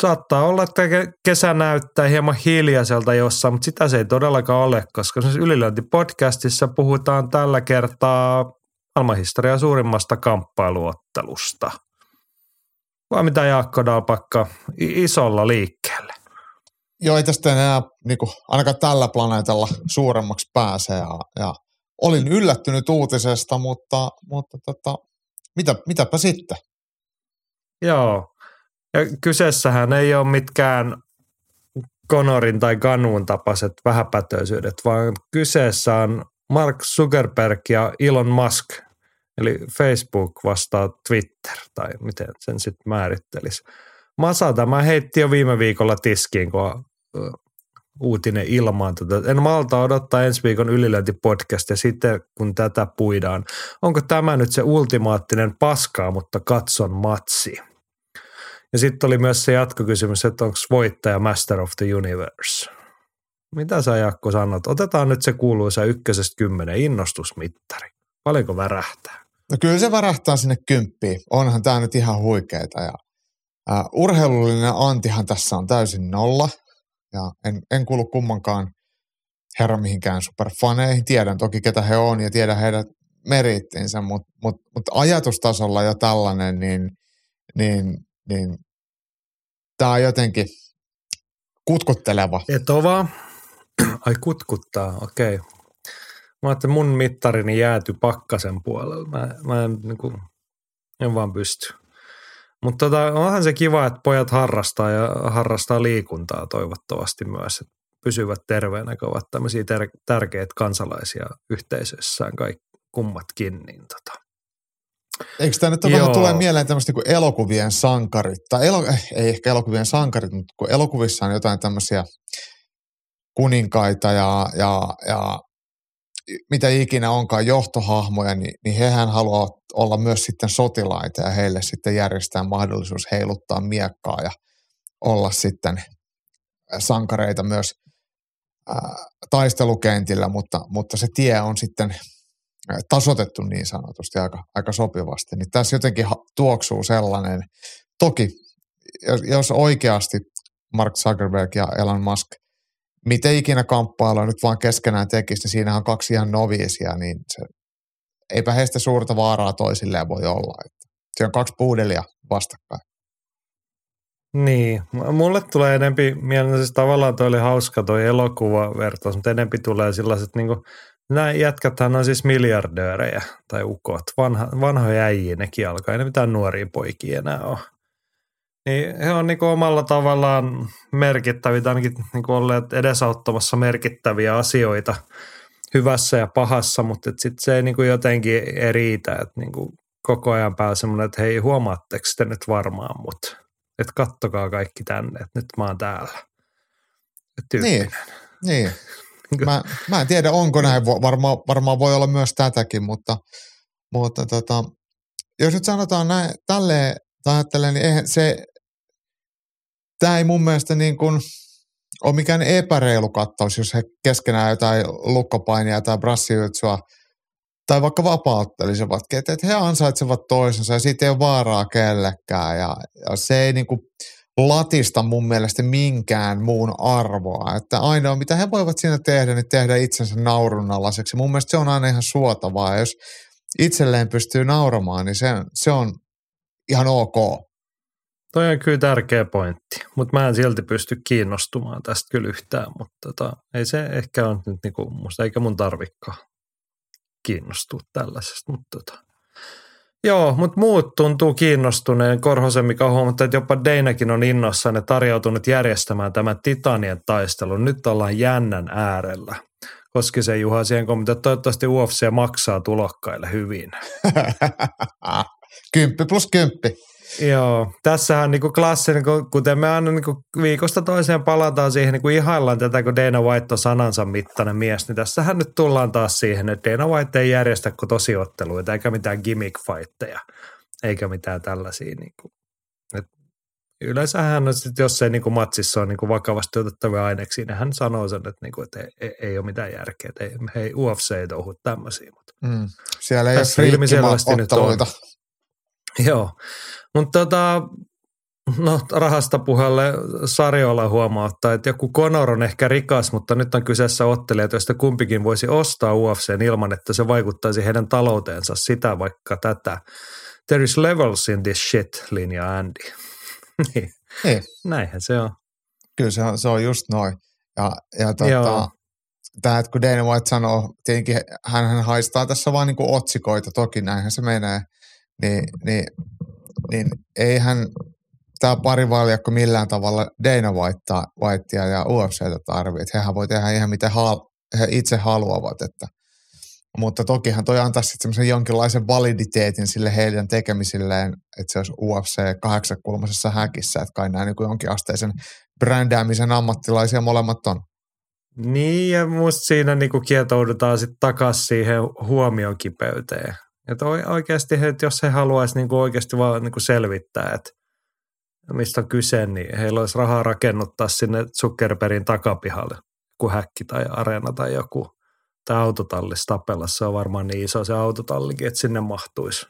Saattaa olla, että kesä näyttää hieman hiljaiselta jossain, mutta sitä se ei todellakaan ole, koska siis ylilyöntipodcastissa puhutaan tällä kertaa maailmanhistorian suurimmasta kamppailuottelusta. Vai mitä Jaakko Dalpakka isolla liikkeelle? Joo, ei tästä enää niin kuin, ainakaan tällä planeetalla suuremmaksi pääse ja, ja olin yllättynyt uutisesta, mutta, mutta tota, mitä, mitäpä sitten? Joo, ja kyseessähän ei ole mitkään Konorin tai Ganuun tapaiset vähäpätöisyydet, vaan kyseessä on Mark Zuckerberg ja Elon Musk, eli Facebook vastaa Twitter, tai miten sen sitten määrittelisi. Masa tämä heitti jo viime viikolla tiskiin, kun uutinen ilmaantui. En malta odottaa ensi viikon ylilöintipodcast ja sitten kun tätä puidaan. Onko tämä nyt se ultimaattinen paskaa, mutta katson matsi? Ja sitten oli myös se jatkokysymys, että onko voittaja Master of the Universe? Mitä sä Jakko sanot? Otetaan nyt se kuuluisa ykkösestä kymmenen innostusmittari. Paljonko värähtää? No kyllä se värähtää sinne kymppiin. Onhan tämä nyt ihan huikeeta. Ja, uh, urheilullinen antihan tässä on täysin nolla. Ja en, en kuulu kummankaan herra mihinkään superfaneihin. Tiedän toki ketä he on ja tiedän heidän merittinsä, mutta mut, mut ajatustasolla jo tällainen, niin, niin, niin tämä on jotenkin kutkutteleva. Etova. Ai kutkuttaa, okei. Okay. Mä ajattelin, mun mittarini jääty pakkasen puolella. Mä, mä en, niin kuin, en vaan pysty. Mutta tota, onhan se kiva, että pojat harrastaa ja harrastaa liikuntaa toivottavasti myös. Että pysyvät terveenä, kun ovat tämmöisiä ter- tärkeitä kansalaisia yhteisössään kaikki kummatkin. Niin tota. Eikö tämä nyt vähän tulee mieleen tämmöistä niin kuin elokuvien sankarit, tai elo, eh, ei ehkä elokuvien sankarit, mutta kun elokuvissa on jotain tämmöisiä kuninkaita ja, ja, ja mitä ikinä onkaan johtohahmoja, niin, niin hehän haluavat olla myös sitten sotilaita ja heille sitten järjestää mahdollisuus heiluttaa miekkaa ja olla sitten sankareita myös ää, taistelukentillä, mutta, mutta se tie on sitten tasotettu niin sanotusti aika, aika sopivasti. Niin tässä jotenkin tuoksuu sellainen, toki jos, oikeasti Mark Zuckerberg ja Elon Musk – miten ikinä kamppailua nyt vaan keskenään tekisi, niin siinä on kaksi ihan noviisia, niin se, eipä heistä suurta vaaraa toisilleen voi olla. Että se on kaksi puudelia vastakkain. Niin, mulle tulee enempi mieleen, siis tavallaan toi oli hauska toi elokuvavertaus, mutta enempi tulee sellaiset niin nämä jätkäthän on siis miljardöörejä tai ukot, vanha, vanhoja äijiä nekin alkaa, ei ne mitään nuoria poikia enää ole. Niin he on niin omalla tavallaan merkittäviä, ainakin niin kuin olleet edesauttamassa merkittäviä asioita hyvässä ja pahassa, mutta sitten se ei niin kuin jotenkin ei riitä, että niin kuin koko ajan pääsee semmoinen, että hei huomaatteko te nyt varmaan mut, että kattokaa kaikki tänne, että nyt mä oon täällä. Niin, niin. Mä, mä en tiedä, onko näin, varmaan, varmaan voi olla myös tätäkin, mutta, mutta tota, jos nyt sanotaan näin, tälleen, ajattelen, niin eihän se tämä ei mun mielestä niin kuin ole mikään epäreilu kattaus, jos he keskenään jotain lukkopainia tai brassiytsua tai vaikka vapauttelisivatkin, että, että he ansaitsevat toisensa ja siitä ei ole vaaraa kellekään ja, ja se ei niin kuin latista mun mielestä minkään muun arvoa. Että ainoa, mitä he voivat siinä tehdä, niin tehdä itsensä naurunalaiseksi. Mun mielestä se on aina ihan suotavaa. Jos itselleen pystyy nauramaan, niin se, se on ihan ok. Toi on kyllä tärkeä pointti, mutta mä en silti pysty kiinnostumaan tästä kyllä yhtään, mutta tota, ei se ehkä ole nyt niinku, musta eikä mun tarvikkaan kiinnostua tällaisesta, mutta tota. Joo, mutta muut tuntuu kiinnostuneen. Korhosen, mikä huomattu, että jopa Deinakin on innossaan ja tarjoutunut järjestämään tämän Titanien taistelun. Nyt ollaan jännän äärellä. Koskisen Juha siihen kommentti, toivottavasti UFC maksaa tulokkaille hyvin. Kymppi plus kymppi. Joo, tässähän niin klassinen, kuten me aina niin viikosta toiseen palataan siihen, niin kuin ihaillaan tätä, kun Dana White on sanansa mittainen mies, niin tässähän nyt tullaan taas siihen, että Dana White ei järjestä kuin tosiotteluita, eikä mitään gimmick fightteja, eikä mitään tällaisia. Niin kuin. Et yleensähän on sit, jos se niin kuin matsissa on niin kuin vakavasti otettavia aineksia, niin hän sanoo sen, että, niin kuin, että ei, ei, ei, ole mitään järkeä, että ei, hei UFC ei touhu tämmöisiä. Mutta mm. Siellä ei ole nyt on. Joo, mutta tota, no, rahasta puheelle Sarjolla huomauttaa, että joku Conor on ehkä rikas, mutta nyt on kyseessä ottelijat, joista kumpikin voisi ostaa UFCn ilman, että se vaikuttaisi heidän talouteensa sitä vaikka tätä. There is levels in this shit, linja Andy. niin. niin. Näinhän se on. Kyllä se on, se on just noin. Ja, ja tota, tämä, että kun Dana White sanoo, tietenkin hän haistaa tässä vaan niin otsikoita, toki näinhän se menee, niin, niin niin eihän tämä parivaljakko millään tavalla Dana Whitea, Whitea ja UFCtä tarvitse. Hehän voi tehdä ihan mitä he itse haluavat. Että. Mutta tokihan toi antaa sitten jonkinlaisen validiteetin sille heidän tekemisilleen, että se olisi UFC kahdeksankulmaisessa häkissä, että kai nämä niin jonkin asteisen brändäämisen ammattilaisia molemmat on. Niin, ja musta siinä niin kietoudutaan sitten takaisin siihen huomion kipeyteen. Että oikeasti, että jos he haluaisi niin oikeasti vaan niin selvittää, että mistä on kyse, niin heillä olisi rahaa rakennuttaa sinne Zuckerbergin takapihalle, kuin häkki tai areena tai joku. Tai autotalli Stapelassa on varmaan niin iso se autotallikin, että sinne mahtuisi.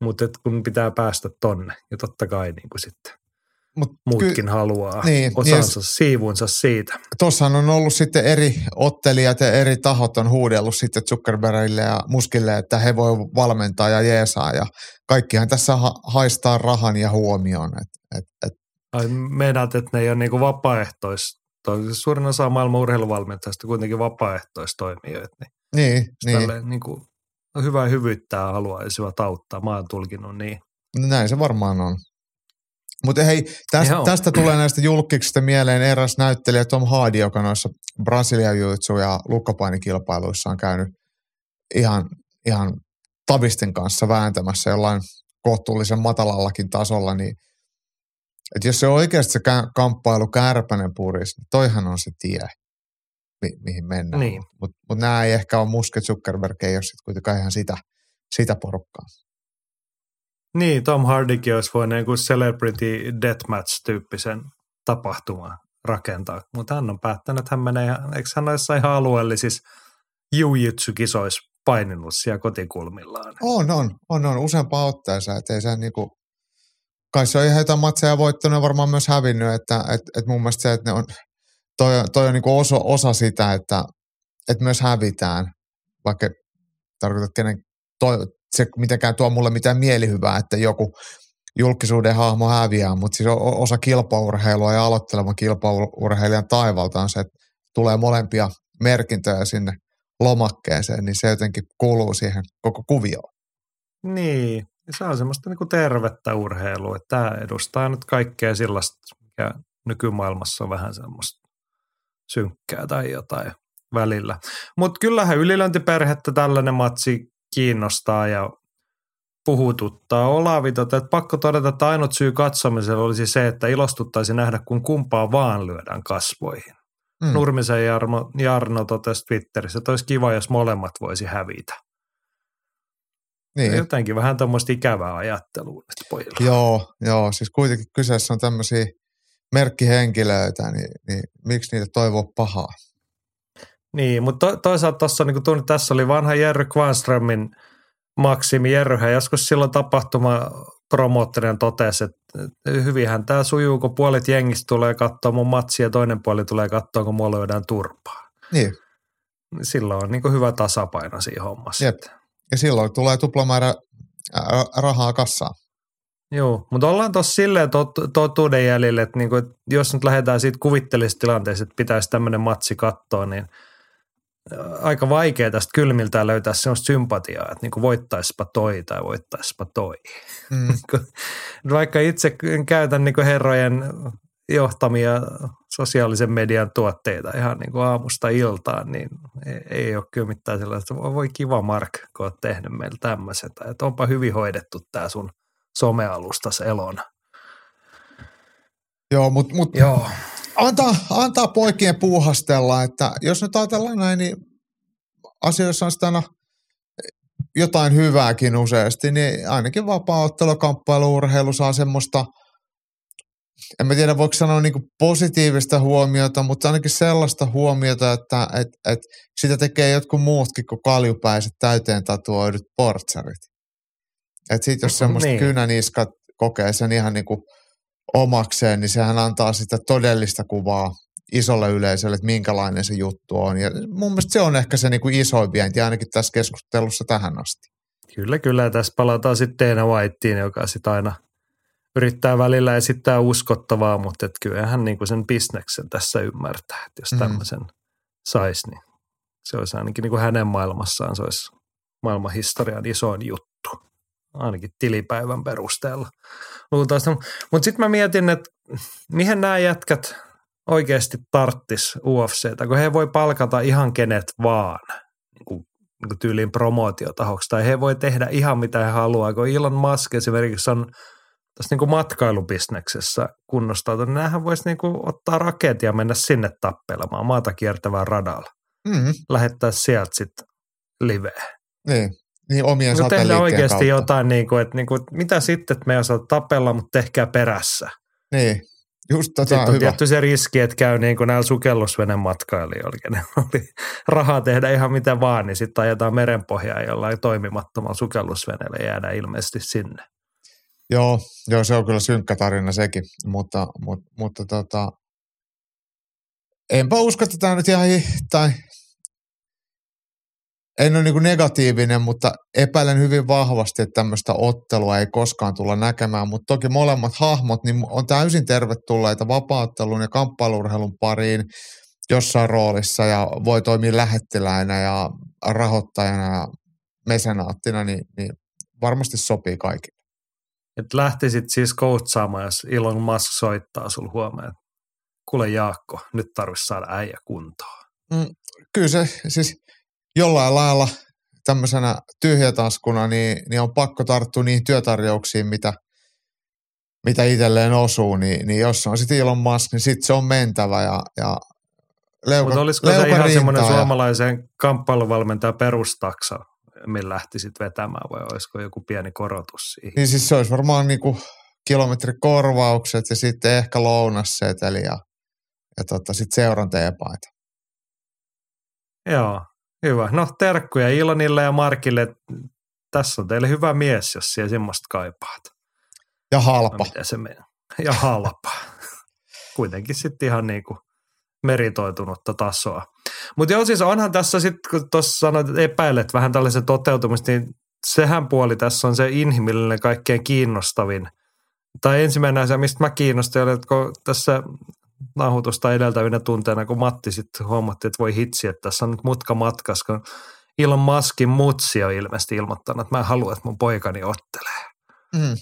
Mutta kun pitää päästä tonne, ja totta kai niin kuin sitten Mut muutkin ky- haluaa niin, osansa, niin, siivunsa siitä. Tuossahan on ollut sitten eri ottelijat ja eri tahot on huudellut sitten Zuckerbergille ja Muskille, että he voi valmentaa ja jeesaa ja kaikkihan tässä ha- haistaa rahan ja huomioon. Et, et, et. Ai meinaat, että ne ei ole niinku vapaaehtois, suurin osa maailman urheiluvalmentajista kuitenkin vapaaehtoistoimijoita. Niin, niin. niin. niin kuin, hyvää hyvyyttää haluaisivat auttaa. Mä oon tulkinut niin. Näin se varmaan on. Mutta hei, tästä, tästä tulee näistä julkiksista mieleen eräs näyttelijä Tom Hardy, joka noissa Brasilia Jiu-Jitsu ja lukkopainikilpailuissa on käynyt ihan, ihan tavisten kanssa vääntämässä jollain kohtuullisen matalallakin tasolla, niin että jos se oikeasti se kamppailu kärpänen puris, niin toihan on se tie, mi- mihin mennään. Niin. Mutta mut nämä ei ehkä ole Muske Zuckerberg, ei ole sitten kuitenkaan ihan sitä, sitä porukkaa. Niin, Tom Hardykin olisi voinut niin Celebrity Deathmatch-tyyppisen tapahtuman rakentaa, mutta hän on päättänyt, että hän menee, eikö hän ole ihan alueellisissa jiu-jitsu-kisoissa paininut siellä kotikulmillaan? On, on, on, on useampaa otteeseen, että ei se niinku, kai se on ihan jotain matseja voittanut ja varmaan myös hävinnyt, että et, et mun mielestä se, että ne on, toi, toi on niinku osa, osa sitä, että et myös hävitään, vaikka tarkoitat kenen, toi, se mitenkään tuo mulle mitään mielihyvää, että joku julkisuuden hahmo häviää, mutta siis osa kilpaurheilua ja aloittelevan kilpaurheilijan taivalta on se, että tulee molempia merkintöjä sinne lomakkeeseen, niin se jotenkin kuuluu siihen koko kuvioon. Niin, se on semmoista niin kuin tervettä urheilua, että tämä edustaa nyt kaikkea sellaista, mikä nykymaailmassa on vähän semmoista synkkää tai jotain välillä. Mutta kyllähän ylilöintiperhettä tällainen matsi kiinnostaa ja puhututtaa. Olavi, tota, että pakko todeta, että ainut syy katsomiselle olisi se, että ilostuttaisi nähdä, kun kumpaa vaan lyödään kasvoihin. Mm. Nurmisen Jarno, Jarno totesi Twitterissä, että olisi kiva, jos molemmat voisi hävitä. Niin. Jotenkin vähän tämmöistä ikävää ajattelua nyt pojilla. Joo, joo, siis kuitenkin kyseessä on tämmöisiä merkkihenkilöitä, niin, niin miksi niitä toivoo pahaa? Niin, mutta to, toisaalta tuossa niin tunnin, tässä oli vanha Jerry Kvanströmin Maksimi Jerryhän joskus silloin tapahtuma promoottorina totesi, että hyvinhän tämä sujuu, kun puolet jengistä tulee katsoa mun matsia ja toinen puoli tulee katsoa, kun mulla lyödään turpaa. Niin. Silloin on niin hyvä tasapaino siinä hommassa. Jep. Ja silloin tulee tuplamäärä rahaa kassaan. Joo, mutta ollaan tuossa silleen tot- totuuden jäljellä, että, niinku, että jos nyt lähdetään siitä kuvitteellisesta tilanteesta, että pitäisi tämmöinen matsi katsoa, niin – aika vaikea tästä kylmiltään löytää sellaista sympatiaa, että niin voittaisipa toi tai voittaisipa toi. Mm. Vaikka itse käytän niin herrojen johtamia sosiaalisen median tuotteita ihan niin kuin aamusta iltaan, niin ei, ei ole kyllä mitään sellaista, että voi kiva Mark, kun olet tehnyt meillä tämmöisen, tai että onpa hyvin hoidettu tämä sun somealustas elona. Joo, mutta mut, Joo. Antaa, antaa poikien puuhastella, että jos nyt ajatellaan näin, niin asioissa on sitä aina jotain hyvääkin useasti, niin ainakin vapaa-ottelu, kamppailu, urheilu saa semmoista, en mä tiedä voiko sanoa niin positiivista huomiota, mutta ainakin sellaista huomiota, että et, et sitä tekee jotkut muutkin kuin kaljupäiset täyteen tatuoidut portsarit. Että sit jos semmoista niin. kynäniskat kokee sen ihan niin kuin omakseen, niin sehän antaa sitä todellista kuvaa isolle yleisölle, että minkälainen se juttu on. Ja mun mielestä se on ehkä se niin kuin isoin vienti ainakin tässä keskustelussa tähän asti. Kyllä, kyllä. Ja tässä palataan sitten Dana Whiteen, joka sitten aina yrittää välillä esittää uskottavaa, mutta et kyllähän niin kuin sen bisneksen tässä ymmärtää, että jos mm. tämmöisen saisi, niin se olisi ainakin niin kuin hänen maailmassaan, se olisi maailman historian isoin juttu ainakin tilipäivän perusteella. Mutta sitten mä mietin, että mihin nämä jätkät oikeasti tarttis UFCtä, kun he voi palkata ihan kenet vaan niin kuin, tyyliin promootiotahoksi, tai he voi tehdä ihan mitä he haluaa, kun Elon Musk esimerkiksi on tässä niin kuin matkailubisneksessä kunnostautunut, niin näähän voisi niin kuin ottaa raketia ja mennä sinne tappelemaan maata kiertävään radalla. Mm-hmm. Lähettää sieltä sitten liveä. Niin, niin omien niin tehdään oikeasti kautta. jotain, niin kuin, että, niin kuin, mitä sitten, että me ei osaa tapella, mutta tehkää perässä. Niin, just tota Sitten on hyvä. tietty se riski, että käy niin kuin näillä sukellusvenen matkailijoilla, ne oli rahaa tehdä ihan mitä vaan, niin sitten ajetaan merenpohjaa jollain toimimattomalla sukellusveneellä ja jäädään ilmeisesti sinne. Joo, joo, se on kyllä synkkä tarina sekin, mutta, mutta, mutta tota, enpä usko, että tämä nyt ihan, tai en ole niin negatiivinen, mutta epäilen hyvin vahvasti, että tämmöistä ottelua ei koskaan tulla näkemään, mutta toki molemmat hahmot niin on täysin tervetulleita vapaattelun ja kamppailurheilun pariin jossain roolissa ja voi toimia lähettiläinä ja rahoittajana ja mesenaattina, niin, niin varmasti sopii kaikille. Et lähtisit siis coachaamaan, jos Elon Musk soittaa sul huomenna. Kuule Jaakko, nyt tarvitsisi saada äijä kuntoon. Mm, kyllä se, siis jollain lailla tämmöisenä tyhjätaskuna, niin, niin on pakko tarttua niihin työtarjouksiin, mitä, mitä itselleen osuu, niin, niin jos on sitten Elon Musk, niin sitten se on mentävä ja, ja leuka, Mutta olisiko leuka se ihan semmoinen ja... suomalaisen kamppailuvalmentaja perustaksa, millä lähtisit vetämään vai olisiko joku pieni korotus siihen? Niin siis se olisi varmaan niinku kilometrikorvaukset ja sitten ehkä lounasseteli ja, ja tota, sitten seuran teepaita. Joo, Hyvä. No terkkuja Ilonille ja Markille. Tässä on teille hyvä mies, jos siellä semmoista kaipaat. Ja halpa. No, se menee? Ja halpa. Kuitenkin sitten ihan niin kuin meritoitunutta tasoa. Mutta joo, siis onhan tässä sitten, kun tuossa sanoit, että epäilet vähän tällaisen toteutumista, niin sehän puoli tässä on se inhimillinen kaikkein kiinnostavin. Tai ensimmäinen asia, mistä mä kiinnostin, että kun tässä nauhoitusta edeltävinä tunteina, kun Matti sitten huomatti, että voi hitsi, että tässä on nyt mutka matkas, kun Elon Muskin mutsi on ilmeisesti ilmoittanut, että mä haluan, että mun poikani ottelee. Mm.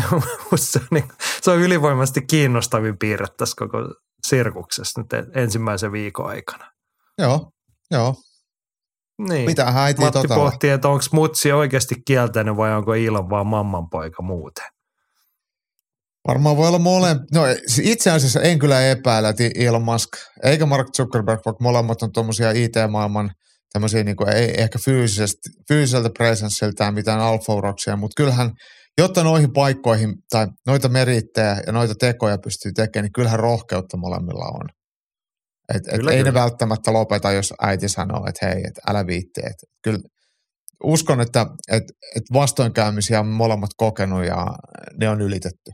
se, on niin, se on ylivoimaisesti kiinnostavin piirre tässä koko sirkuksessa nyt ensimmäisen viikon aikana. Joo, joo. Niin. Mitä äiti Matti totalla. pohti, että onko mutsi oikeasti kieltänyt vai onko Ilon vaan mamman poika muuten. Varmaan voi olla molemmat. No itse asiassa en kyllä epäile, että Elon Musk eikä Mark Zuckerberg, vaikka molemmat on tuommoisia IT-maailman tämmöisiä niin kuin, ei ehkä fyysisesti, fyysiseltä presenssiiltään mitään alfauroksia, mutta kyllähän, jotta noihin paikkoihin tai noita merittejä ja noita tekoja pystyy tekemään, niin kyllähän rohkeutta molemmilla on. Et, et kyllä, ei kyllä. ne välttämättä lopeta, jos äiti sanoo, että hei, et älä viitti. Et, kyllä uskon, että et, et vastoinkäymisiä on molemmat kokenut ja ne on ylitetty.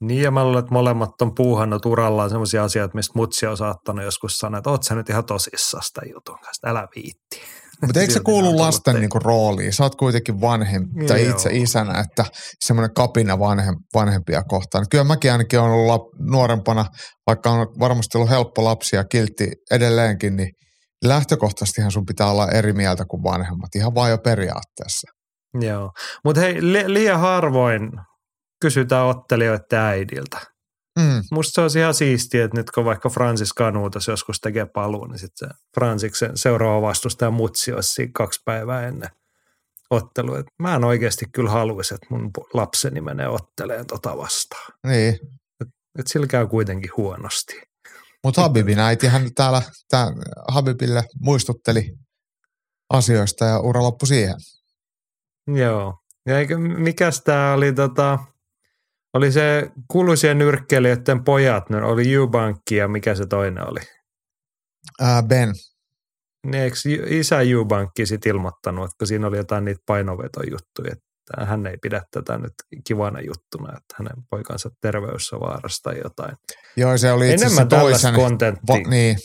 Niin ja mä luulen, että molemmat on puuhannut urallaan sellaisia asioita, mistä mutsi on saattanut joskus sanoa, että oot sä nyt ihan tosissaan sitä jutun kanssa, älä viitti. Mutta eikö se kuulu lasten niinku rooliin? Sä oot kuitenkin vanhempi tai itse isänä, että semmoinen kapina vanhem, vanhempia kohtaan. Kyllä mäkin ainakin olen ollut nuorempana, vaikka on varmasti ollut helppo lapsi ja kiltti edelleenkin, niin lähtökohtaisestihan sun pitää olla eri mieltä kuin vanhemmat, ihan vain jo periaatteessa. Joo, mutta hei, li- liian harvoin kysytään ottelijoiden äidiltä. Mm. Musta se olisi ihan siistiä, että nyt kun vaikka Francis Kanuutas joskus tekee paluun, niin sitten Fransiksen seuraava vastustaja Mutsi olisi siinä kaksi päivää ennen ottelu. Et mä en oikeasti kyllä haluaisi, että mun lapseni menee otteleen tota vastaan. Niin. Et, et sillä käy kuitenkin huonosti. Mutta Habibin äitihän täällä tää Habibille muistutteli asioista ja ura loppui siihen. Joo. Ja eikö, mikäs tämä oli tota, oli se kuuluisien nyrkkeilijöiden pojat, ne oli Eubankki ja mikä se toinen oli? Ää, ben. Niin eikö isä Eubankki sitten ilmoittanut, että siinä oli jotain niitä painovetojuttuja, että hän ei pidä tätä nyt kivana juttuna, että hänen poikansa terveys on vaarassa tai jotain. Joo, se oli itse Enemmän toisen, Va, niin,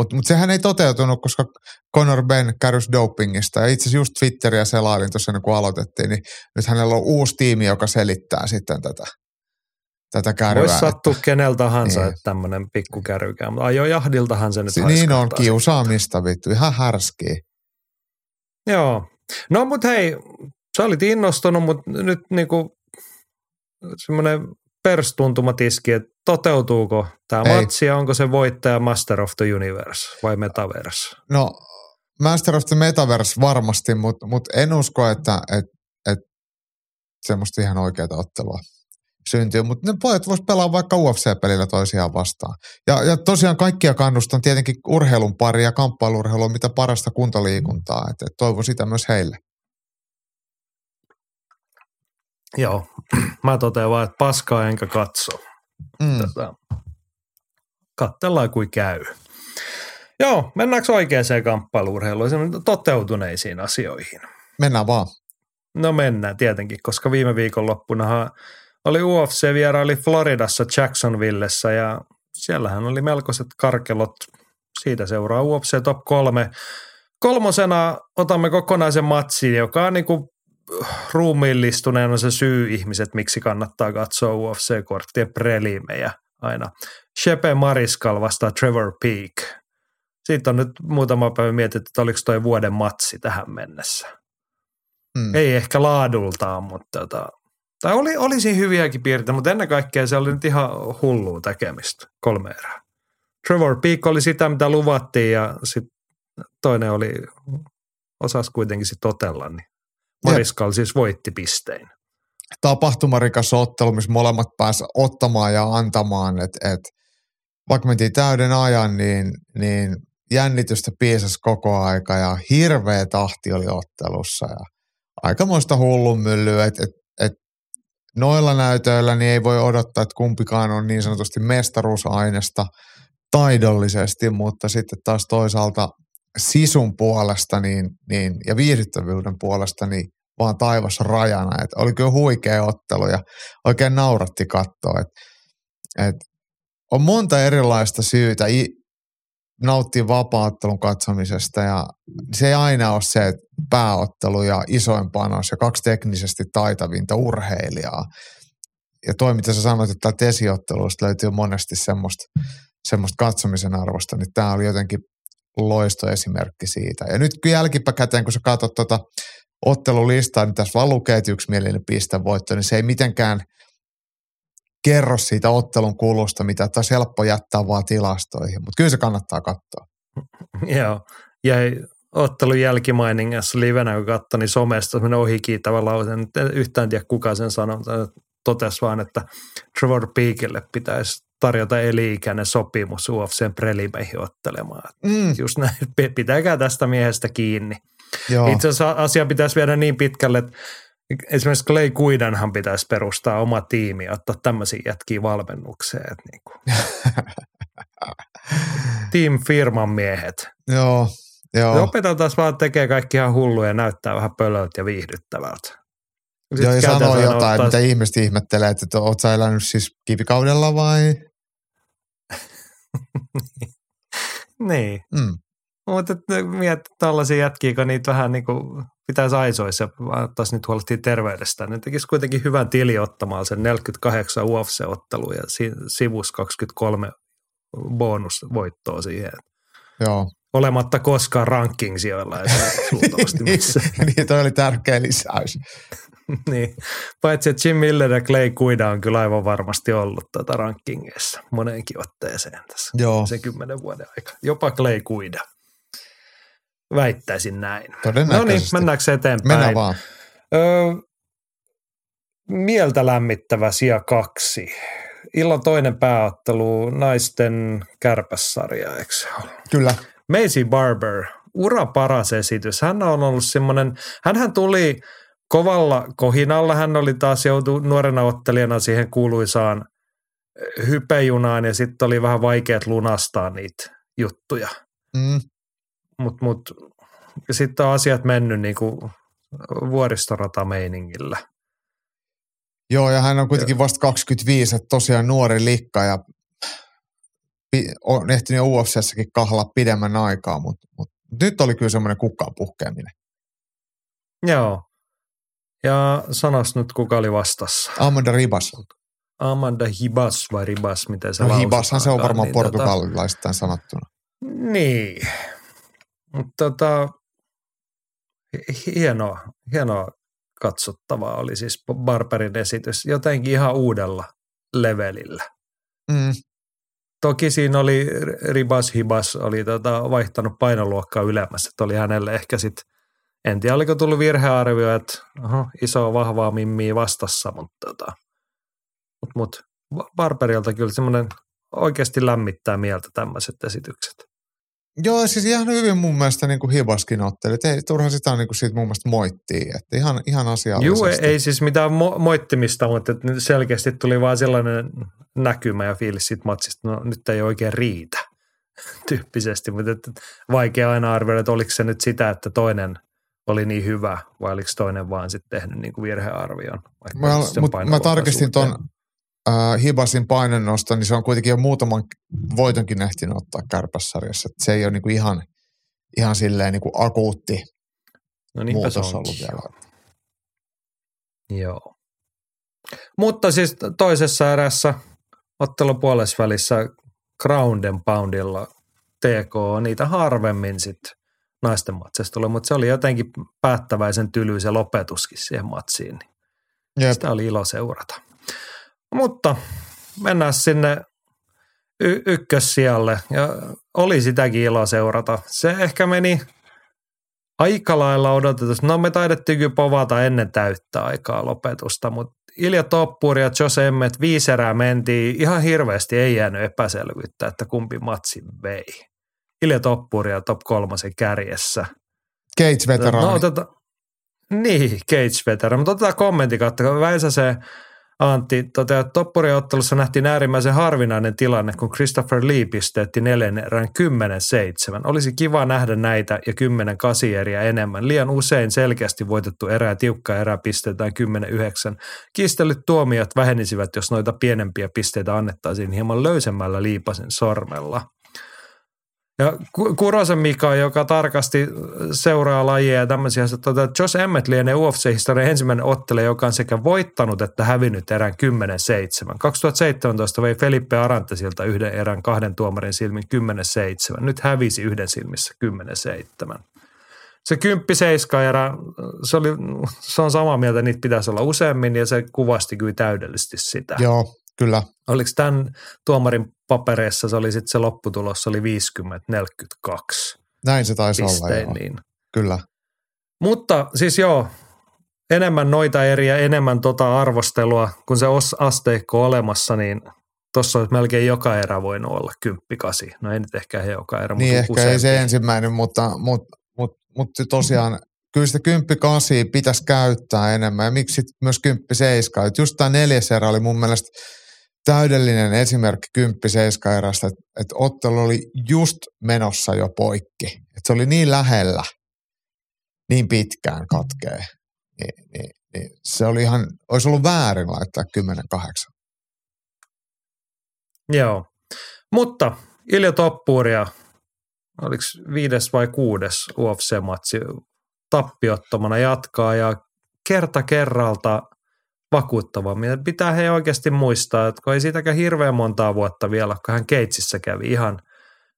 mutta mut sehän ei toteutunut, koska Conor Ben kärsi dopingista. Ja itse asiassa just Twitteriä selailin tuossa kun aloitettiin, niin nyt hänellä on uusi tiimi, joka selittää sitten tätä, tätä kärryä. Voisi sattua että, kenellä tahansa, niin. että tämmöinen pikku kärykää, mutta ajo jahdiltahan se nyt si- Niin on, kiusaamista vittu, ihan härskiä. Joo. No mutta hei, sä olit innostunut, mutta nyt niinku semmoinen perstuntumatiski, että toteutuuko tämä matsi ja onko se voittaja Master of the Universe vai Metaverse? No Master of the Metaverse varmasti, mutta mut en usko, että et, et semmoista ihan oikeaa ottelua syntyy, mutta ne pojat vois pelaa vaikka UFC-pelillä toisiaan vastaan. Ja, ja tosiaan kaikkia kannustan tietenkin urheilun pari ja kamppailurheilua, mitä parasta kuntoliikuntaa, että et toivon sitä myös heille. Joo, mä totean vaan, että paskaa enkä katso. Mm. Tätä. Kattellaan kuin käy. Joo, mennäänkö oikeaan kamppailuurheiluun, toteutuneisiin asioihin? Mennään vaan. No mennään tietenkin, koska viime viikonloppunahan oli UFC vieraili Floridassa Jacksonvillessä ja siellähän oli melkoiset karkelot. Siitä seuraa UFC Top 3. Kolmosena otamme kokonaisen matsin, joka on niin kuin ruumiillistuneen on se syy ihmiset, miksi kannattaa katsoa UFC-korttien prelimejä aina. Shepe Mariskal vastaa Trevor Peak. Siitä on nyt muutama päivä mietitty, että oliko toi vuoden matsi tähän mennessä. Hmm. Ei ehkä laadultaan, mutta tota, tai oli, olisi hyviäkin piirteitä, mutta ennen kaikkea se oli nyt ihan hullua tekemistä, kolme erää. Trevor Peak oli sitä, mitä luvattiin ja sitten toinen oli, osas kuitenkin sitten totella, niin Mariskal siis voitti pistein. Tapahtumarikas ottelu, missä molemmat pääsivät ottamaan ja antamaan, että et, vaikka mentiin täyden ajan, niin, niin jännitystä piisasi koko aika ja hirveä tahti oli ottelussa ja aikamoista hullunmyllyä, että et, et noilla näytöillä niin ei voi odottaa, että kumpikaan on niin sanotusti mestaruusainesta taidollisesti, mutta sitten taas toisaalta sisun puolesta niin, niin, ja viihdyttävyyden puolesta niin vaan taivas rajana. Et oli kyllä huikea ottelu ja oikein nauratti katsoa. Et, et on monta erilaista syytä i, nauttia vapaattelun katsomisesta ja se ei aina ole se että pääottelu ja isoin panos ja kaksi teknisesti taitavinta urheilijaa. Ja toi, mitä sä sanoit, että täältä esiottelusta löytyy monesti semmoista, semmoista katsomisen arvosta, niin tämä oli jotenkin loistoesimerkki siitä. Ja nyt jälkipäkäteen, kun sä katsot tuota ottelulistaa, niin tässä vaan lukee, että yksimielinen pistevoitto, niin se ei mitenkään kerro siitä ottelun kulusta, mitä taas helppo jättää vaan tilastoihin, mutta kyllä se kannattaa katsoa. Joo, ja ottelun jälkimainingassa livenä, kun katsoin, niin somesta semmoinen ohikiitävä lause, en yhtään tiedä kuka sen sanoi, totesi vaan, että Trevor Peakille pitäisi tarjota eli-ikäinen sopimus UFCn prelimeihin ottelemaan. Mm. Just näin, pitäkää tästä miehestä kiinni. Joo. Itse asiassa asia pitäisi viedä niin pitkälle, että esimerkiksi Clay Kuidanhan pitäisi perustaa oma tiimi ja ottaa tämmöisiä jätkiä valmennukseen. Että niin kuin. Team firman miehet. Joo, joo. opeteltaisiin vaan tekee kaikki ihan hulluja ja näyttää vähän pölöltä ja viihdyttävältä. Sitten Joo, ja sanoo jotain, ottaa... mitä ihmiset ihmettelee, että oot sä elänyt siis kivikaudella vai? niin. Mm. Mutta mietit tällaisia jätkiä, kun niitä vähän niin kuin pitäisi aisoissa ja taas nyt huolehtia terveydestä. Ne tekisi kuitenkin hyvän tili ottamaan sen 48 UFC-ottelua ja sivus 23 bonusvoittoa siihen. Joo. Olematta koskaan ranking-sijoilla missä. niin, toi oli tärkeä lisäys. niin, Paitsi että Jim Miller ja Clay Guida on kyllä aivan varmasti ollut tuota rankingeissa moneenkin otteeseen tässä Joo. se kymmenen vuoden aika. Jopa Clay Guida. Väittäisin näin. No niin, mennäänkö eteenpäin? Mennään vaan. Öö, mieltä lämmittävä sija kaksi. Illan toinen pääottelu naisten kärpässarja, eikö se ole? Kyllä. Maisie Barber, ura paras esitys. Hän on ollut semmoinen, hänhän tuli kovalla kohinalla, hän oli taas joutu nuorena ottelijana siihen kuuluisaan hypejunaan ja sitten oli vähän vaikeat lunastaa niitä juttuja. Mm. Mutta mut, sitten on asiat mennyt niin kuin vuoristoratameiningillä. Joo, ja hän on kuitenkin vasta 25, että tosiaan nuori likka ja on ehtinyt jo UFCssäkin kahlaa pidemmän aikaa, mutta, mutta nyt oli kyllä semmoinen kukkaan puhkeaminen. Joo. Ja sanos nyt, kuka oli vastassa. Amanda Ribas. Amanda Hibas vai Ribas, miten se No Hibashan se on varmaan niin portugalilaisittain sanottuna. Tota, niin. Mutta tota, hi- hienoa, hienoa katsottavaa oli siis Barberin esitys. Jotenkin ihan uudella levelillä. Mm. Toki siinä oli Ribas Hibas oli tota vaihtanut painoluokkaa ylemmässä, että oli hänelle ehkä sitten, en tiedä oliko tullut virhearvio, että oho, iso vahvaa mimmiä vastassa, mutta tota, mut, mut, Barberilta kyllä semmoinen oikeasti lämmittää mieltä tämmöiset esitykset. Joo, siis ihan hyvin mun mielestä niin kuin Hibaskin otteli. Ei turha sitä niin kuin siitä mun mielestä moittii. Että ihan, ihan asiallisesti. Juu, ei, ei siis mitään mo- moittimista, mutta selkeästi tuli vaan sellainen näkymä ja fiilis siitä matsista, no nyt ei oikein riitä tyyppisesti, mutta et, vaikea aina arvioida, että oliko se nyt sitä, että toinen oli niin hyvä vai oliko toinen vaan sitten tehnyt niin kuin virhearvion. Mä, mut mä tarkistin ton suhteen. äh, Hibasin painonnosto, niin se on kuitenkin jo muutaman voitonkin ehtinyt ottaa kärpässarjassa. Et se ei ole niin kuin ihan, ihan silleen niin kuin akuutti no muutos onkin. ollut vielä. Joo. Mutta siis toisessa erässä ottelun puolesvälissä ground and poundilla TK on niitä harvemmin sitten naisten matseista tulee, mutta se oli jotenkin päättäväisen tyly se lopetuskin siihen matsiin. Niin Jep. sitä oli ilo seurata. Mutta mennään sinne y- ykkössijalle ja oli sitäkin ilo seurata. Se ehkä meni aika lailla odotetusti. No me taidettiin kyllä povata ennen täyttä aikaa lopetusta, mutta Ilja Toppuri ja Jos Emmet viisi erää mentiin. Ihan hirveästi ei jäänyt epäselvyyttä, että kumpi matsi vei. Ilja Toppuri ja top kolmosen kärjessä. Cage-veteraani. No, oteta, niin, cage veteran. Mutta otetaan kommentti kautta. Väisä se Antti toteaa, että toppuriottelussa nähtiin äärimmäisen harvinainen tilanne, kun Christopher Lee pisteetti neljän erän 10-7. Olisi kiva nähdä näitä ja 10 eriä enemmän. Liian usein selkeästi voitettu erä ja tiukka erä pistetään 10-9. Kiistellyt tuomiot vähenisivät, jos noita pienempiä pisteitä annettaisiin hieman löysemmällä liipasen sormella. Ja Ku- Kurosen Mika, joka tarkasti seuraa lajia ja tämmöisiä, että Josh Emmett lienee UFC-historian ensimmäinen ottelija, joka on sekä voittanut että hävinnyt erän 10-7. 2017 vei Felipe Arantesilta yhden erän kahden tuomarin silmin 10-7. Nyt hävisi yhden silmissä 10-7. Se 10-7 erä, se, oli, se on samaa mieltä, niitä pitäisi olla useammin ja se kuvasti kyllä täydellisesti sitä Joo, kyllä. oliko tämän tuomarin papereissa, se oli sitten se lopputulos, se oli 50-42 Näin se taisi olla, joo. Niin. Kyllä. Mutta siis joo, enemmän noita eriä, enemmän tota arvostelua, kun se os- asteikko olemassa, niin tuossa olisi melkein joka erä voinut olla 10-8. No ei nyt ehkä joka erä, Niin mutta ehkä ei se ensimmäinen, mutta, mutta, mutta, mutta tosiaan kyllä sitä 10 pitäisi käyttää enemmän ja miksi sit myös 10 7 Just tämä neljäs erä oli mun mielestä täydellinen esimerkki 10 7 erästä, että, että ottelu oli just menossa jo poikki. Että se oli niin lähellä, niin pitkään katkee. Niin, niin, niin se oli ihan, olisi ollut väärin laittaa 10-8. Joo, mutta Ilja Toppuria, oliko viides vai kuudes UFC-matsi tappiottomana jatkaa ja kerta kerralta vakuuttavammin. Pitää he oikeasti muistaa, että kun ei siitäkään hirveän montaa vuotta vielä, kun hän Keitsissä kävi ihan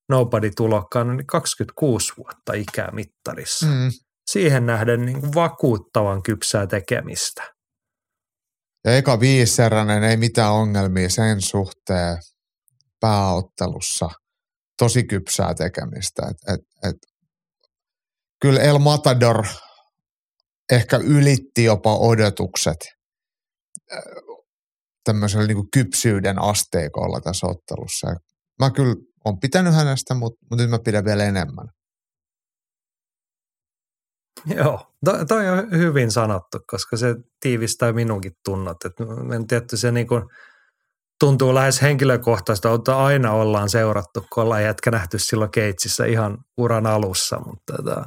nobody tulokkaan, niin 26 vuotta ikää mittarissa. Mm. Siihen nähden niin kuin vakuuttavan kypsää tekemistä. Ja eka viiseräinen, ei mitään ongelmia sen suhteen pääottelussa. Tosi kypsää tekemistä. Et, et, et, kyllä El Matador ehkä ylitti jopa odotukset tämmöisellä niin kypsyyden asteikolla tässä ottelussa. Ja mä kyllä on pitänyt hänestä, mutta, mutta nyt mä pidän vielä enemmän. Joo, toi, toi on hyvin sanottu, koska se tiivistää minunkin tunnot. Et en tiedä, se niin kuin tuntuu lähes henkilökohtaista, että aina ollaan seurattu, kun ollaan jätkä nähty silloin Keitsissä ihan uran alussa, mutta tota,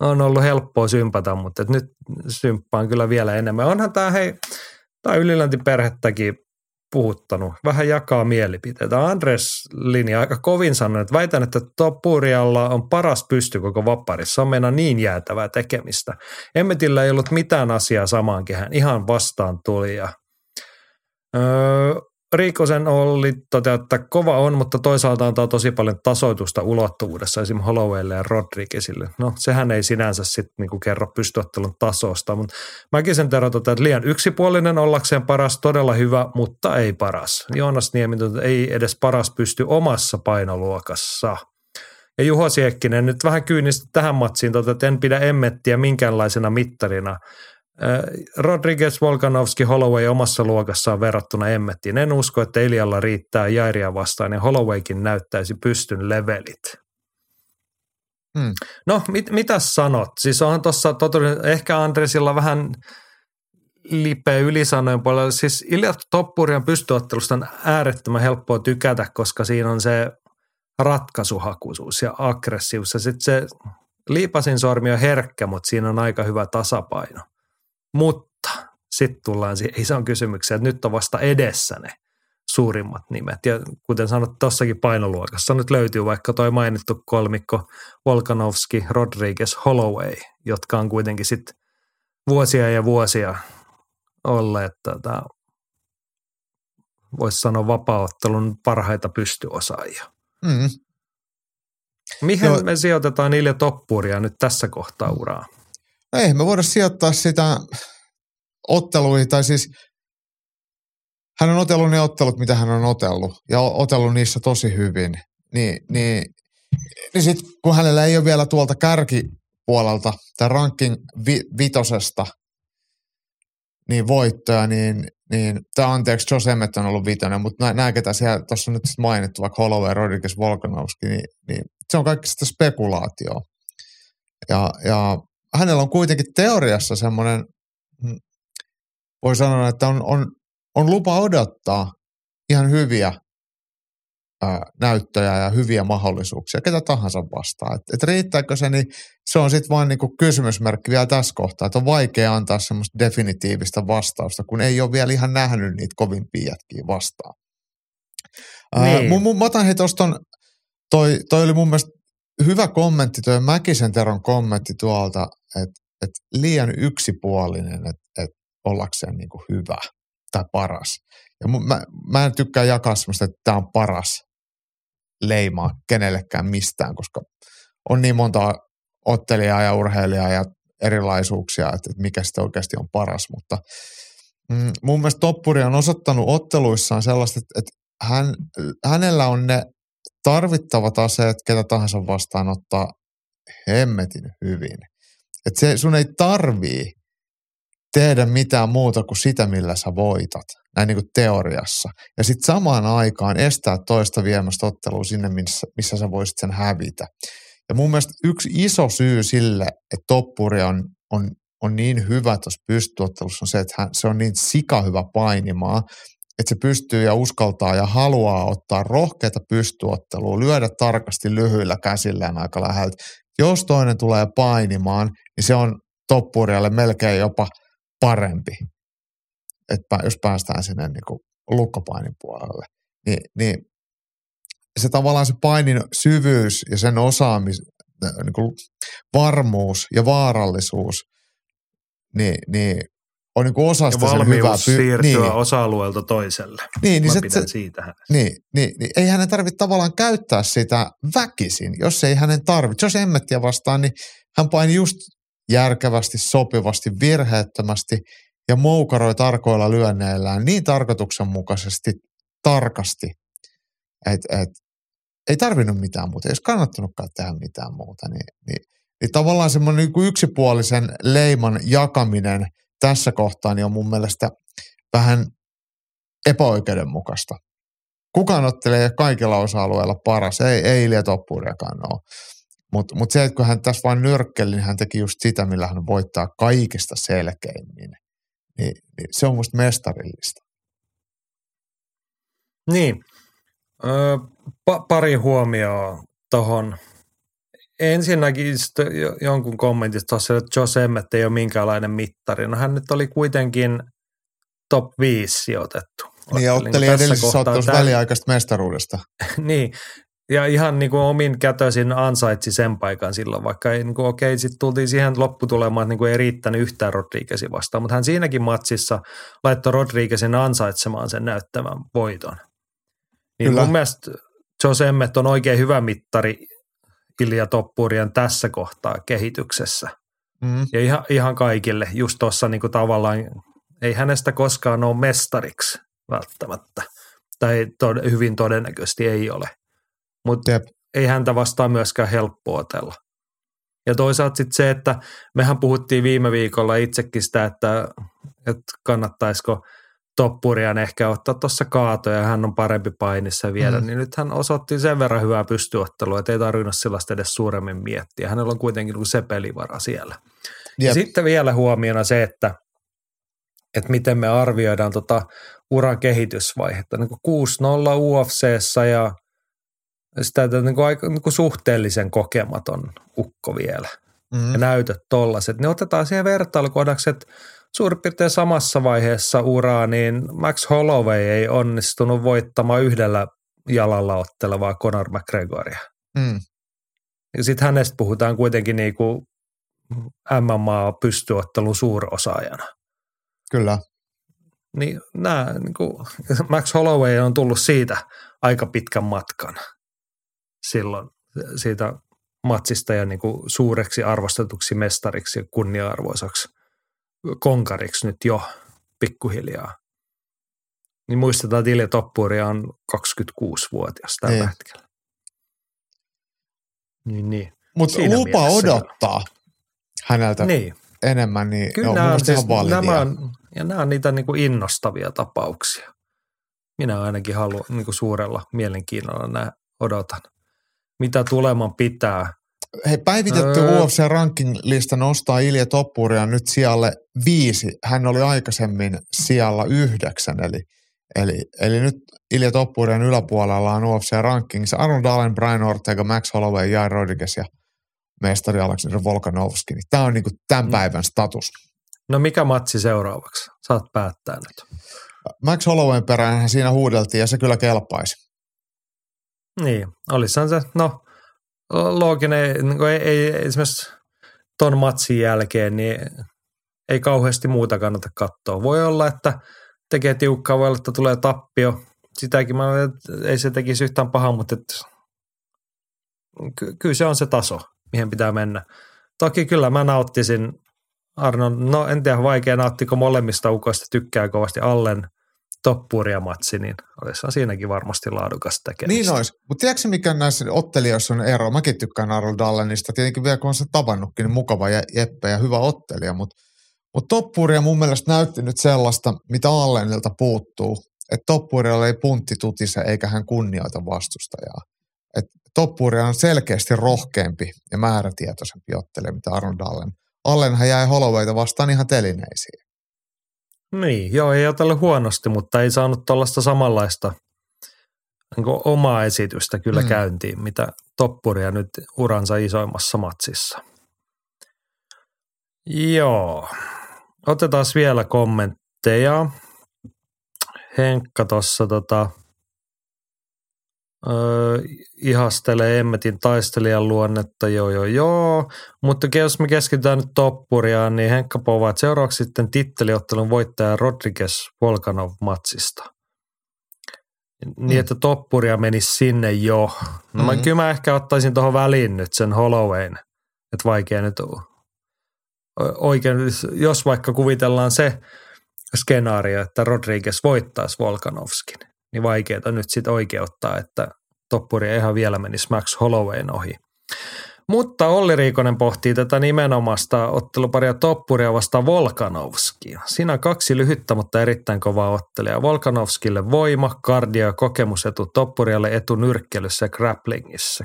on ollut helppoa sympata, mutta nyt symppaan kyllä vielä enemmän. Onhan tämä hei, tämä Ylilänti-perhettäkin puhuttanut, vähän jakaa mielipiteitä. Andres linja aika kovin sanoi, että väitän, että Toppurialla on paras pysty koko vapparissa. On meidän niin jäätävää tekemistä. Emmetillä ei ollut mitään asiaa samaan kehään, ihan vastaan tuli. Ja, öö, Riikosen Olli toteuttaa, että kova on, mutta toisaalta antaa tosi paljon tasoitusta ulottuvuudessa esim. Hollowaylle ja Rodriguezille. No sehän ei sinänsä sitten niinku kerro pystyottelun tasosta, mutta mäkin sen Tero toteaa, että liian yksipuolinen ollakseen paras, todella hyvä, mutta ei paras. Joonas Niemi ei edes paras pysty omassa painoluokassa. Ja Juho Siekkinen nyt vähän kyynistä tähän matsiin, että en pidä emmettiä minkäänlaisena mittarina – Rodriguez, Volkanovski, Holloway omassa luokassaan verrattuna Emmettiin. En usko, että Elialla riittää Jairia vastaan ja Hollowaykin näyttäisi pystyn levelit. Hmm. No, mit, mitä sanot? Siis onhan tuossa ehkä Andresilla vähän lipeä ylisanojen puolella. Siis Ilja Toppurian pystyottelusta on äärettömän helppoa tykätä, koska siinä on se ratkaisuhakuisuus ja aggressiivisuus. Sitten se liipasin sormi on herkkä, mutta siinä on aika hyvä tasapaino. Mutta sitten tullaan siihen ison kysymykseen, että nyt on vasta edessä ne suurimmat nimet. Ja kuten sanot, tuossakin painoluokassa nyt löytyy vaikka toi mainittu kolmikko Volkanovski, Rodriguez, Holloway, jotka on kuitenkin sitten vuosia ja vuosia olleet tota, voisi sanoa vapauttelun parhaita pystyosaajia. Mm. Mihin Joo. me sijoitetaan Ilja Toppuria nyt tässä kohtaa uraa? Ei me voida sijoittaa sitä otteluihin, tai siis hän on otellut ne ottelut, mitä hän on otellut, ja otellut niissä tosi hyvin. Niin, niin, niin sitten kun hänellä ei ole vielä tuolta kärkipuolelta tai ranking vi, vitosesta niin voittoja, niin, niin tämä anteeksi, Josh Emmett on ollut vitonen, mutta nämä, ketä siellä, tuossa nyt mainittu, vaikka Holloway, Rodriguez, Volkanovski, niin, niin se on kaikki sitä spekulaatioa. Ja, ja hänellä on kuitenkin teoriassa semmoinen, mm, voi sanoa, että on, on, on lupa odottaa ihan hyviä ää, näyttöjä ja hyviä mahdollisuuksia, ketä tahansa vastaan. Että et riittääkö se, niin se on sitten vain niinku kysymysmerkki vielä tässä kohtaa, että on vaikea antaa semmoista definitiivistä vastausta, kun ei ole vielä ihan nähnyt niitä kovin jätkiä vastaan. Niin. Ää, mun, mä otan hei tuosta toi, toi oli mun mielestä hyvä kommentti, tuo Mäkisen Teron kommentti tuolta, että et liian yksipuolinen, että et ollakseen niin kuin hyvä tai paras. Ja mä, mä en tykkää jakaa semmoista, että tämä on paras leimaa kenellekään mistään, koska on niin monta ottelijaa ja urheilijaa ja erilaisuuksia, että, että mikä sitten oikeasti on paras. Mutta mm, mun mielestä Toppuri on osoittanut otteluissaan sellaista, että, että hän, hänellä on ne tarvittavat aseet, ketä tahansa vastaan ottaa hemmetin hyvin. Että se, sun ei tarvii tehdä mitään muuta kuin sitä, millä sä voitat, näin niin kuin teoriassa. Ja sitten samaan aikaan estää toista viemästä ottelua sinne, missä, missä sä voisit sen hävitä. Ja mun mielestä yksi iso syy sille, että toppuri on, on, on niin hyvä tuossa pystyottelussa on se, että hän, se on niin sika hyvä painimaa, että se pystyy ja uskaltaa ja haluaa ottaa rohkeita pystyottelua, lyödä tarkasti lyhyillä käsillään aika läheltä. Jos toinen tulee painimaan, niin se on toppurialle melkein jopa parempi, että jos päästään sinne niin kuin lukkopainin puolelle. Ni, niin se tavallaan se painin syvyys ja sen osaamis, niin kuin varmuus ja vaarallisuus, niin, niin on niin osa sitä ja hyvää py- siirtyä niin. osa-alueelta toiselle. Niin, niin Mä pidän se, siitä Niin, niin, niin, ei hänen tarvitse tavallaan käyttää sitä väkisin, jos ei hänen tarvitse. Jos emmettiä vastaan, niin hän paini just järkevästi, sopivasti, virheettömästi ja moukaroi tarkoilla lyönneillään niin tarkoituksenmukaisesti, tarkasti, että et, ei tarvinnut mitään muuta, ei olisi kannattanutkaan tehdä mitään muuta, niin, niin, niin tavallaan semmoinen niin yksipuolisen leiman jakaminen tässä kohtaa niin on mun mielestä vähän epäoikeudenmukaista. Kukaan ottelee kaikilla osa-alueilla paras, ei, ei Ilja Toppuriakaan ole. Mutta mut se, että kun hän tässä vain nyrkkeli, niin hän teki just sitä, millä hän voittaa kaikista selkeimmin. Niin, niin se on musta mestarillista. Niin. Öö, pa- pari huomioa tuohon. Ensinnäkin jonkun kommentista tuossa, että Joe Emmett ei ole minkäänlainen mittari. No hän nyt oli kuitenkin top 5 sijoitettu. Niin ja otteli edellisessä ottelussa väliaikaista mestaruudesta. niin, ja ihan niin kuin omin kätöisin ansaitsi sen paikan silloin, vaikka ei, niin kuin, okei, sitten tultiin siihen lopputulemaan, että niin kuin ei riittänyt yhtään Rodriguezin vastaan, mutta hän siinäkin matsissa laittoi Rodriguezin ansaitsemaan sen näyttämän voiton. Niin Kyllä. mun mielestä Jose Emmet on oikein hyvä mittari Ilja Toppurien tässä kohtaa kehityksessä. Mm. Ja ihan, ihan kaikille, just tuossa niin tavallaan, ei hänestä koskaan ole mestariksi välttämättä. Tai tod- hyvin todennäköisesti ei ole mutta ei häntä vastaan myöskään helppo otella. Ja toisaalta sitten se, että mehän puhuttiin viime viikolla itsekin sitä, että, että kannattaisiko toppurian ehkä ottaa tuossa kaatoja ja hän on parempi painissa vielä, mm. niin nyt hän osoitti sen verran hyvää pystyottelua, että ei tarvinnut sellaista edes suuremmin miettiä. Hänellä on kuitenkin se pelivara siellä. Jep. Ja sitten vielä huomiona se, että, että miten me arvioidaan tota uran kehitysvaihetta. Niin 6-0 UFCssä ja sitä niin kuin aika niin kuin suhteellisen kokematon ukko vielä. Mm. Ja näytöt tollaset. Ne otetaan siihen vertailukohdaksi, että suurin piirtein samassa vaiheessa uraa, niin Max Holloway ei onnistunut voittamaan yhdellä jalalla ottelevaa Conor McGregoria. Mm. Ja sitten hänestä puhutaan kuitenkin niin kuin MMA-pystyottelun suurosaajana. Kyllä. Niin nämä, niin kuin Max Holloway on tullut siitä aika pitkän matkan silloin siitä matsista ja niin kuin suureksi arvostetuksi mestariksi ja kunnia-arvoisaksi konkariksi nyt jo pikkuhiljaa. Niin muistetaan, että Ilja Toppuri on 26-vuotias tällä niin. hetkellä. Niin, niin. Mutta lupa odottaa se. häneltä niin. enemmän, niin Kyllä on nämä on, siis, nämä on, ja nämä on niitä niin kuin innostavia tapauksia. Minä ainakin haluan niin kuin suurella mielenkiinnolla nämä odotan mitä tuleman pitää. Hei, päivitetty öö. UFC ranking-lista nostaa Ilja Toppuria nyt sijalle viisi. Hän oli aikaisemmin sijalla yhdeksän, eli, eli, eli nyt Ilja Toppurian yläpuolella on UFC rankingissa Arnold Allen, Brian Ortega, Max Holloway, Jair Rodriguez ja mestari Alexander Volkanovski. Niin Tämä on niin kuin tämän mm. päivän status. No mikä matsi seuraavaksi? Saat päättää nyt. Max Hollowayn perään siinä huudeltiin ja se kyllä kelpaisi. Niin, olisihan se, no looginen, niin ei, ei esimerkiksi ton matsin jälkeen, niin ei kauheasti muuta kannata katsoa. Voi olla, että tekee tiukkaa, voi olla, että tulee tappio. Sitäkin mä, ei se tekisi yhtään pahaa, mutta et, ky- kyllä se on se taso, mihin pitää mennä. Toki kyllä mä nauttisin Arnon, no en tiedä vaikea nauttiko molemmista ukoista, tykkää kovasti Allen toppuria matsi, niin olisi siinäkin varmasti laadukas tekemistä. Niin olisi, mutta tiedätkö mikä näissä ottelijoissa on ero? Mäkin tykkään Arnold Allenista, tietenkin vielä kun on se tavannutkin, niin mukava Jeppe ja hyvä ottelija, mutta mutta toppuria mun mielestä näytti nyt sellaista, mitä Allenilta puuttuu. Että toppurilla ei puntti tutise eikä hän kunnioita vastustajaa. Et toppuria on selkeästi rohkeampi ja määrätietoisempi ottelija, mitä Arnold Allen. Allenhan jäi Hollowayta vastaan ihan telineisiin. Niin, joo, ei otellut huonosti, mutta ei saanut tuollaista samanlaista niin omaa esitystä kyllä mm. käyntiin, mitä toppuria nyt uransa isoimmassa matsissa. Joo, otetaan vielä kommentteja. Henkka tuossa tota, Öö, ihastelee Emmetin taistelijan luonnetta, joo joo joo. Mutta jos me keskitytään nyt toppuriaan, niin Henkka povaa, että seuraavaksi sitten titteliottelun voittaja Rodriguez Volkanov matsista. Niin, mm. että toppuria menisi sinne jo. No mm-hmm. mä, kyllä mä ehkä ottaisin tuohon väliin nyt sen Hollowayn. Että vaikea nyt oikein, jos vaikka kuvitellaan se, skenaario, että Rodriguez voittaisi Volkanovskin, niin vaikeaa nyt sitten oikeuttaa, että toppuri ei ihan vielä menisi Max Hollowayn ohi. Mutta Olli Riikonen pohtii tätä nimenomaista otteluparia Toppuria vasta Volkanovskia. Siinä on kaksi lyhyttä, mutta erittäin kovaa ottelia. Volkanovskille voima, kardio ja kokemusetu, Toppurialle etu nyrkkelyssä ja grapplingissa,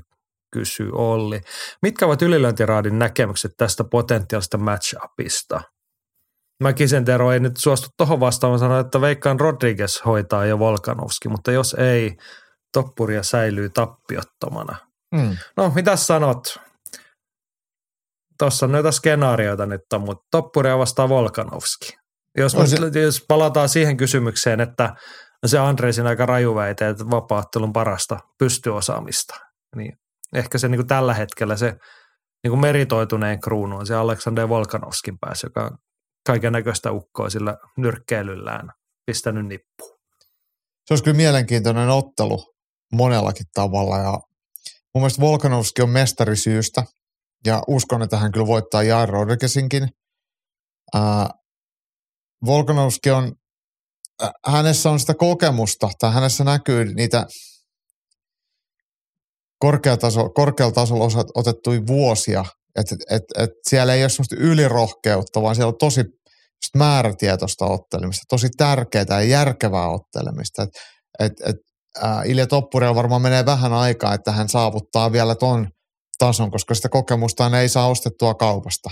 kysyy Olli. Mitkä ovat ylilöintiraadin näkemykset tästä potentiaalista match-upista? Mäkisen Tero ei nyt suostu tuohon vastaamaan sanoa, että veikkaan Rodriguez hoitaa jo Volkanovski, mutta jos ei, Toppuria säilyy tappiottomana. Mm. No, mitä sanot? Tuossa on noita skenaarioita nyt, mutta Toppuria vastaa Volkanovski. Jos, no se... jos palataan siihen kysymykseen, että se Andresin aika raju väite, että vapaattelun parasta pystyosaamista, niin ehkä se niin kuin tällä hetkellä se niin kuin meritoituneen kruunu on se Aleksander Volkanovskin päässä, joka kaiken näköistä ukkoa sillä nyrkkeilyllään pistänyt nippuun. Se olisi kyllä mielenkiintoinen ottelu monellakin tavalla ja mun mielestä Volkanovski on mestari syystä ja uskon, että hän kyllä voittaa Jair Rodriguezinkin. Äh, Volkanovski on, äh, hänessä on sitä kokemusta tai hänessä näkyy niitä korkealla tasolla otettuja vuosia, että et, et siellä ei ole sellaista ylirohkeutta, vaan siellä on tosi määrätietoista ottelemista, tosi tärkeää ja järkevää ottelemista. Et, et, et, ää, Ilja Toppurilla varmaan menee vähän aikaa, että hän saavuttaa vielä ton tason, koska sitä kokemusta ei saa ostettua kaupasta.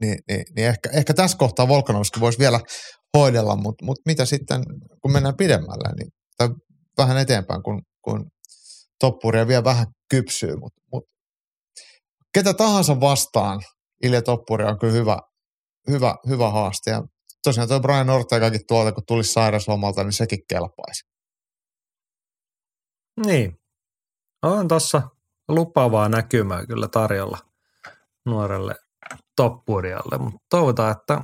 Niin, niin, niin ehkä, ehkä tässä kohtaa Volkanovski voisi vielä hoidella, mutta mut mitä sitten, kun mennään pidemmälle, niin, vähän eteenpäin, kun, kun toppuria vielä vähän kypsyy, mutta mut, ketä tahansa vastaan Ilja Toppuri on kyllä hyvä, hyvä, hyvä haaste. Ja tosiaan tuo Brian Ortegakin tuolta, kun tulisi sairauslomalta, niin sekin kelpaisi. Niin. On tuossa lupaavaa näkymää kyllä tarjolla nuorelle toppurialle, mutta toivotaan, että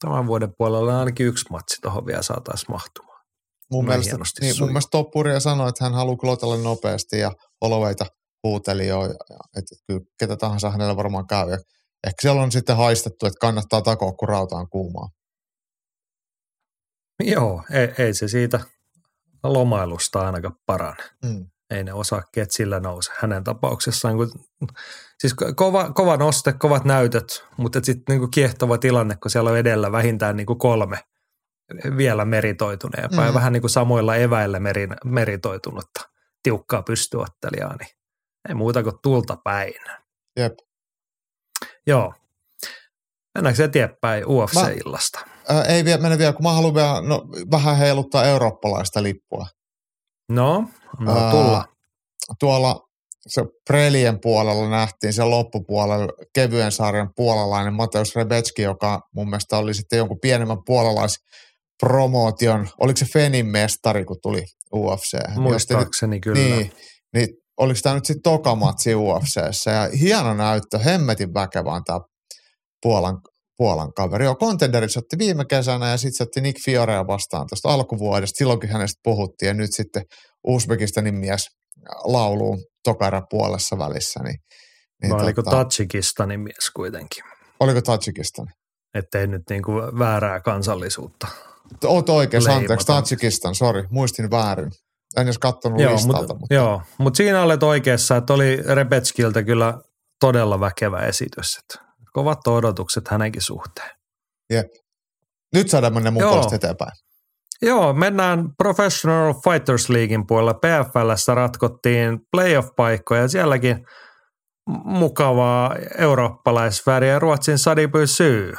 tämän vuoden puolella ainakin yksi matsi tuohon vielä saataisiin mahtumaan. Mun mielestä, niin, mun mielestä Toppuria sanoi, että hän haluaa klotella nopeasti ja oloveita huuteli jo, että kyllä ketä tahansa hänellä varmaan käy. Ja ehkä siellä on sitten haistettu, että kannattaa takoa, kun rauta on kuumaa. Joo, ei, ei se siitä lomailusta ainakaan parane. Mm. Ei ne osakkeet sillä nouse hänen tapauksessaan. Kun, siis kova, kova noste, kovat näytöt, mutta sitten niin kiehtova tilanne, kun siellä on edellä vähintään niin kuin kolme vielä meritoituneempaa mm. ja vähän niin kuin samoilla eväillä merin, meritoitunutta tiukkaa pystyottelijaa, niin ei muuta kuin tulta päin. Jep. Joo. Mennäänkö se eteenpäin UFC-illasta? Mä, ää, ei vielä, mene vielä, kun mä haluan vielä no, vähän heiluttaa eurooppalaista lippua. No, no tulla. Ää, tuolla se Prelien puolella nähtiin se loppupuolella kevyen sarjan puolalainen Mateus Rebetski, joka mun mielestä oli sitten jonkun pienemmän puolalaispromootion, oliko se Fenin mestari, kun tuli UFC? Muistaakseni kyllä. Niin, niin oliko tämä nyt sitten toka matsi UFCssä ja hieno näyttö, hemmetin väkevään tämä Puolan, Puolan kaveri. Joo, Contenderit otti viime kesänä ja sitten se otti Nick Fiorea vastaan tuosta alkuvuodesta. Silloinkin hänestä puhuttiin ja nyt sitten Uzbekistanin mies lauluun tokara puolessa välissä. Niin, niin Vai oliko tota, Tajikistanin mies kuitenkin? Oliko Tajikistan? Ettei nyt niinku väärää kansallisuutta. Oot oikein, anteeksi, Tajikistan, sori, muistin väärin. En edes katsonut joo, listalta. Mut, mutta. Joo, mutta siinä olet oikeassa, että oli Rebetskiltä kyllä todella väkevä esitys. Että kovat odotukset hänenkin suhteen. Jep. Nyt saadaan mennä mun puolesta eteenpäin. Joo, mennään Professional Fighters Leaguein puolella. PFLssä ratkottiin playoff-paikkoja ja sielläkin mukavaa eurooppalaisväriä. Ruotsin Sadi Syy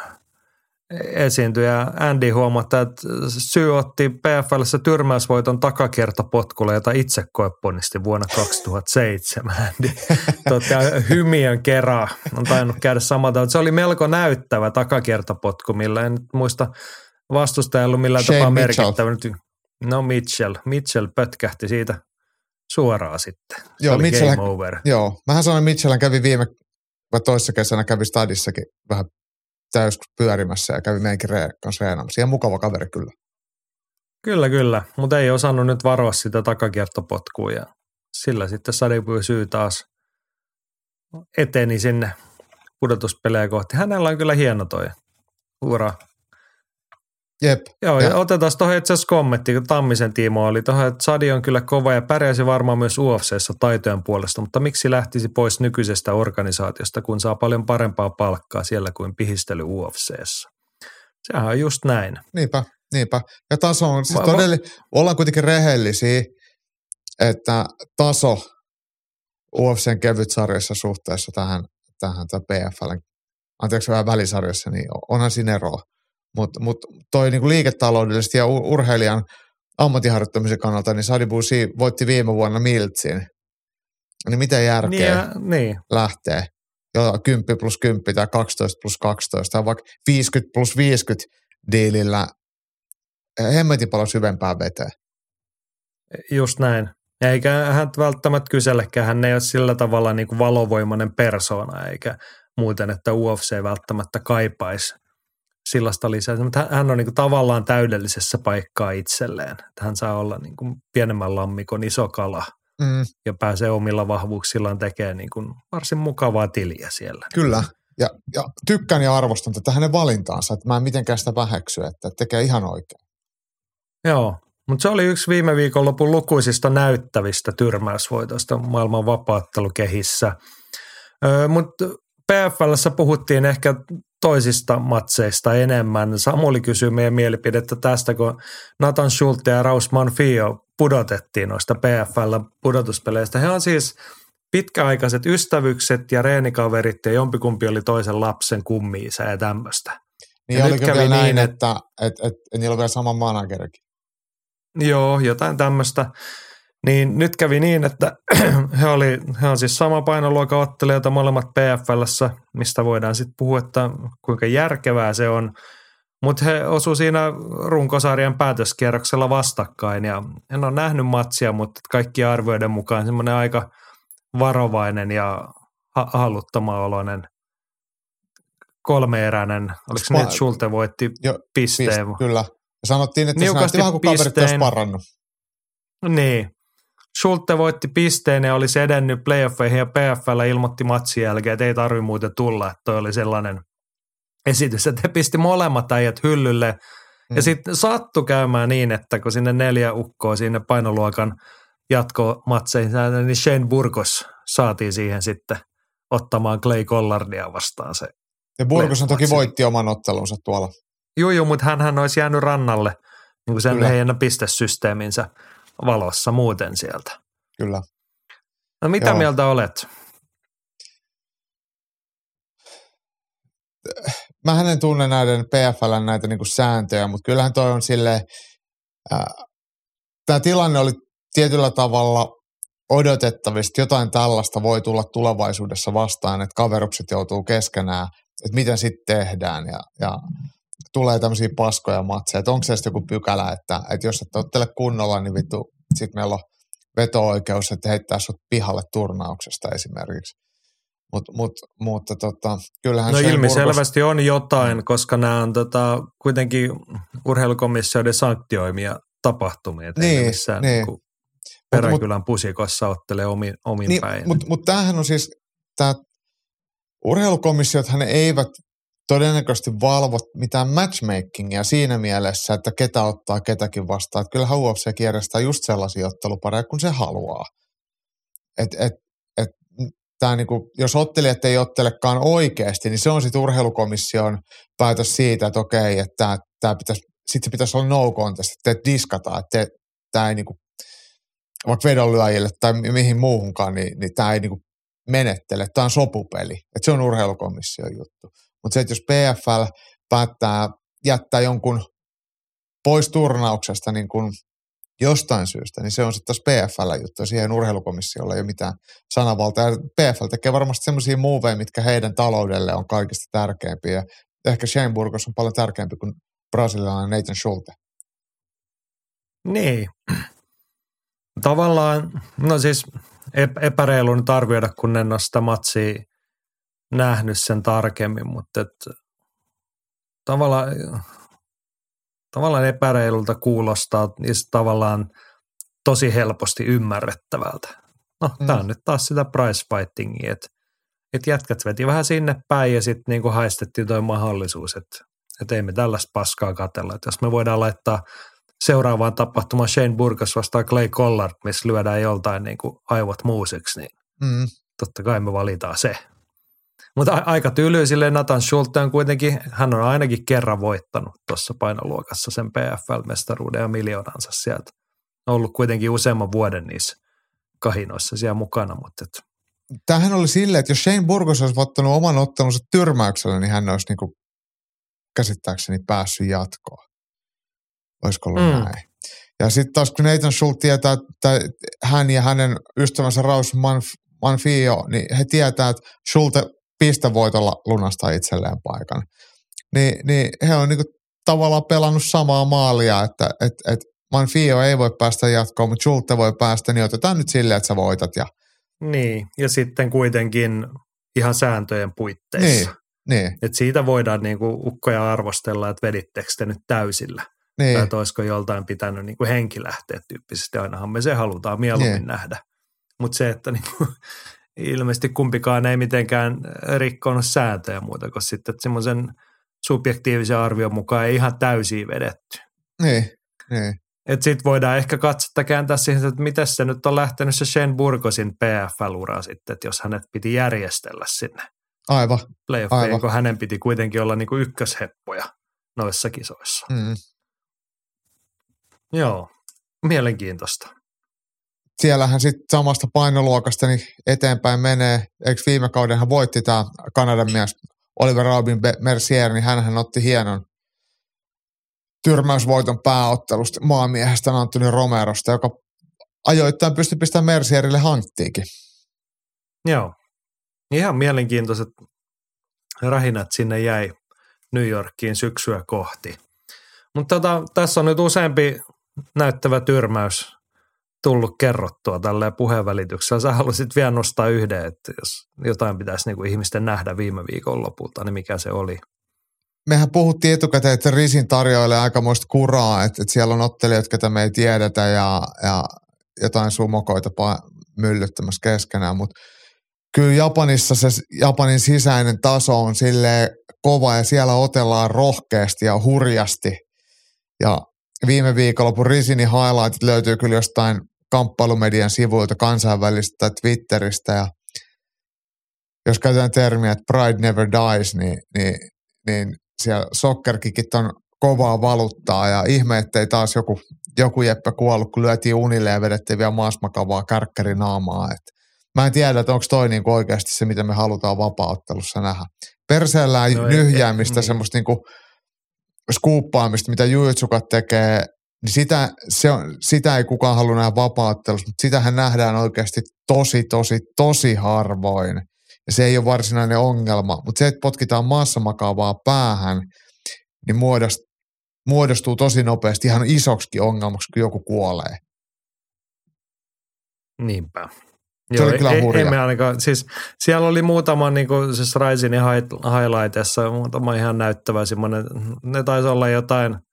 esiintyjä Andy huomata, että syy otti PFLssä tyrmäysvoiton takakiertopotkulle, jota itse koeponnisti vuonna 2007. Andy totta, hymiön kerran on tainnut käydä samalta. Se oli melko näyttävä takakiertopotku, millä en nyt muista vastustaja ollut millään Shane tapaa merkittävä. No Mitchell. Mitchell pötkähti siitä suoraan sitten. Se joo, Mitchell, game over. Joo, mähän sanoin, Mitchell kävi viime vai toissa kesänä kävi stadissakin vähän täys pyörimässä ja kävi meidänkin kanssa reenaamassa. Ihan mukava kaveri kyllä. Kyllä, kyllä, mutta ei osannut nyt varoa sitä takakiertopotkua ja sillä sitten Sadipui syy taas eteni sinne pudotuspelejä kohti. Hänellä on kyllä hieno toi ura Jep. Joo, ja, ja otetaan tuohon itse asiassa kommentti, kun Tammisen Tiimo oli tuohon, että Sadi on kyllä kova ja pärjäsi varmaan myös UFCssä taitojen puolesta, mutta miksi lähtisi pois nykyisestä organisaatiosta, kun saa paljon parempaa palkkaa siellä kuin pihistely UFCssä? Sehän on just näin. Niinpä, niinpä. Ja taso on, siis todella, ollaan kuitenkin rehellisiä, että taso UFCn kevytsarjassa suhteessa tähän, tähän PFL, anteeksi vähän välisarjassa, niin onhan siinä eroa. Mutta mut toi niinku liiketaloudellisesti ja urheilijan ammattiharjoittamisen kannalta, niin Sadi Busi voitti viime vuonna Miltsin. Niin miten järkeä niin, niin. lähtee? Jo 10 plus 10 tai 12 plus 12 tai vaikka 50 plus 50 diilillä hemmetin paljon syvempää veteen. Just näin. Eikä hän välttämättä kysellekään, hän ei ole sillä tavalla niin kuin valovoimainen persona, eikä muuten, että UFC välttämättä kaipaisi sillasta lisää. Mutta hän on niin kuin tavallaan täydellisessä paikkaa itselleen. Hän saa olla niin kuin pienemmän lammikon iso kala mm. ja pääsee omilla vahvuuksillaan tekemään niin kuin varsin mukavaa tiliä siellä. Kyllä. Ja, ja tykkään ja arvostan tätä hänen valintaansa, että mä en mitenkään sitä väheksy, että tekee ihan oikein. Joo, mutta se oli yksi viime viikonlopun lukuisista näyttävistä tyrmäysvoitoista maailman vapaattelukehissä. Öö, Mutta PFLssä puhuttiin ehkä toisista matseista enemmän. Samuli kysyi meidän mielipidettä tästä, kun Nathan Schulte ja Raus Manfio pudotettiin noista PFL-pudotuspeleistä. He on siis pitkäaikaiset ystävykset ja reenikaverit ja jompikumpi oli toisen lapsen kummiisa ja tämmöistä. Niin ja oliko vielä niin, näin, että, että, että, että niillä on vielä sama managerikin? Joo, jotain tämmöistä. Niin nyt kävi niin, että he, oli, he on siis sama painoluokan ottelijoita molemmat PFLssä, mistä voidaan sitten puhua, että kuinka järkevää se on. Mutta he osu siinä runkosarjan päätöskierroksella vastakkain ja en ole nähnyt matsia, mutta kaikki arvioiden mukaan semmoinen aika varovainen ja ha- haluttomaoloinen kolmeeräinen, oliko se nyt Schulte voitti jo, pisteen? Pist, kyllä. Ja sanottiin, että Niukasti se vähän kuin kaverit olisi parannut. Niin. Schulte voitti pisteen ja olisi edennyt playoffeihin ja PFL ilmoitti matsin jälkeen, että ei tarvi muuten tulla. Että toi oli sellainen esitys, että he pisti molemmat äijät hyllylle. Mm. Ja sitten sattui käymään niin, että kun sinne neljä ukkoa sinne painoluokan jatkomatseihin, niin Shane Burgos saatiin siihen sitten ottamaan Clay Collardia vastaan se. Ja Burgos on toki voitti oman ottelunsa tuolla Joo, joo, mutta hän olisi jäänyt rannalle niin kuin sen Kyllä. heidän pistesysteeminsä valossa muuten sieltä. Kyllä. No mitä joo. mieltä olet? Mä en tunne näiden PFLn näitä niin sääntöjä, mutta kyllähän toi on silleen, tämä tilanne oli tietyllä tavalla odotettavasti, jotain tällaista voi tulla tulevaisuudessa vastaan, että kaverukset joutuu keskenään, että miten sitten tehdään ja, ja tulee tämmöisiä paskoja matseja, että onko se joku pykälä, että, että jos et ottele kunnolla, niin vittu, sit meillä on veto-oikeus, että heittää sut pihalle turnauksesta esimerkiksi. Mut, mut, mutta tota, kyllähän No ilmiselvästi Burgos... on jotain, koska nämä on tota, kuitenkin urheilukomissioiden sanktioimia tapahtumia. Niin, missään niin. Niin peräkylän mut, pusikossa ottelee omin, omin niin, päin. Mutta mut tämähän on siis, tämä urheilukomissiothan eivät todennäköisesti valvot mitään matchmakingia siinä mielessä, että ketä ottaa ketäkin vastaan. Että kyllähän UFC järjestää just sellaisia ottelupareja, kun se haluaa. Et, et, et, tää niinku, jos ottelijat ei ottelekaan oikeasti, niin se on sitten urheilukomission päätös siitä, että okei, että tämä pitäisi, sitten se pitäisi olla no contest, että te diskataan, että tämä ei niinku, vaikka vedonlyöjille tai mihin muuhunkaan, niin, niin tämä ei niinku menettele. Tämä on sopupeli. Että se on urheilukomission juttu. Mutta se, että jos PFL päättää jättää jonkun pois turnauksesta niin kun jostain syystä, niin se on sitten taas PFL-juttu siihen urheilukomissiolla ei ole mitään sanavaltaa. Ja PFL tekee varmasti semmoisia muoveja, mitkä heidän taloudelle on kaikista tärkeimpiä. Ehkä Shane Burgos on paljon tärkeämpi kuin brasilialainen Nathan Schulte. Niin. Tavallaan, no siis epäreilu nyt arvioida, kun en ole sitä matsia nähnyt sen tarkemmin, mutta et, tavallaan, tavallaan epäreilulta kuulostaa ja tavallaan tosi helposti ymmärrettävältä. No, mm. tämä on nyt taas sitä price fightingia, että et jätkät veti vähän sinne päin ja sitten niinku haistettiin tuo mahdollisuus, että Että ei me tällaista paskaa katella. Että jos me voidaan laittaa seuraavaan tapahtumaan Shane Burgos vastaan Clay Collard, missä lyödään joltain niin kuin aivot muusiksi, niin mm. totta kai me valitaan se. Mutta aika tyly sille Nathan Schulte on kuitenkin, hän on ainakin kerran voittanut tuossa painoluokassa sen PFL-mestaruuden ja miljoonansa sieltä. On ollut kuitenkin useamman vuoden niissä kahinoissa siellä mukana, mutta et. Tämähän oli silleen, että jos Shane Burgos olisi ottanut oman ottelunsa tyrmäyksellä, niin hän olisi niinku käsittääkseni päässyt jatkoon. Olisiko ollut mm. näin? Ja sitten taas kun Nathan Schultz tietää, että hän ja hänen ystävänsä Raus Manf- Manfio, niin he tietää, että Schulte pistevoitolla lunastaa itselleen paikan. Ni, niin he on niinku tavallaan pelannut samaa maalia, että et, et Manfio ei voi päästä jatkoon, mutta Schulte voi päästä, niin otetaan nyt silleen, että sä voitat. Ja... Niin, ja sitten kuitenkin ihan sääntöjen puitteissa. Niin, niin. Et siitä voidaan niinku ukkoja arvostella, että vedittekö te nyt täysillä. Niin. Tai että olisiko joltain pitänyt niinku henki lähteä tyyppisesti. Ainahan me se halutaan mieluummin niin. nähdä. Mutta se, että niinku, ilmeisesti kumpikaan ei mitenkään rikkonut sääntöjä muuta kuin sitten, että semmoisen subjektiivisen arvion mukaan ei ihan täysin vedetty. Niin, niin. Että sitten voidaan ehkä katsota kääntää siihen, että miten se nyt on lähtenyt se Shane Burgosin PFL-ura sitten, että jos hänet piti järjestellä sinne Aivan. Playoffiin, kun hänen piti kuitenkin olla niinku ykkösheppoja noissa kisoissa. Mm. Joo, mielenkiintoista siellähän sitten samasta painoluokasta niin eteenpäin menee. Eikö viime kauden hän voitti tämä Kanadan mies Oliver Robin Mercier, niin hän otti hienon tyrmäysvoiton pääottelusta maamiehestä Antoni Romerosta, joka ajoittain pystyi pistämään Mercierille hanttiikin. Joo. Ihan mielenkiintoiset rahinat sinne jäi New Yorkiin syksyä kohti. Mutta tota, tässä on nyt useampi näyttävä tyrmäys tullut kerrottua tällä puheenvälityksellä. Sä halusit vielä nostaa yhden, että jos jotain pitäisi niin kuin ihmisten nähdä viime viikon lopulta, niin mikä se oli? Mehän puhuttiin etukäteen, että Risin tarjoilee aikamoista kuraa, että, että siellä on ottelijat, joita me ei tiedetä ja, ja jotain sumokoita myllyttämässä keskenään, mutta kyllä Japanissa se Japanin sisäinen taso on sille kova ja siellä otellaan rohkeasti ja hurjasti. Ja viime viikonlopun Risinin highlightit löytyy kyllä jostain kamppailumedian sivuilta kansainvälistä Twitteristä ja jos käytetään termiä, että pride never dies, niin, niin, niin siellä sokkerkikit on kovaa valuttaa ja ihme, ettei taas joku, joku jeppe kuollut, kun lyötiin unille ja vedettiin vielä maasmakavaa kärkkärinaamaa. Et mä en tiedä, että onko toi niinku oikeasti se, mitä me halutaan vapauttelussa nähdä. Perseellään no nyhjäämistä, niin. semmoista niinku skuuppaamista, mitä Jujutsukat tekee niin sitä, se on, sitä ei kukaan halua nähdä vapaattelussa, mutta sitähän nähdään oikeasti tosi, tosi, tosi harvoin. Ja se ei ole varsinainen ongelma, mutta se, että potkitaan massamakaavaa päähän, niin muodostuu, muodostuu tosi nopeasti ihan isoksi ongelmaksi, kun joku kuolee. Niinpä. Se Joo, oli kyllä ei, ei me ainakaan, siis siellä oli muutama niin kuin siis Rising highlightissa, muutama ihan näyttävä semmoinen, ne taisi olla jotain –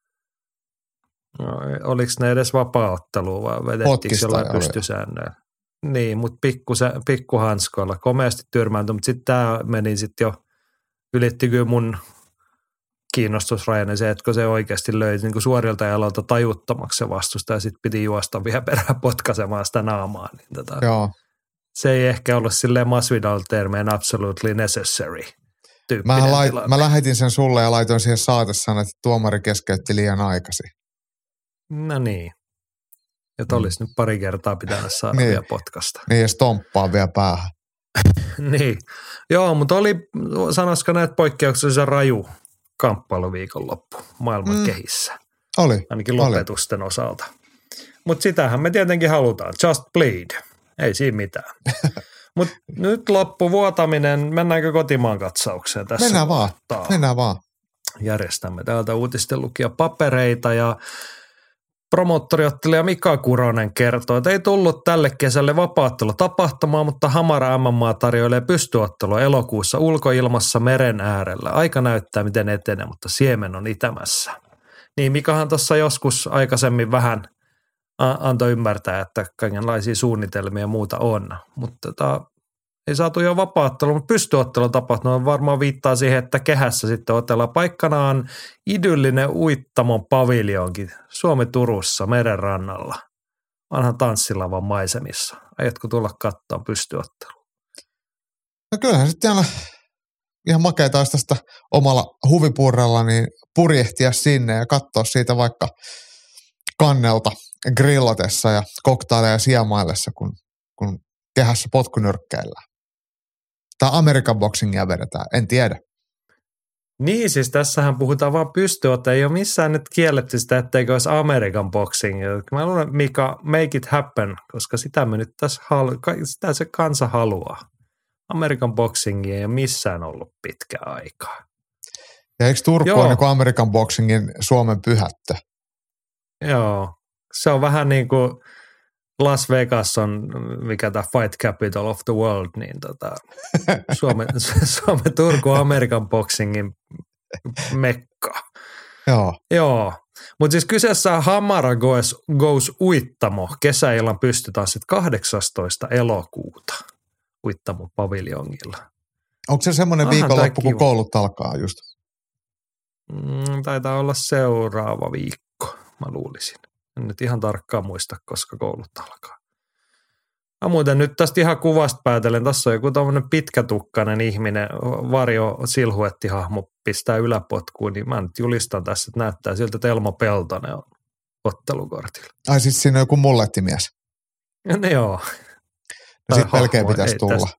oliko ne edes vapauttelua vai vedettiinkö jollain pystysäännöillä? Niin, mutta pikku, pikkuhanskoilla komeasti tyrmääntyi, mutta sitten tämä meni sitten jo, ylitti kyllä mun kiinnostusrajani se, että kun se oikeasti löi niin kuin suorilta jalalta tajuttomaksi se vastusta ja sitten piti juosta vielä perään potkaisemaan sitä naamaa. Niin tota, Joo. Se ei ehkä ollut silleen Masvidal termeen absolutely necessary. Mä, lait, mä lähetin sen sulle ja laitoin siihen saatessaan, että tuomari keskeytti liian aikaisin. No niin. Että olisi mm. nyt pari kertaa pitänyt saada niin. vielä potkasta. Niin, ja stomppaa vielä päähän. niin. Joo, mutta oli, sanoisiko näitä poikkeuksellisen raju kamppailu viikonloppu maailman mm. kehissä. Oli. Ainakin lopetusten oli. osalta. Mutta sitähän me tietenkin halutaan. Just bleed. Ei siinä mitään. Mutta nyt loppuvuotaminen, mennäänkö kotimaan katsaukseen tässä? Mennään vaan, mennään vaan. Järjestämme täältä uutisten papereita ja Promottoriottelija Mika Kuronen kertoo, että ei tullut tälle kesälle vapaattelu tapahtumaa, mutta Hamara MMA tarjoilee pystyottelua elokuussa ulkoilmassa meren äärellä. Aika näyttää, miten etenee, mutta siemen on itämässä. Niin Mikahan tuossa joskus aikaisemmin vähän antoi ymmärtää, että kaikenlaisia suunnitelmia ja muuta on. Mutta tota, ei saatu jo vapaattelu, mutta pystyottelu tapahtunut. Varmaan viittaa siihen, että kehässä sitten otellaan. Paikkana on idyllinen Uittamon paviljonkin Suomi Turussa merenrannalla. Vanhan tanssilavan maisemissa. Aiotko tulla katsoa pystyottelu? No kyllähän sitten ihan, ihan makeita olisi tästä omalla huvipurrella niin purjehtia sinne ja katsoa siitä vaikka kannelta grillatessa ja koktaileja siemaillessa, kun, kun kehässä potkunyrkkeillä. Tai Amerikan boxingia vedetään, en tiedä. Niin, siis tässähän puhutaan vaan pystyottaa. Ei ole missään nyt kielletty sitä, etteikö olisi Amerikan boxing. Mä luulen, Mika, make it happen, koska sitä me nyt tässä halu- sitä se kansa haluaa. Amerikan boxingia ei ole missään ollut pitkä aikaa. Ja eikö Turku Joo. ole niin Amerikan boxingin Suomen pyhättö? Joo, se on vähän niin kuin Las Vegas on, mikä tämä Fight Capital of the World, niin tota, Suomen, Suomen Turku Amerikan boxingin mekka. Joo. Joo. Mutta siis kyseessä on Hamara Goes, Goes Uittamo. Kesäillan pystytanssit 18. elokuuta Uittamo paviljongilla. Onko se semmoinen viikonloppu, kun koulut alkaa just? Mm, taitaa olla seuraava viikko, mä luulisin. En nyt ihan tarkkaan muista, koska koulut alkaa. Mä muuten nyt tästä ihan kuvasta päätellen, tässä on joku tämmöinen pitkätukkainen ihminen, varjo silhuettihahmo pistää yläpotkuun, niin mä nyt julistan tässä, että näyttää siltä, että Elmo Peltonen on ottelukortilla. Ai siis siinä on joku mullettimies? Ja ne joo. No sit melkein pitäisi tulla. Tästä.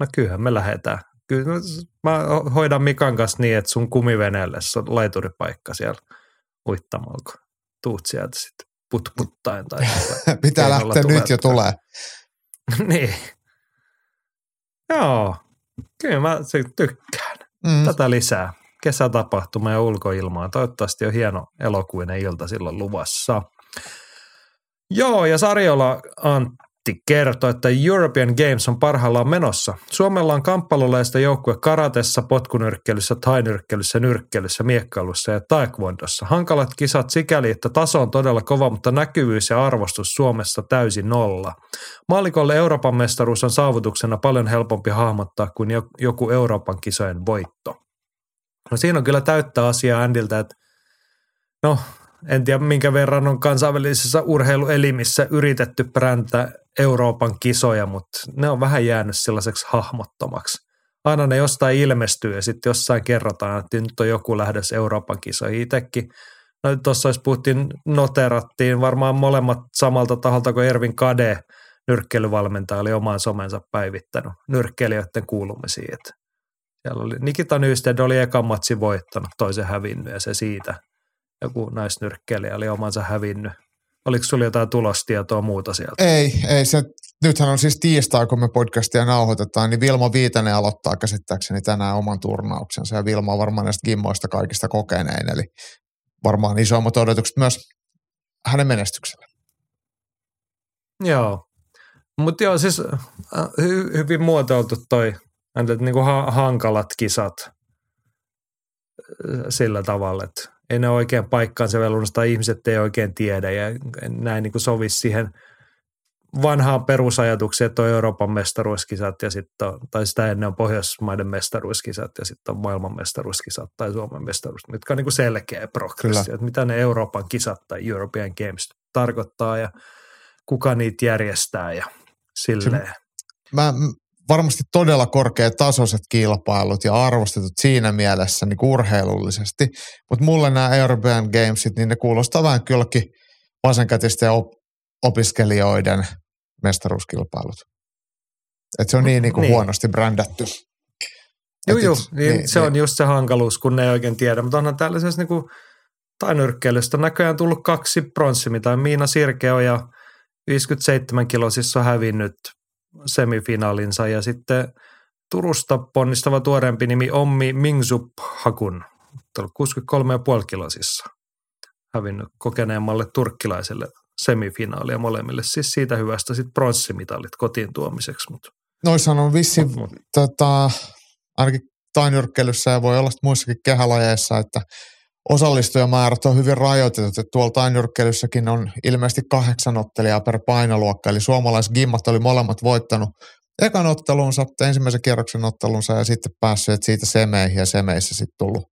No kyllähän me lähdetään. Kyllä mä hoidan Mikan kanssa niin, että sun kumiveneelle on laituripaikka siellä uittamalla, tuut sieltä sitten putputtaen. Tai Pitää lähteä nyt jo tulee. niin. Joo, kyllä mä tykkään. Mm. Tätä lisää. Kesätapahtuma ja ulkoilmaa. Toivottavasti on hieno elokuinen ilta silloin luvassa. Joo, ja Sarjola Antti Antti kertoi, että European Games on parhaillaan menossa. Suomella on kamppailulaista joukkue karatessa, potkunyrkkelyssä, tainyrkkelyssä, nyrkkelyssä, miekkailussa ja taekwondossa. Hankalat kisat sikäli, että taso on todella kova, mutta näkyvyys ja arvostus Suomessa täysin nolla. Maalikolle Euroopan mestaruus on saavutuksena paljon helpompi hahmottaa kuin joku Euroopan kisojen voitto. No siinä on kyllä täyttä asiaa Andiltä, että no en tiedä minkä verran on kansainvälisissä urheiluelimissä yritetty brändää Euroopan kisoja, mutta ne on vähän jäänyt sellaiseksi hahmottomaksi. Aina ne jostain ilmestyy ja sitten jossain kerrotaan, että nyt on joku lähdössä Euroopan kisoihin itsekin. No tuossa jos puhuttiin, noterattiin varmaan molemmat samalta taholta kuin Ervin Kade, nyrkkeilyvalmentaja oli oman somensa päivittänyt nyrkkeilijöiden kuulumisiin. Että siellä oli, Nikita Nysted oli ekan matsi voittanut, toisen hävinnyt ja se siitä. Joku naisnyrkkeilijä oli omansa hävinnyt Oliko sulla jotain tulostietoa muuta sieltä? Ei, ei se, nythän on siis tiistai, kun me podcastia nauhoitetaan, niin Vilma Viitanen aloittaa käsittääkseni tänään oman turnauksensa ja Vilma on varmaan näistä gimmoista kaikista kokenein, eli varmaan isommat odotukset myös hänen menestykselle. Joo, mutta joo siis äh, hy- hyvin muotoiltu toi, että niinku ha- hankalat kisat äh, sillä tavalla, että ei ne oikein paikkaansa velunnosta tai ihmiset ei oikein tiedä ja näin niin kuin sovi siihen vanhaan perusajatukseen, että on Euroopan mestaruuskisat ja sitten tai sitä ennen on Pohjoismaiden mestaruuskisat ja sitten on maailman mestaruuskisat tai Suomen mestaruuskisat, mitkä on niin kuin selkeä progressio, että mitä ne Euroopan kisat tai European Games tarkoittaa ja kuka niitä järjestää ja silleen. Mä, varmasti todella korkeatasoiset kilpailut ja arvostetut siinä mielessä niin urheilullisesti, mutta mulle nämä European Gamesit, niin ne kuulostaa vähän kylläkin vasenkätisten op- opiskelijoiden mestaruuskilpailut. Et se on niin, niin, kuin niin. huonosti brändätty. Joo, joo, niin, niin, se niin. on just se hankaluus, kun ne ei oikein tiedä. Mutta onhan tällaisessa niin kuin tainyrkkeilystä näköjään tullut kaksi pronssimitaa. Miina Sirkeo ja 57 kilosissa on hävinnyt semifinaalinsa ja sitten Turusta ponnistava tuoreempi nimi Ommi Mingsup Hakun, 63,5 kilosissa hävinnyt kokeneemmalle turkkilaiselle semifinaalia molemmille. Siis siitä hyvästä sitten pronssimitalit kotiin tuomiseksi. Mutta. Noissahan on vissi, mut, mut. Tota, ainakin tainyrkkeilyssä ja voi olla muissakin kehälajeissa, että osallistujamäärät on hyvin rajoitetut. Että tuolla tainyrkkeilyssäkin on ilmeisesti kahdeksan ottelijaa per painoluokka, eli suomalaisgimmat oli molemmat voittanut ekan ottelunsa, ensimmäisen kierroksen ottelunsa ja sitten päässyt siitä semeihin ja semeissä sitten tullut,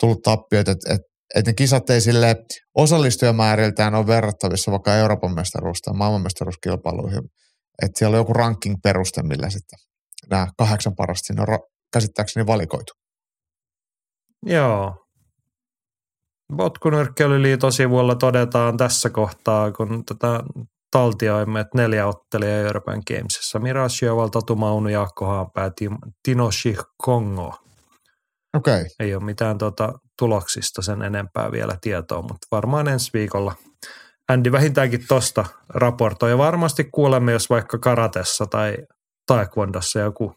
tullut tappioita. Että et, et ne kisat ei sille osallistujamääriltään ole verrattavissa vaikka Euroopan mestaruus tai maailmanmestaruuskilpailuihin. Että siellä on joku ranking-peruste, millä sitten nämä kahdeksan parasta on ra- käsittääkseni valikoitu. Joo. Potkunyrkkeilyliiton sivuilla todetaan tässä kohtaa, kun tätä taltioimme, että neljä ottelia Euroopan Gamesissa. Mirage Tatu Maunu, Jaakko Haanpää, Tinoshi Kongo. Okei. Okay. Ei ole mitään tuota, tuloksista sen enempää vielä tietoa, mutta varmaan ensi viikolla Andy vähintäänkin tosta raportoi. Ja varmasti kuulemme, jos vaikka karatessa tai taekwondossa joku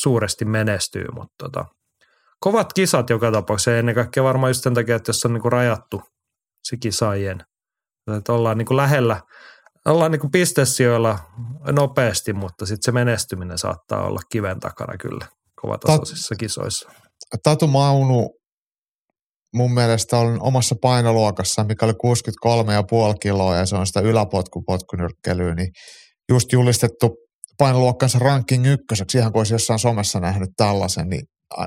suuresti menestyy, mutta tota, kovat kisat joka tapauksessa ja ennen kaikkea varmaan just sen takia, että jos on niinku rajattu se kisaajien, että ollaan niinku lähellä, ollaan niinku pistesijoilla nopeasti, mutta sitten se menestyminen saattaa olla kiven takana kyllä kovatasoisissa kisoissa. Tatu Maunu mun mielestä on omassa painoluokassa, mikä oli 63,5 kiloa ja se on sitä yläpotkupotkunyrkkelyä, niin just julistettu painoluokkansa ranking ykköseksi, ihan kuin olisi jossain somessa nähnyt tällaisen, niin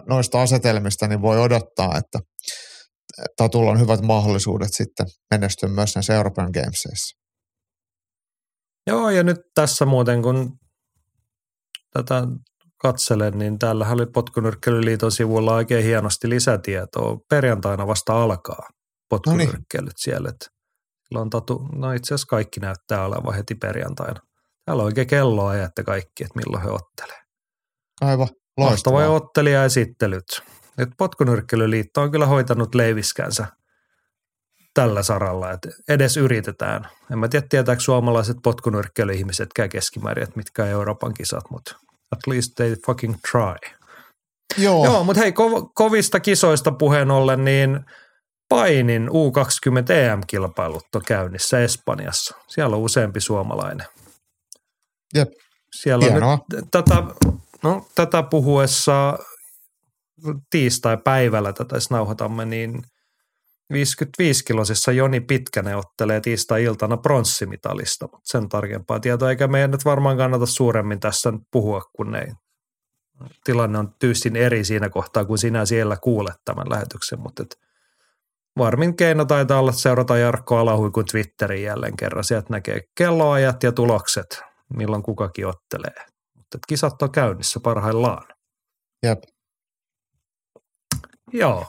noista asetelmista niin voi odottaa, että Tatulla on hyvät mahdollisuudet sitten menestyä myös näissä Euroopan Gamesissa. Joo, ja nyt tässä muuten, kun tätä katselen, niin täällä oli Potkunyrkkelyliiton sivulla oikein hienosti lisätietoa. Perjantaina vasta alkaa potkunyrkkelyt no niin. siellä. Sillä on tatu, no itse asiassa kaikki näyttää olevan heti perjantaina. Täällä on oikein kelloa ajatte kaikki, että milloin he ottelee. Aivan, Loistava ottelijaesittelyt. Nyt Potkunyrkkelyliitto on kyllä hoitanut leiviskänsä tällä saralla, että edes yritetään. En mä tiedä, tietääkö suomalaiset potkunyrkkelyihmisetkään keskimäärin, että mitkä on Euroopan kisat, mutta at least they fucking try. Joo. Joo, mutta hei, kov- kovista kisoista puheen ollen, niin painin U20 EM-kilpailut on käynnissä Espanjassa. Siellä on useampi suomalainen. Jep. Siellä on Hienoa. nyt tätä, no, tätä puhuessa tiistai-päivällä tätä nauhoitamme, niin 55-kilosissa Joni Pitkänen ottelee tiistai-iltana pronssimitalista, mutta sen tarkempaa tietoa, eikä meidän nyt varmaan kannata suuremmin tässä puhua, kun ei. Tilanne on tyystin eri siinä kohtaa, kun sinä siellä kuulet tämän lähetyksen, mutta et varmin keino taitaa olla seurata Jarkko Alahuikun Twitterin jälleen kerran. Sieltä näkee kelloajat ja tulokset, milloin kukakin ottelee. Mutta kisat on käynnissä parhaillaan. Jep. Joo.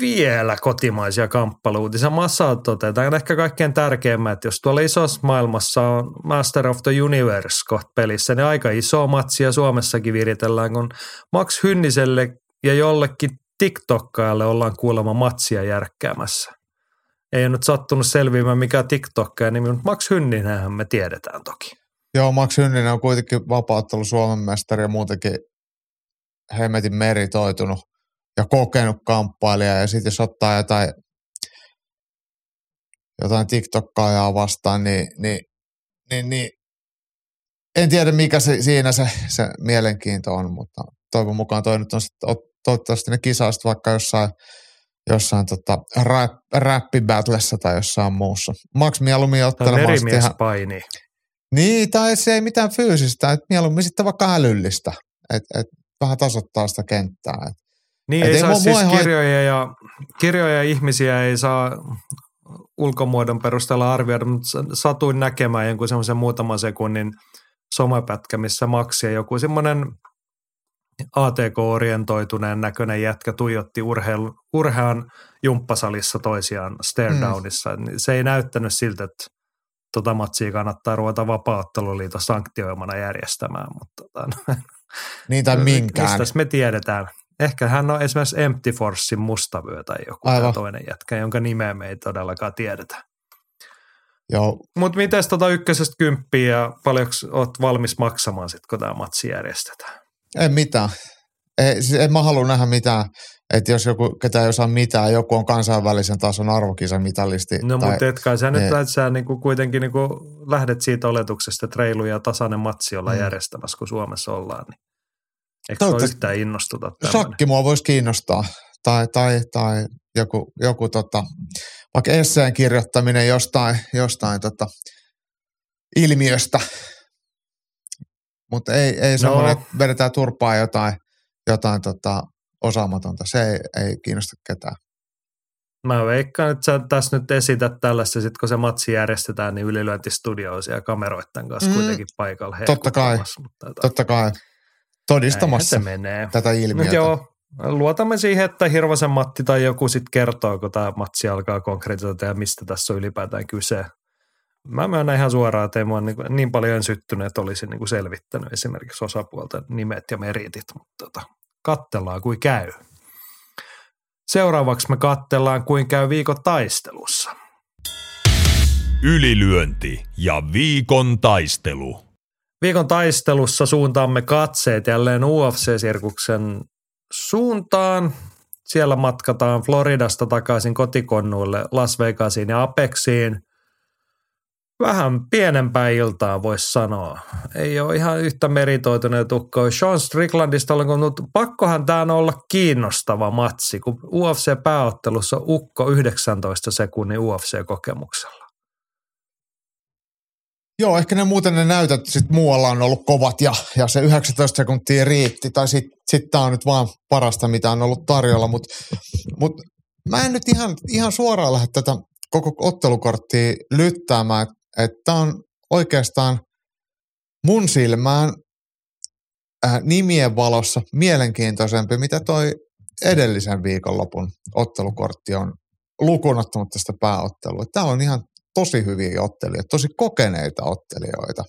Vielä kotimaisia kamppailuutisia. Massa totetaan ehkä kaikkein tärkeimmät, jos tuolla isossa maailmassa on Master of the Universe pelissä, niin aika iso matsia Suomessakin viritellään, kun Max Hynniselle ja jollekin TikTokkaajalle ollaan kuulemma matsia järkkäämässä. Ei ole nyt sattunut selviämään mikä TikTokkaja nimi, mutta Max Hynninenhän me tiedetään toki. Joo, Max Hynninen on kuitenkin vapauttelu Suomen mestari ja muutenkin hemmetin meritoitunut ja kokenut kamppailija. Ja sitten jos ottaa jotain, jotain TikTokkaajaa vastaan, niin, niin, niin, niin en tiedä mikä se, siinä se, se mielenkiinto on, mutta toivon mukaan toi nyt on sitten, toivottavasti ne kisaista vaikka jossain, jossain tota, rap, räppibattlessa tai jossain muussa. Max mieluummin ottelemaan ihan... paini. Niin, tai se ei mitään fyysistä, että mieluummin sitten vaikka älyllistä, että et vähän tasoittaa sitä kenttää. Et, niin, et ei, ei saa siis kirjoja ja, kirjoja ja ihmisiä ei saa ulkomuodon perusteella arvioida, mutta satuin näkemään jonkun semmoisen muutaman sekunnin somepätkä, missä Max ja joku semmoinen ATK-orientoituneen näköinen jätkä tuijotti urheil, urhean jumppasalissa toisiaan stare downissa. Mm. Se ei näyttänyt siltä, että tota matsia kannattaa ruveta vapaa-otteluliiton sanktioimana järjestämään. Mutta tota, niin tai minkään. Mistä me tiedetään? Ehkä hän on esimerkiksi Empty Forcein mustavyö tai joku toinen jätkä, jonka nimeä me ei todellakaan tiedetä. Joo. Mutta miten tota ykkösestä kymppiä ja paljonko oot valmis maksamaan sit, kun tämä matsi järjestetään? En mitään. Ei, siis en mä halua nähdä mitään, että jos joku, ketä ei osaa mitään, joku on kansainvälisen tason arvokisamitalisti. No tai, mutta etkä sä nyt, että sä niinku kuitenkin niinku lähdet siitä oletuksesta, että reilu ja tasainen matsi ollaan mm. järjestämässä, kun Suomessa ollaan. Niin eikö se yhtään innostuta tämmöinen? Shakki mua voisi kiinnostaa. Tai, tai, tai joku, joku tota, vaikka esseen kirjoittaminen jostain, jostain tota, ilmiöstä, mutta ei, ei semmoinen, no. että vedetään turpaa jotain, jotain tota, osaamatonta. Se ei, ei kiinnosta ketään. Mä veikkaan, että sä tässä nyt esität tällaista, sit kun se matsi järjestetään, niin ylilyöntistudio ja kameroiden kanssa mm, kuitenkin paikalla. Totta kai, mutta, totta kai. Todistamassa se menee. tätä ilmiötä. Mut joo, luotamme siihen, että Hirvosen Matti tai joku sitten kertoo, kun tämä matsi alkaa konkretisoida ja mistä tässä on ylipäätään kyse. Mä myönnän ihan suoraan, että ei mua niin, niin paljon en syttynyt, että olisin niin selvittänyt esimerkiksi osapuolten nimet ja meritit, mutta tota, kattellaan kuin käy. Seuraavaksi me kattellaan kuin käy viikon taistelussa. Ylilyönti ja viikon taistelu. Viikon taistelussa suuntaamme katseet jälleen UFC-sirkuksen suuntaan. Siellä matkataan Floridasta takaisin kotikonnuille Las Vegasiin ja Apexiin – vähän pienempää iltaa voisi sanoa. Ei ole ihan yhtä meritoituneet tukkoa. Sean Stricklandista on mutta pakkohan tämä olla kiinnostava matsi, kun UFC-pääottelussa on Ukko 19 sekunnin UFC-kokemuksella. Joo, ehkä ne muuten ne näytöt sit muualla on ollut kovat ja, ja se 19 sekuntia riitti. Tai sitten sit tämä on nyt vaan parasta, mitä on ollut tarjolla. Mutta mut mä en nyt ihan, ihan suoraan lähde tätä koko ottelukorttia lyttäämään että on oikeastaan mun silmään äh, nimien valossa mielenkiintoisempi, mitä toi edellisen viikonlopun ottelukortti on lukunottamatta tästä pääottelua. Täällä on ihan tosi hyviä ottelijoita, tosi kokeneita ottelijoita.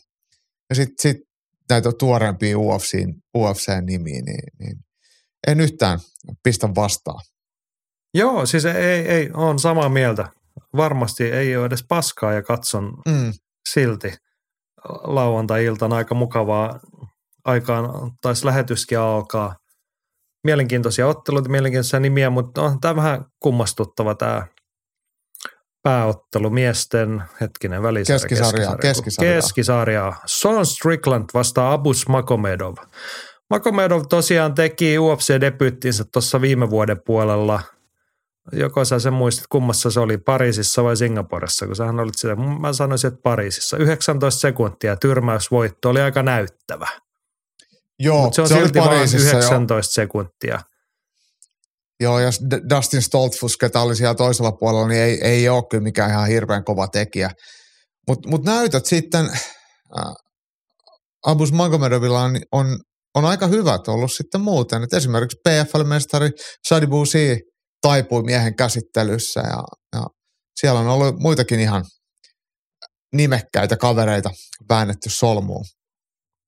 Ja sitten sit näitä tuorempia UFC, UFC-nimiä, niin, niin en yhtään pistä vastaan. Joo, siis ei, ei on samaa mieltä varmasti ei ole edes paskaa ja katson mm. silti lauantai-iltana aika mukavaa aikaan, taisi lähetyskin alkaa. Mielenkiintoisia otteluita, mielenkiintoisia nimiä, mutta on tämä vähän kummastuttava tämä pääottelu miesten, hetkinen välisarja. Keskisarja. Keskisarja. Keskisarja. Sean Strickland vastaa Abus Makomedov. Makomedov tosiaan teki UFC-debyyttinsä tuossa viime vuoden puolella – joko sä sen muistit, kummassa se oli, Pariisissa vai Singaporessa, kun sähän olit sitä, mä sanoisin, että Pariisissa. 19 sekuntia tyrmäysvoitto oli aika näyttävä. Joo, Mut se on se silti vain 19 jo. sekuntia. Joo, jos Dustin Stoltfus, ketä oli siellä toisella puolella, niin ei, ei ole kyllä mikään ihan hirveän kova tekijä. Mutta mut näytöt sitten, äh, Abus Magomedovilla on, on, on aika hyvät ollut sitten muuten. Et esimerkiksi PFL-mestari Sadi Bousi taipui miehen käsittelyssä ja, ja siellä on ollut muitakin ihan nimekkäitä kavereita väännetty solmuun.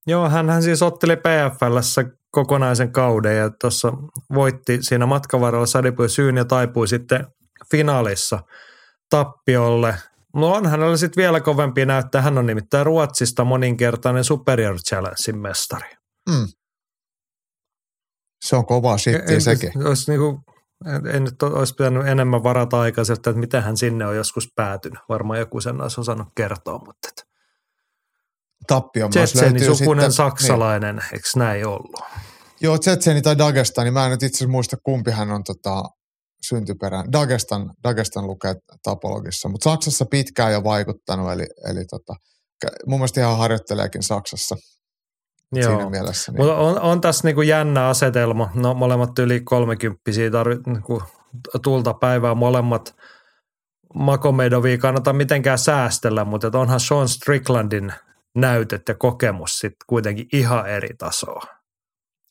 Joo, hän siis otteli PFLssä kokonaisen kauden ja tuossa voitti siinä matkavaralla Sadipui syyn ja taipui sitten finaalissa tappiolle. No on hänellä sitten vielä kovempi näyttää. Hän on nimittäin Ruotsista moninkertainen Superior Challengein mestari. Mm. Se on kova sitten sekin. Olisi niinku en nyt olisi pitänyt enemmän varata aikaa että miten hän sinne on joskus päätynyt. Varmaan joku sen olisi osannut kertoa, mutta että Tappio sukunen sitten, saksalainen, niin. eikö näin ollut? Joo, Tsetseni tai Dagestani, mä en nyt itse asiassa muista kumpi hän on tota, syntyperään. Dagestan, Dagestan lukee tapologissa, mutta Saksassa pitkään jo vaikuttanut, eli, eli tota, mun mielestä ihan harjoitteleekin Saksassa – Joo. siinä mielessä. Niin. Mutta on, on tässä niinku jännä asetelma. No molemmat yli kolmekymppisiä tarvit niinku tulta päivää molemmat. Makomedovia kannata mitenkään säästellä, mutta onhan Sean Stricklandin näytet ja kokemus sitten kuitenkin ihan eri tasoa.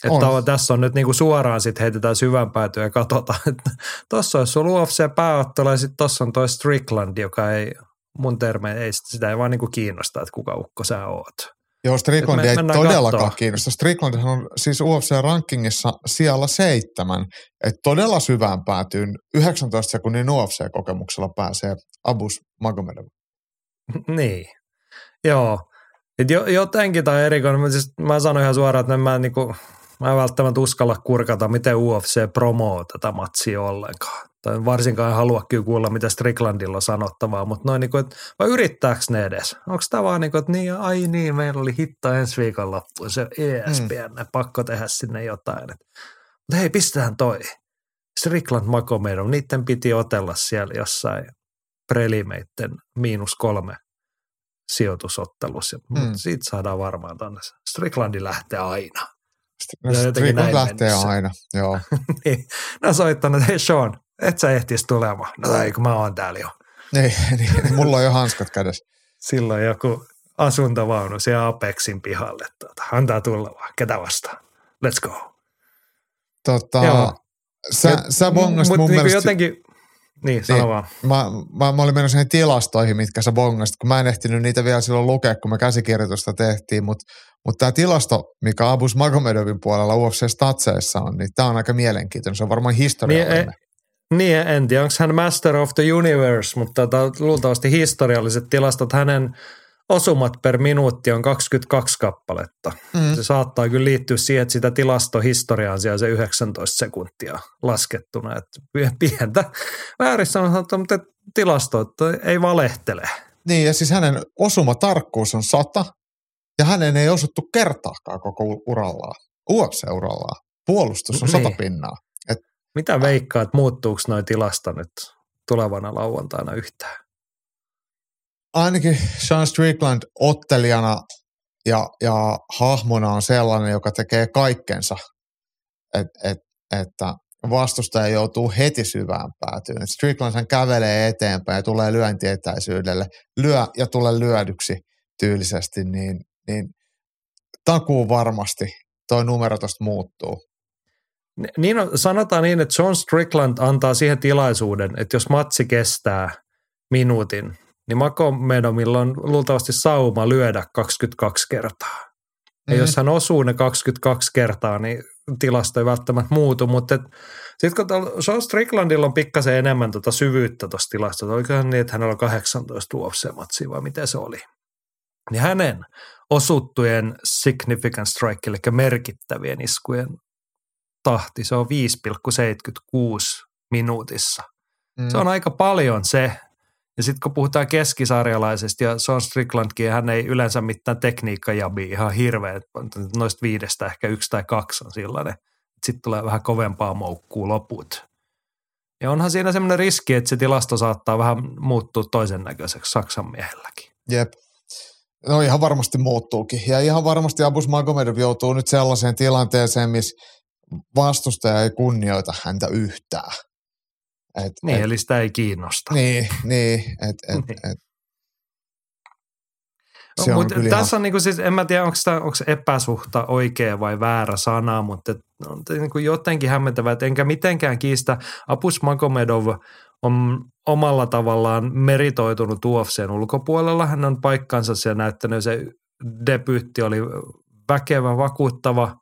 Että on. tässä on nyt niinku suoraan sitten heitetään syvän päätyä ja katsotaan, että tuossa olisi sulla UFC-pääottelu ja sitten tuossa on toi Strickland, joka ei mun termeen, ei sitä ei vaan niinku kiinnosta, että kuka ukko sä oot. Joo, Strickland ei todellakaan katsoa. kiinnosta. Strickland on siis UFC-rankingissa siellä seitsemän. Että todella syvään päätyyn 19 sekunnin UFC-kokemuksella pääsee Abus Magomedov. niin, joo. Et jo, jotenkin tai erikoinen, siis, mä sanoin ihan suoraan, että mä, niinku, mä en välttämättä uskalla kurkata, miten UFC promoo tätä matsia ollenkaan tai varsinkaan en halua kyllä kuulla, mitä Stricklandilla on sanottavaa, mutta noin niin kuin, että vai yrittääkö ne edes? Onko tämä vaan niin kuin, että niin, ai niin, meillä oli hitta ensi loppuun, se ESPN, mm. pakko tehdä sinne jotain. Mutta hei, pistetään toi. Strickland Makomedov, niiden piti otella siellä jossain prelimeitten miinus kolme sijoitusottelussa. Mm. Mutta siitä saadaan varmaan tuonne. Stricklandin lähtee aina. No, Strickland lähtee mennessä. aina, joo. niin. No soittanut, että hei Sean, et sä ehtisi tulemaan. No ei, kun mä oon täällä jo. Niin, niin mulla on jo hanskat kädessä. Silloin joku asuntovaunu siellä Apexin pihalle. Tuota, antaa tulla vaan, ketä vastaan. Let's go. Tota, Joo. sä, ja, sä bongasit mun niin mielestä... jotenkin, niin, sano niin, vaan. Mä, mä, mä olin menossa niihin tilastoihin, mitkä sä bongasit, kun mä en ehtinyt niitä vielä silloin lukea, kun me käsikirjoitusta tehtiin, mutta mutta tämä tilasto, mikä Abus Magomedovin puolella UFC Statseissa on, niin tämä on aika mielenkiintoinen. Se on varmaan historiallinen. Niin, niin en tiedä, onko hän Master of the Universe, mutta tota, luultavasti historialliset tilastot hänen osumat per minuutti on 22 kappaletta. Mm. Se saattaa kyllä liittyä siihen, että sitä tilastohistoriaa on siellä se 19 sekuntia laskettuna. Että pientä väärissä on sanottu, mutta tilasto ei valehtele. Niin ja siis hänen osumatarkkuus on sata ja hänen ei osuttu kertaakaan koko urallaan, UFC-urallaan. Puolustus on niin. sata pinnaa. Et, Mitä veikkaat, muuttuuko noin tilasta nyt tulevana lauantaina yhtään? Ainakin Sean Strickland ottelijana ja, ja hahmona on sellainen, joka tekee kaikkensa, et, et, että vastustaja joutuu heti syvään päätyyn. Strickland hän kävelee eteenpäin ja tulee lyöntietäisyydelle, lyö ja tulee lyödyksi tyylisesti, niin, niin takuu varmasti toi numero tuosta muuttuu. Niin on, sanotaan niin, että John Strickland antaa siihen tilaisuuden, että jos matsi kestää minuutin, niin Makomedomilla on luultavasti sauma lyödä 22 kertaa. Ja mm. jos hän osuu ne 22 kertaa, niin tilasto ei välttämättä muutu, mutta sitten kun Sean Stricklandilla on pikkasen enemmän tuota syvyyttä tuossa tilastossa, olikohan niin, että hänellä on 18 UFC-matsia vai miten se oli, niin hänen osuttujen significant strike, eli merkittävien iskujen tahti, se on 5,76 minuutissa. Mm. Se on aika paljon se, ja sitten kun puhutaan keskisarjalaisesta ja Sean Stricklandkin, hän ei yleensä mitään tekniikkajabi ihan hirveä, noista viidestä ehkä yksi tai kaksi on sellainen. Sitten tulee vähän kovempaa moukkuu loput. Ja onhan siinä semmoinen riski, että se tilasto saattaa vähän muuttua toisen näköiseksi Saksan miehelläkin. Jep. No ihan varmasti muuttuukin. Ja ihan varmasti Abus Magomedov joutuu nyt sellaiseen tilanteeseen, missä vastustaja ei kunnioita häntä yhtään. Et, niin, et, eli sitä ei kiinnosta. Niin, niin. Et, et, niin. Et, no, mutta tässä on niin kuin siis, en mä tiedä, onko, tämä, onko epäsuhta oikea vai väärä sana, mutta on niin kuin jotenkin hämmentävää, että enkä mitenkään kiistä. Apus Magomedov on omalla tavallaan meritoitunut UFCn ulkopuolella. Hän on paikkansa siellä näyttänyt, se debyytti oli väkevä, vakuuttava.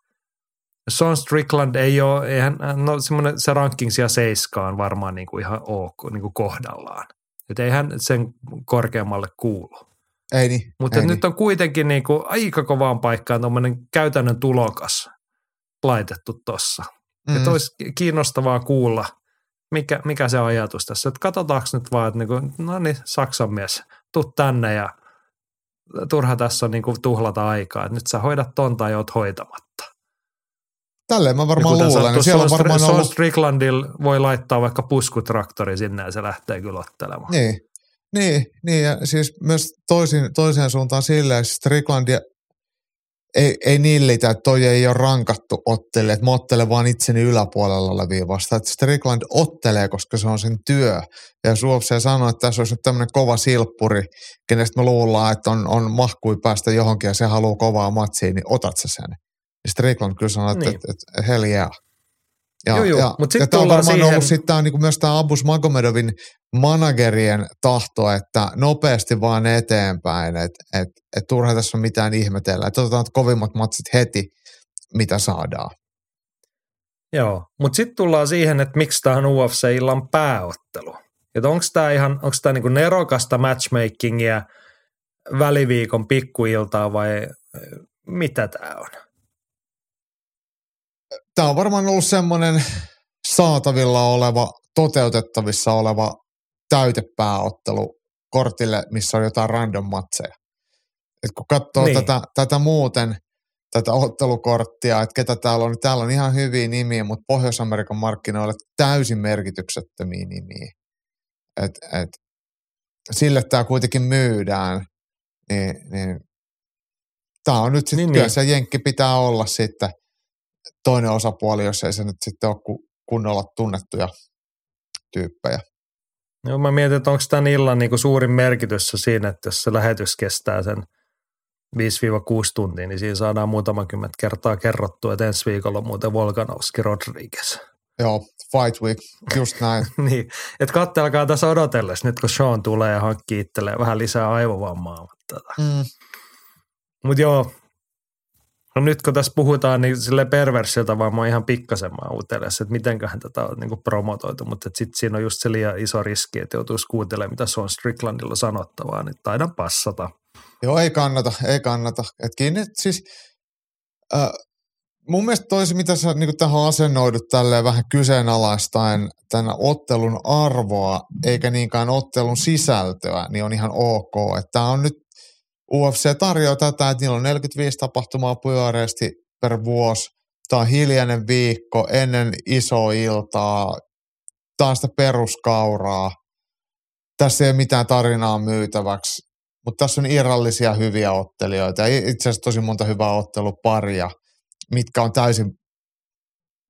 Sean Strickland ei ole, eihän, no semmoinen se ranking siellä seiskaan varmaan niin kuin ihan ok, niin kuin kohdallaan. Että eihän sen korkeammalle kuulu. Ei niin. Mutta ei nyt niin. on kuitenkin niin kuin aika kovaan paikkaan tuommoinen käytännön tulokas laitettu tuossa. Mm. Että olisi kiinnostavaa kuulla, mikä, mikä se ajatus tässä. Että katsotaanko nyt vaan, että niin kuin, no niin, Saksan mies, tuu tänne ja turha tässä on niin kuin tuhlata aikaa. Että nyt sä hoidat ton tai oot hoitamatta. Tälleen mä varmaan luulen. Sanottu, siellä on varmaan ollut... Stricklandil voi laittaa vaikka puskutraktori sinne ja se lähtee kyllä ottelemaan. Niin, niin, niin ja siis myös toisin, toiseen suuntaan silleen, että Stricklandia ei, ei nillitä, että toi ei ole rankattu ottele, että mä ottelen vaan itseni yläpuolella olevia vasta. Että Strickland ottelee, koska se on sen työ. Ja Suopse sanoo, että tässä olisi nyt tämmöinen kova silppuri, kenestä me luullaan, että on, on mahkui päästä johonkin ja se haluaa kovaa matsiin, niin otat sä sen. Strickland kyllä sanoi, että, niin. että, että hell yeah. Ja, joo, joo. ja, Mut sit ja tämä on varmaan siihen... ollut sitten tää, niin myös tämä Abus Magomedovin managerien tahto, että nopeasti vaan eteenpäin, että et, et turha tässä on mitään ihmetellä. Että otetaan kovimmat matsit heti, mitä saadaan. Joo, mutta sitten tullaan siihen, että miksi tämä on UFC-illan pääottelu. Että onko tämä ihan, onko tämä niinku nerokasta matchmakingia väliviikon pikkuiltaa vai mitä tämä on? Tämä on varmaan ollut semmoinen saatavilla oleva, toteutettavissa oleva täytepääottelu kortille, missä on jotain random matseja. Et kun katsoo niin. tätä, tätä muuten, tätä ottelukorttia, että ketä täällä on, niin täällä on ihan hyviä nimiä, mutta Pohjois-Amerikan markkinoille täysin merkityksettömiä nimiä. Et, et, sille tämä kuitenkin myydään. niin, niin tämä on nyt sitten Niin, niin, niin. se jenkki pitää olla sitten toinen osapuoli, jos ei se nyt sitten ole ku- kunnolla tunnettuja tyyppejä. Joo, mä mietin, että onko tämän illan niin kuin suurin merkitys siinä, että jos se lähetys kestää sen 5-6 tuntia, niin siinä saadaan muutama kymmentä kertaa kerrottua, että ensi viikolla on muuten Volkanovski Rodriguez. Joo, Fight Week, just näin. niin, että kattelkaa tässä odotellessa nyt, kun Sean tulee ja hankkii itselleen vähän lisää aivovammaa. Mutta, Mm, mutta joo, no nyt kun tässä puhutaan niin sille perversiltä oon ihan pikkasen mä että mitenköhän tätä on niin promotoitu, mutta sitten siinä on just se liian iso riski, että joutuisi kuuntelemaan, mitä Sean Stricklandilla sanottavaa, niin taidan passata. joo, ei kannata, ei kannata. Et kiinni, siis, äh, mun mielestä toisi, mitä sä niin tähän asennoidut tälleen vähän kyseenalaistaen tämän ottelun arvoa, eikä niinkään ottelun sisältöä, niin on ihan ok. Tämä on nyt, UFC tarjoaa tätä, että niillä on 45 tapahtumaa pyöreästi per vuosi. Tämä on hiljainen viikko ennen isoa iltaa. Tämä on sitä peruskauraa. Tässä ei ole mitään tarinaa myytäväksi. Mutta tässä on irrallisia hyviä ottelijoita itse asiassa tosi monta hyvää otteluparia, mitkä on täysin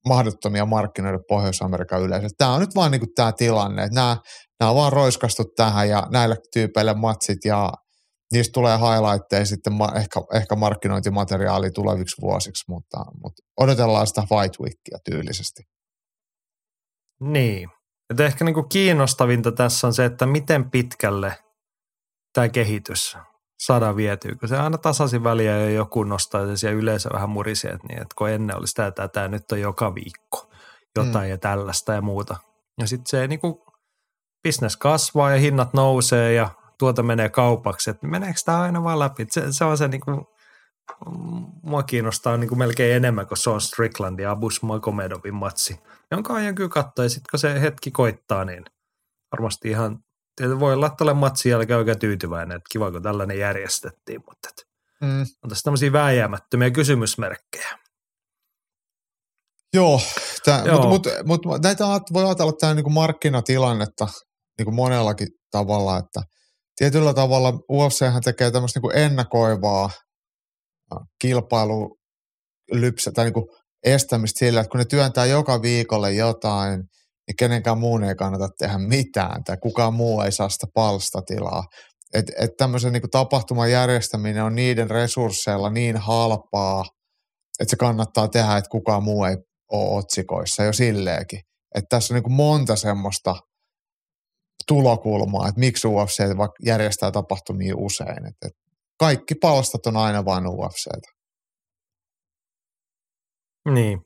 mahdottomia markkinoida Pohjois-Amerikan yleisölle. Tämä on nyt vaan niinku tämä tilanne, että nämä, nämä on vaan roiskastu tähän ja näille tyypeille matsit ja niistä tulee highlightteja sitten ma- ehkä, ehkä markkinointimateriaali tuleviksi vuosiksi, mutta, mutta odotellaan sitä Fight Weekia tyylisesti. Niin. Et ehkä niinku kiinnostavinta tässä on se, että miten pitkälle tämä kehitys saadaan vietyä, kun se aina tasaisin väliä ja joku nostaa ja siellä yleensä vähän murisee, että, niin, että kun ennen oli sitä, että tämä nyt on joka viikko jotain mm. ja tällaista ja muuta. Ja sitten se niinku, business kasvaa ja hinnat nousee ja tuota menee kaupaksi, että meneekö tämä aina vaan läpi. Se, se on se niinku, mua kiinnostaa niinku melkein enemmän kuin se on Strickland ja Abus Magomedovin matsi, jonka ajan kyllä katsoa ja sitten kun se hetki koittaa, niin varmasti ihan voi olla, että olen matsin jälkeen oikein tyytyväinen, että kiva kun tällainen järjestettiin, mutta et, Mm. on tässä tämmöisiä vääjäämättömiä kysymysmerkkejä. Joo, Joo. mutta mut, mut, näitä voi ajatella tämä niinku markkinatilannetta niinku monellakin tavalla, että tietyllä tavalla UFChän tekee tämmöistä niinku ennakoivaa kilpailulypsä tai niinku estämistä sillä, että kun ne työntää joka viikolle jotain, niin kenenkään muun ei kannata tehdä mitään tai kukaan muu ei saa sitä palstatilaa. Että et tämmöisen niinku tapahtuman järjestäminen on niiden resursseilla niin halpaa, että se kannattaa tehdä, että kukaan muu ei ole otsikoissa jo silleenkin. Että tässä on niin kuin monta semmoista tulokulmaa, että miksi UFC järjestää tapahtumia usein. Että että kaikki palstat on aina vain UFCtä. Niin.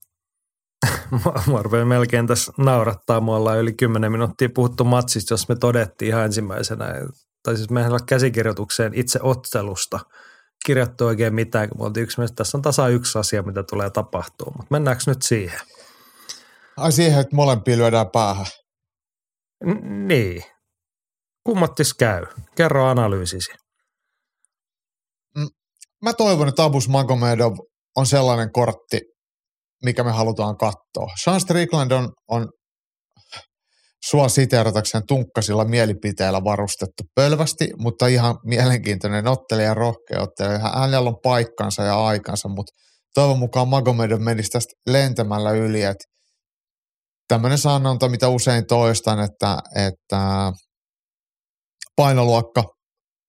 Mua- rupeaa melkein tässä naurattaa. Me ollaan yli 10 minuuttia puhuttu matsista, jos me todettiin ihan ensimmäisenä, tai siis mehän on käsikirjoitukseen itse ottelusta kirjattu oikein mitään, kun me oltiin yksimielisesti, tässä on tasa yksi asia, mitä tulee tapahtuu, mutta mennäänkö nyt siihen? Ai siihen, että molempia lyödään päähän. Niin. Kummattis käy? Kerro analyysisi. Mä toivon, että Abus Magomedov on sellainen kortti, mikä me halutaan katsoa. Sean Strickland on, on sua siteeratakseen tunkkasilla mielipiteillä varustettu pölvästi, mutta ihan mielenkiintoinen ottelija ja rohkea ottelija. Hänellä on paikkansa ja aikansa, mutta toivon mukaan Magomedov menisi tästä lentämällä yli, että tämmöinen sanonta, mitä usein toistan, että, että painoluokka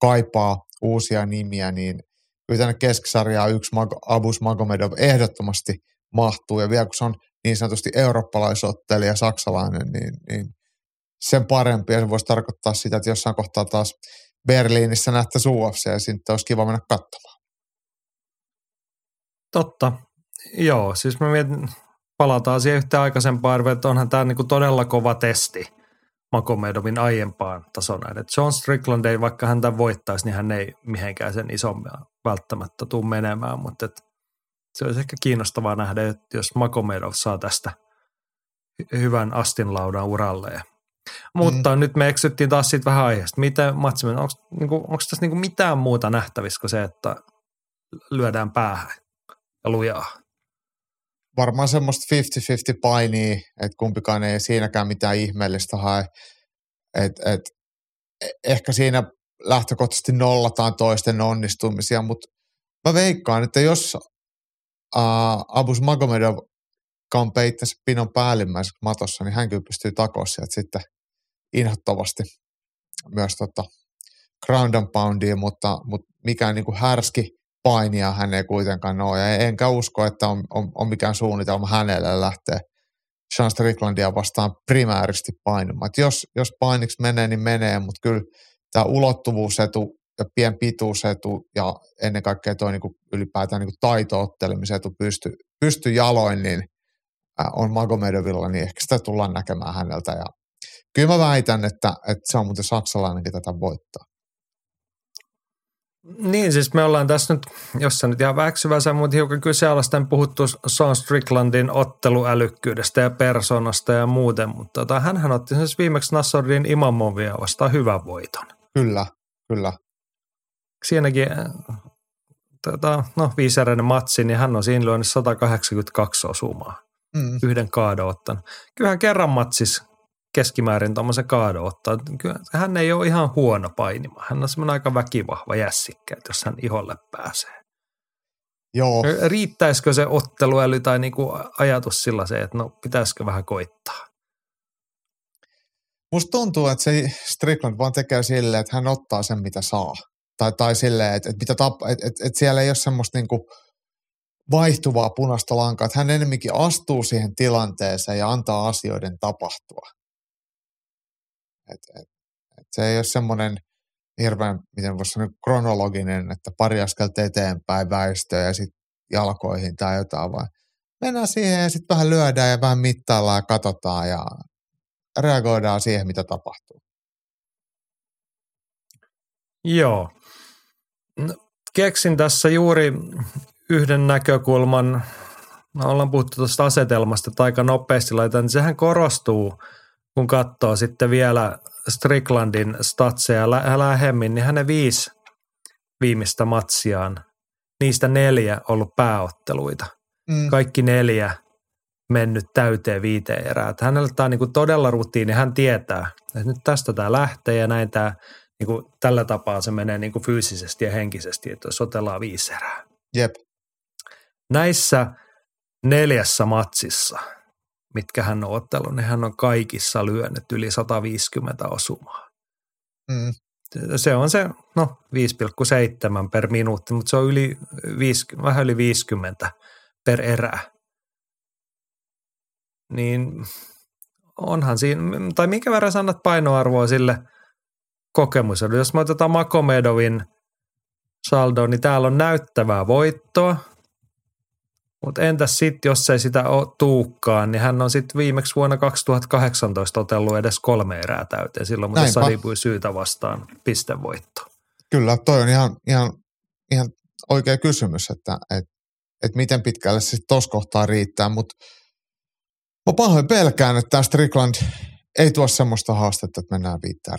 kaipaa uusia nimiä, niin kyllä tänne keskisarjaan yksi Mag- Abus Magomedov ehdottomasti mahtuu, ja vielä kun se on niin sanotusti eurooppalaisottelija, saksalainen, niin, niin sen parempi, ja se voisi tarkoittaa sitä, että jossain kohtaa taas Berliinissä nähtäisiin UFC, ja sitten olisi kiva mennä katsomaan. Totta. Joo, siis mä mietin, palataan siihen yhteen aikaisempaan että onhan tämä niinku todella kova testi Magomedovin aiempaan tason näin. Et John Strickland ei, vaikka hän tämän voittaisi, niin hän ei mihinkään sen isommin välttämättä tule menemään, mutta et se olisi ehkä kiinnostavaa nähdä, että jos Magomedov saa tästä hy- hyvän astinlaudan uralleen. Mutta mm. nyt me eksyttiin taas siitä vähän aiheesta. Miten matsi Onko niinku, tässä niinku mitään muuta nähtävissä kuin se, että lyödään päähän ja lujaa? Varmaan semmoista 50-50 painia, että kumpikaan ei siinäkään mitään ihmeellistä hae. Et, et, e- ehkä siinä lähtökohtaisesti nollataan toisten onnistumisia, mutta mä veikkaan, että jos uh, Abus Magomedov kampee itse pinon päällimmäisessä matossa, niin hän kyllä pystyy takoa sieltä sitten inhottavasti myös tota ground and poundia, mutta, mutta mikään niin kuin härski painia hän ei kuitenkaan ole. Ja enkä usko, että on, on, on mikään suunnitelma hänelle lähteä Sean Stricklandia vastaan primääristi painamaan. jos, jos painiksi menee, niin menee, mutta kyllä tämä ulottuvuusetu ja pien pituusetu ja ennen kaikkea tuo niinku ylipäätään niinku taitoottelemisetu pysty, pysty jaloin, niin on Magomedovilla, niin ehkä sitä tullaan näkemään häneltä. Ja kyllä mä väitän, että, että se on muuten saksalainenkin tätä voittaa. Niin, siis me ollaan tässä nyt, jos se nyt ihan väksyvänsä, mutta hiukan kyseenalaisten puhuttu Sean Stricklandin otteluälykkyydestä ja persoonasta ja muuten, mutta tota, hänhän otti siis viimeksi Nassordin Imamovia vastaan hyvän voiton. Kyllä, kyllä. Siinäkin tota, no, viisäräinen matsi, niin hän on siinä lyönyt 182 osumaa. Mm. Yhden kaadon ottanut. Kyllähän kerran matsis keskimäärin tuommoisen kaadon ottaa. Kyllä hän ei ole ihan huono painima. Hän on semmoinen aika väkivahva jässikkä, jos hän iholle pääsee. Joo. Riittäisikö se otteluäly tai niinku ajatus sillä se, että no pitäisikö vähän koittaa? Musta tuntuu, että se Strickland vaan tekee silleen, että hän ottaa sen, mitä saa. Tai, tai silleen, että, että, mitä tap, että, että, että siellä ei ole semmoista niinku vaihtuvaa punaista lankaa. Että hän enemmänkin astuu siihen tilanteeseen ja antaa asioiden tapahtua. Et, et, et se ei ole semmoinen hirveän, miten voisi sanoa, kronologinen, että pari askelta eteenpäin väistöä ja sitten jalkoihin tai jotain, vaan mennään siihen ja sitten vähän lyödään ja vähän mittaillaan ja katsotaan ja reagoidaan siihen, mitä tapahtuu. Joo. No, keksin tässä juuri yhden näkökulman. No, ollaan puhuttu tuosta asetelmasta, että aika nopeasti laitan, niin sehän korostuu – kun katsoo sitten vielä Stricklandin statseja lä- lähemmin, niin hänen viisi viimeistä matsiaan, niistä neljä ollut pääotteluita. Mm. Kaikki neljä mennyt täyteen viiteen erää. Että hänellä tämä on niin kuin todella rutiini, hän tietää, että nyt tästä tämä lähtee ja näin tämä, niin kuin tällä tapaa se menee niin kuin fyysisesti ja henkisesti, että jos otellaan viisi erää. Jep. Näissä neljässä matsissa – mitkä hän on ottanut, niin hän on kaikissa lyönyt yli 150 osumaa. Mm. Se on se, no 5,7 per minuutti, mutta se on yli 50, vähän yli 50 per erä. Niin onhan siinä, tai minkä verran sanat painoarvoa sille kokemuselle. Jos me otetaan Makomedovin saldo, niin täällä on näyttävää voittoa – mutta entäs sitten, jos ei sitä ole tuukkaan, niin hän on sitten viimeksi vuonna 2018 otellut edes kolme erää täyteen. Silloin mutta Saripui syytä vastaan pistevoitto. Kyllä, toi on ihan, ihan, ihan oikea kysymys, että et, et miten pitkälle se tuossa kohtaa riittää, mutta mä pahoin pelkään, että tämä Strickland ei tuo semmoista haastetta, että mennään viittää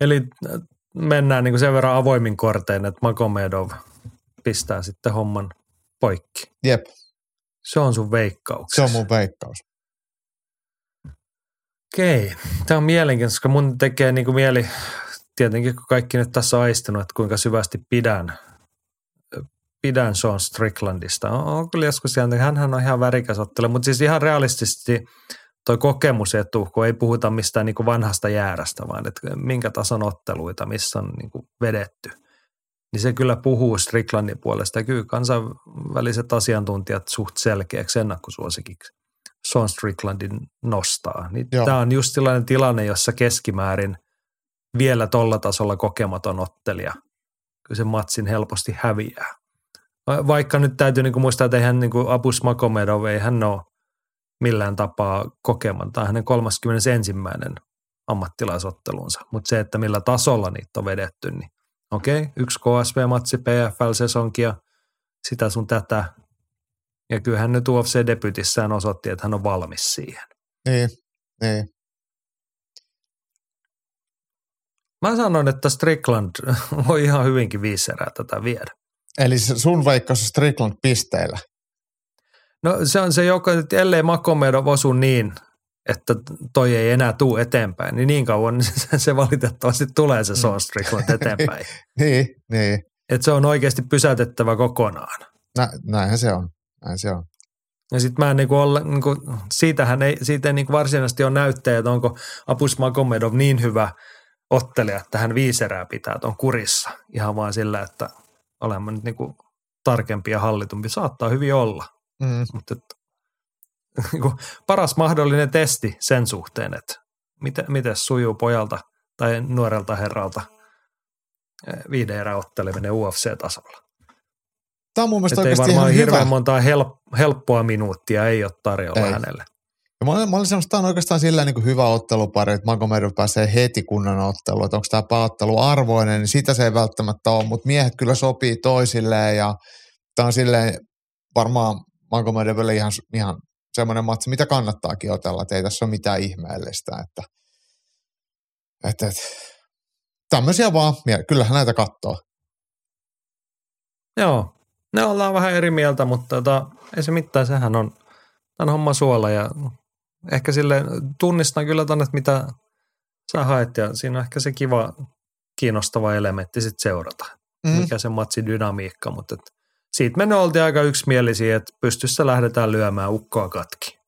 Eli äh, mennään niin kuin sen verran avoimin kortein, että Magomedov – pistää sitten homman poikki. Jep. Se on sun veikkaus. Se on mun veikkaus. Okei. Tämä on mielenkiintoista, koska mun tekee niin kuin mieli, tietenkin kun kaikki nyt tässä on aistunut, että kuinka syvästi pidän, pidän Sean Stricklandista. On, on kyllä joskus ihan, hänhän on ihan värikäs ottele, mutta siis ihan realistisesti toi kokemusetu, kun ei puhuta mistään niin kuin vanhasta jäärästä, vaan että minkä tason otteluita, missä on niin kuin vedetty – niin se kyllä puhuu Stricklandin puolesta. Ja kyllä kansainväliset asiantuntijat suht selkeäksi ennakkosuosikiksi Sean Stricklandin nostaa. Niin tämä on just sellainen tilanne, jossa keskimäärin vielä tolla tasolla kokematon ottelija kyllä sen matsin helposti häviää. Vaikka nyt täytyy niin kuin muistaa, että eihän niin kuin Abus Makomedov, ei hän ole millään tapaa kokematon. Tämä on hänen 31. ammattilaisottelunsa. Mutta se, että millä tasolla niitä on vedetty, niin okei, okay, yksi KSV-matsi PFL-sesonkia, sitä sun tätä. Ja kyllähän nyt UFC-debytissään osoitti, että hän on valmis siihen. Niin, niin. Mä sanon, että Strickland voi ihan hyvinkin viisi erää tätä viedä. Eli sun veikkaus Strickland pisteillä? No se on se, joka, ellei Makomedov osu niin, että toi ei enää tuu eteenpäin, niin niin kauan se, se valitettavasti tulee se Sean Strickland eteenpäin. niin, niin. Että se on oikeasti pysäytettävä kokonaan. Nä, näinhän se on. Näin se on. Ja sitten mä en niinku ole, niinku, siitähän ei, siitä ei niinku varsinaisesti ole näyttöjä, että onko Apus Magomedov niin hyvä ottelija, että hän viisi erää pitää tuon kurissa. Ihan vaan sillä, että olemme nyt niinku tarkempi ja hallitumpi. Saattaa hyvin olla. Mm. Mutta että, paras mahdollinen testi sen suhteen, että miten, miten sujuu pojalta tai nuorelta herralta eh, viiden erää otteleminen UFC-tasolla. Tämä on mun mielestä ei varmaan ihan hirveän hyvä. montaa help, helppoa minuuttia ei ole tarjolla Ei. hänelle. Ja mä, olin- mä olin sanonut, että tämä on oikeastaan sillä niin kuin hyvä ottelupari, että Magomedov pääsee heti kunnon otteluun, että onko tämä pääottelu arvoinen, niin sitä se ei välttämättä ole, mutta miehet kyllä sopii toisilleen ja tämä on silleen varmaan Magomedoville ihan, ihan semmoinen matsi, mitä kannattaakin otella, että ei tässä ole mitään ihmeellistä, että, että, että tämmöisiä vaan, kyllähän näitä katsoo. Joo, ne ollaan vähän eri mieltä, mutta tota, ei se mitään, sehän on, on homma suola ja ehkä sille tunnistan kyllä tonne, että mitä sä haet ja siinä on ehkä se kiva, kiinnostava elementti sitten seurata, Mm. mikä se matsi dynamiikka, mutta et siitä me oltiin aika yksimielisiä, että pystyssä lähdetään lyömään ukkoa katki.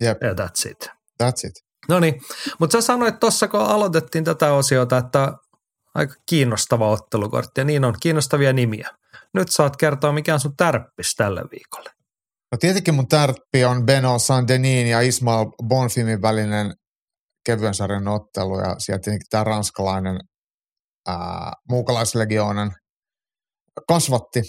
Jep. Ja that's it. That's it. No niin, mutta sä sanoit tuossa, kun aloitettiin tätä osiota, että aika kiinnostava ottelukortti ja niin on, kiinnostavia nimiä. Nyt saat kertoa, mikä on sun tärppis tälle viikolle. No tietenkin mun tärppi on Beno Saint-Denin ja Ismail Bonfimin välinen kevyen sarjan ottelu ja sieltä tietenkin tämä ranskalainen ää, muukalaislegioonan kasvatti,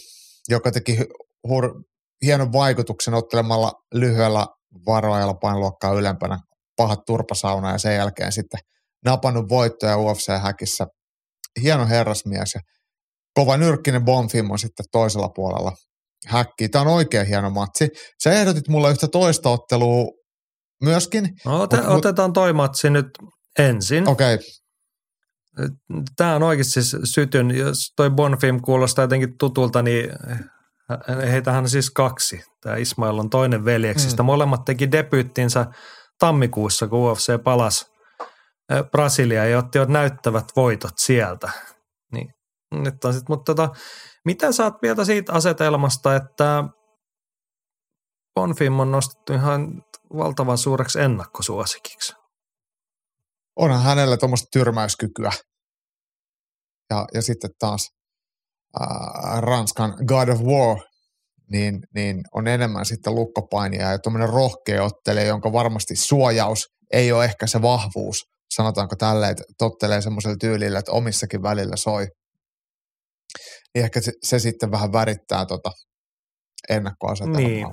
joka teki hu- hur- hienon vaikutuksen ottelemalla lyhyellä varoajalla painoluokkaa ylempänä pahat turpasauna ja sen jälkeen sitten napannut voittoja UFC-häkissä. Hieno herrasmies ja kova nyrkkinen Bonfim on sitten toisella puolella häkkiä. Tämä on oikein hieno matsi. Sä ehdotit mulle yhtä toista ottelua myöskin. No, ote, mut- otetaan toi matsi nyt ensin. Okei, okay. Tämä on oikeasti siis sytyn, jos toi Bonfim kuulostaa jotenkin tutulta, niin heitähän on siis kaksi. Tämä Ismail on toinen veljeksistä. Mm. Molemmat teki debyyttinsä tammikuussa, kun UFC palasi Brasiliaan ja otti näyttävät voitot sieltä. Niin, nyt on sit, mutta tota, mitä sä oot mieltä siitä asetelmasta, että Bonfim on nostettu ihan valtavan suureksi ennakkosuosikiksi? onhan hänellä tuommoista tyrmäyskykyä. Ja, ja sitten taas ää, Ranskan God of War, niin, niin on enemmän sitten lukkopainia ja tuommoinen rohkea ottelee, jonka varmasti suojaus ei ole ehkä se vahvuus, sanotaanko tälleen, että tottelee semmoisella tyylillä, että omissakin välillä soi. Niin ehkä se, se sitten vähän värittää tota ennakkoasetelmaa. Niin.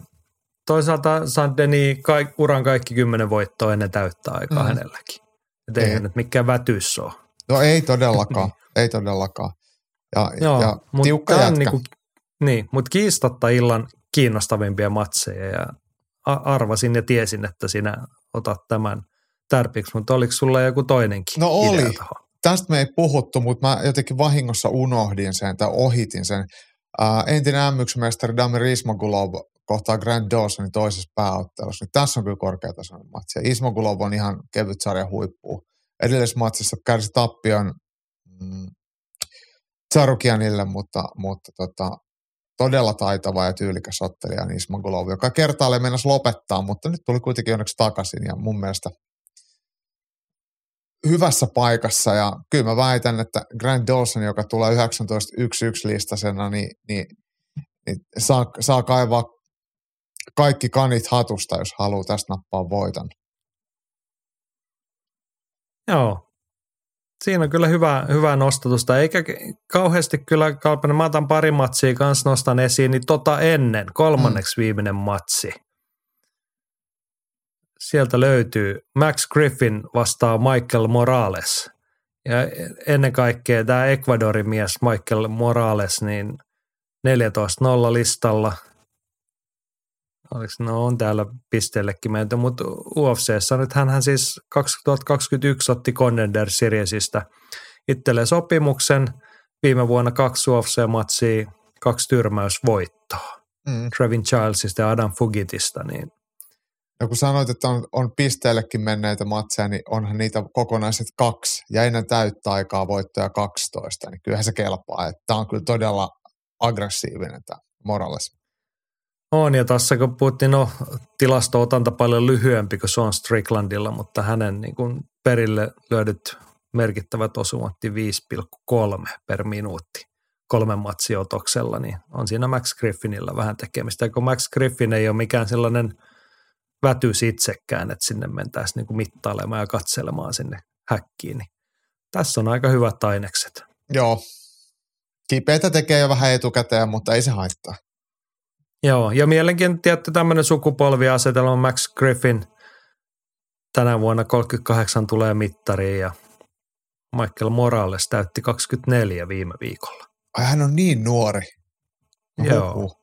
Toisaalta Saint-Denis kaik, uran kaikki kymmenen voittoa ennen täyttää aikaa Mm. hänelläkin. Et ei nyt mikään vätys ole. No ei todellakaan, ei todellakaan. Ja, Joo, ja mut tiukka jätkä. Niinku, niin, mutta kiistatta illan kiinnostavimpia matseja ja arvasin ja tiesin, että sinä otat tämän tärpiksi, mutta oliko sulla joku toinenkin No oli. idea tästä me ei puhuttu, mutta mä jotenkin vahingossa unohdin sen tai ohitin sen. Ää, entinen M1-mestari Damir Ismagulov kohtaa Grand Dawsonin toisessa pääottelussa. Niin tässä on kyllä korkeatasoinen matsi. Ismagulov on ihan kevyt sarjan huippu. Edellisessä matsissa kärsi tappion mm, Tsarukianille, mutta, mutta tota, todella taitava ja tyylikäs ottelija niin Ismagulov, joka kertaalleen mennäisi lopettaa, mutta nyt tuli kuitenkin onneksi takaisin ja mun mielestä hyvässä paikassa ja kyllä mä väitän, että Grant Dawson, joka tulee 19-1-1 listasena, niin, niin, niin saa, saa kaivaa kaikki kanit hatusta, jos haluaa tästä nappaa voiton. Joo. Siinä on kyllä hyvä, hyvä nostatusta, eikä kauheasti kyllä Kalpanen, mä otan pari matsia kanssa nostan esiin, niin tota ennen, kolmanneksi mm. viimeinen matsi. Sieltä löytyy Max Griffin vastaa Michael Morales. Ja ennen kaikkea tämä Ecuadorin mies Michael Morales, niin 14-0 listalla. Oliko, no on täällä pisteellekin menty, mutta UFCssä nyt hän siis 2021 otti Contender Seriesistä itselleen sopimuksen. Viime vuonna kaksi UFC-matsia, kaksi tyrmäysvoittoa. Mm. Trevin Childsista ja Adam Fugitista, niin No kun sanoit, että on, on pisteellekin menneitä matseja, niin onhan niitä kokonaiset kaksi. Ja ennen täyttä aikaa voittoja 12, niin kyllähän se kelpaa. Tämä on kyllä todella aggressiivinen tämä Morales. On, ja tässä kun puhuttiin, no tilasto-otanta paljon lyhyempi kuin Sean Stricklandilla, mutta hänen niin kuin perille löydyt merkittävät osumat 5,3 per minuutti kolmen matsiotoksella, niin on siinä Max Griffinillä vähän tekemistä. Ja kun Max Griffin ei ole mikään sellainen vätys itsekään, että sinne mentäisiin niin kuin mittailemaan ja katselemaan sinne häkkiin, niin tässä on aika hyvät ainekset. Joo. Kipeitä tekee jo vähän etukäteen, mutta ei se haittaa. Joo, ja mielenkiintoinen tietty tämmöinen sukupolviasetelma Max Griffin tänä vuonna 38 tulee mittariin ja Michael Morales täytti 24 viime viikolla. Ai hän on niin nuori. Joo.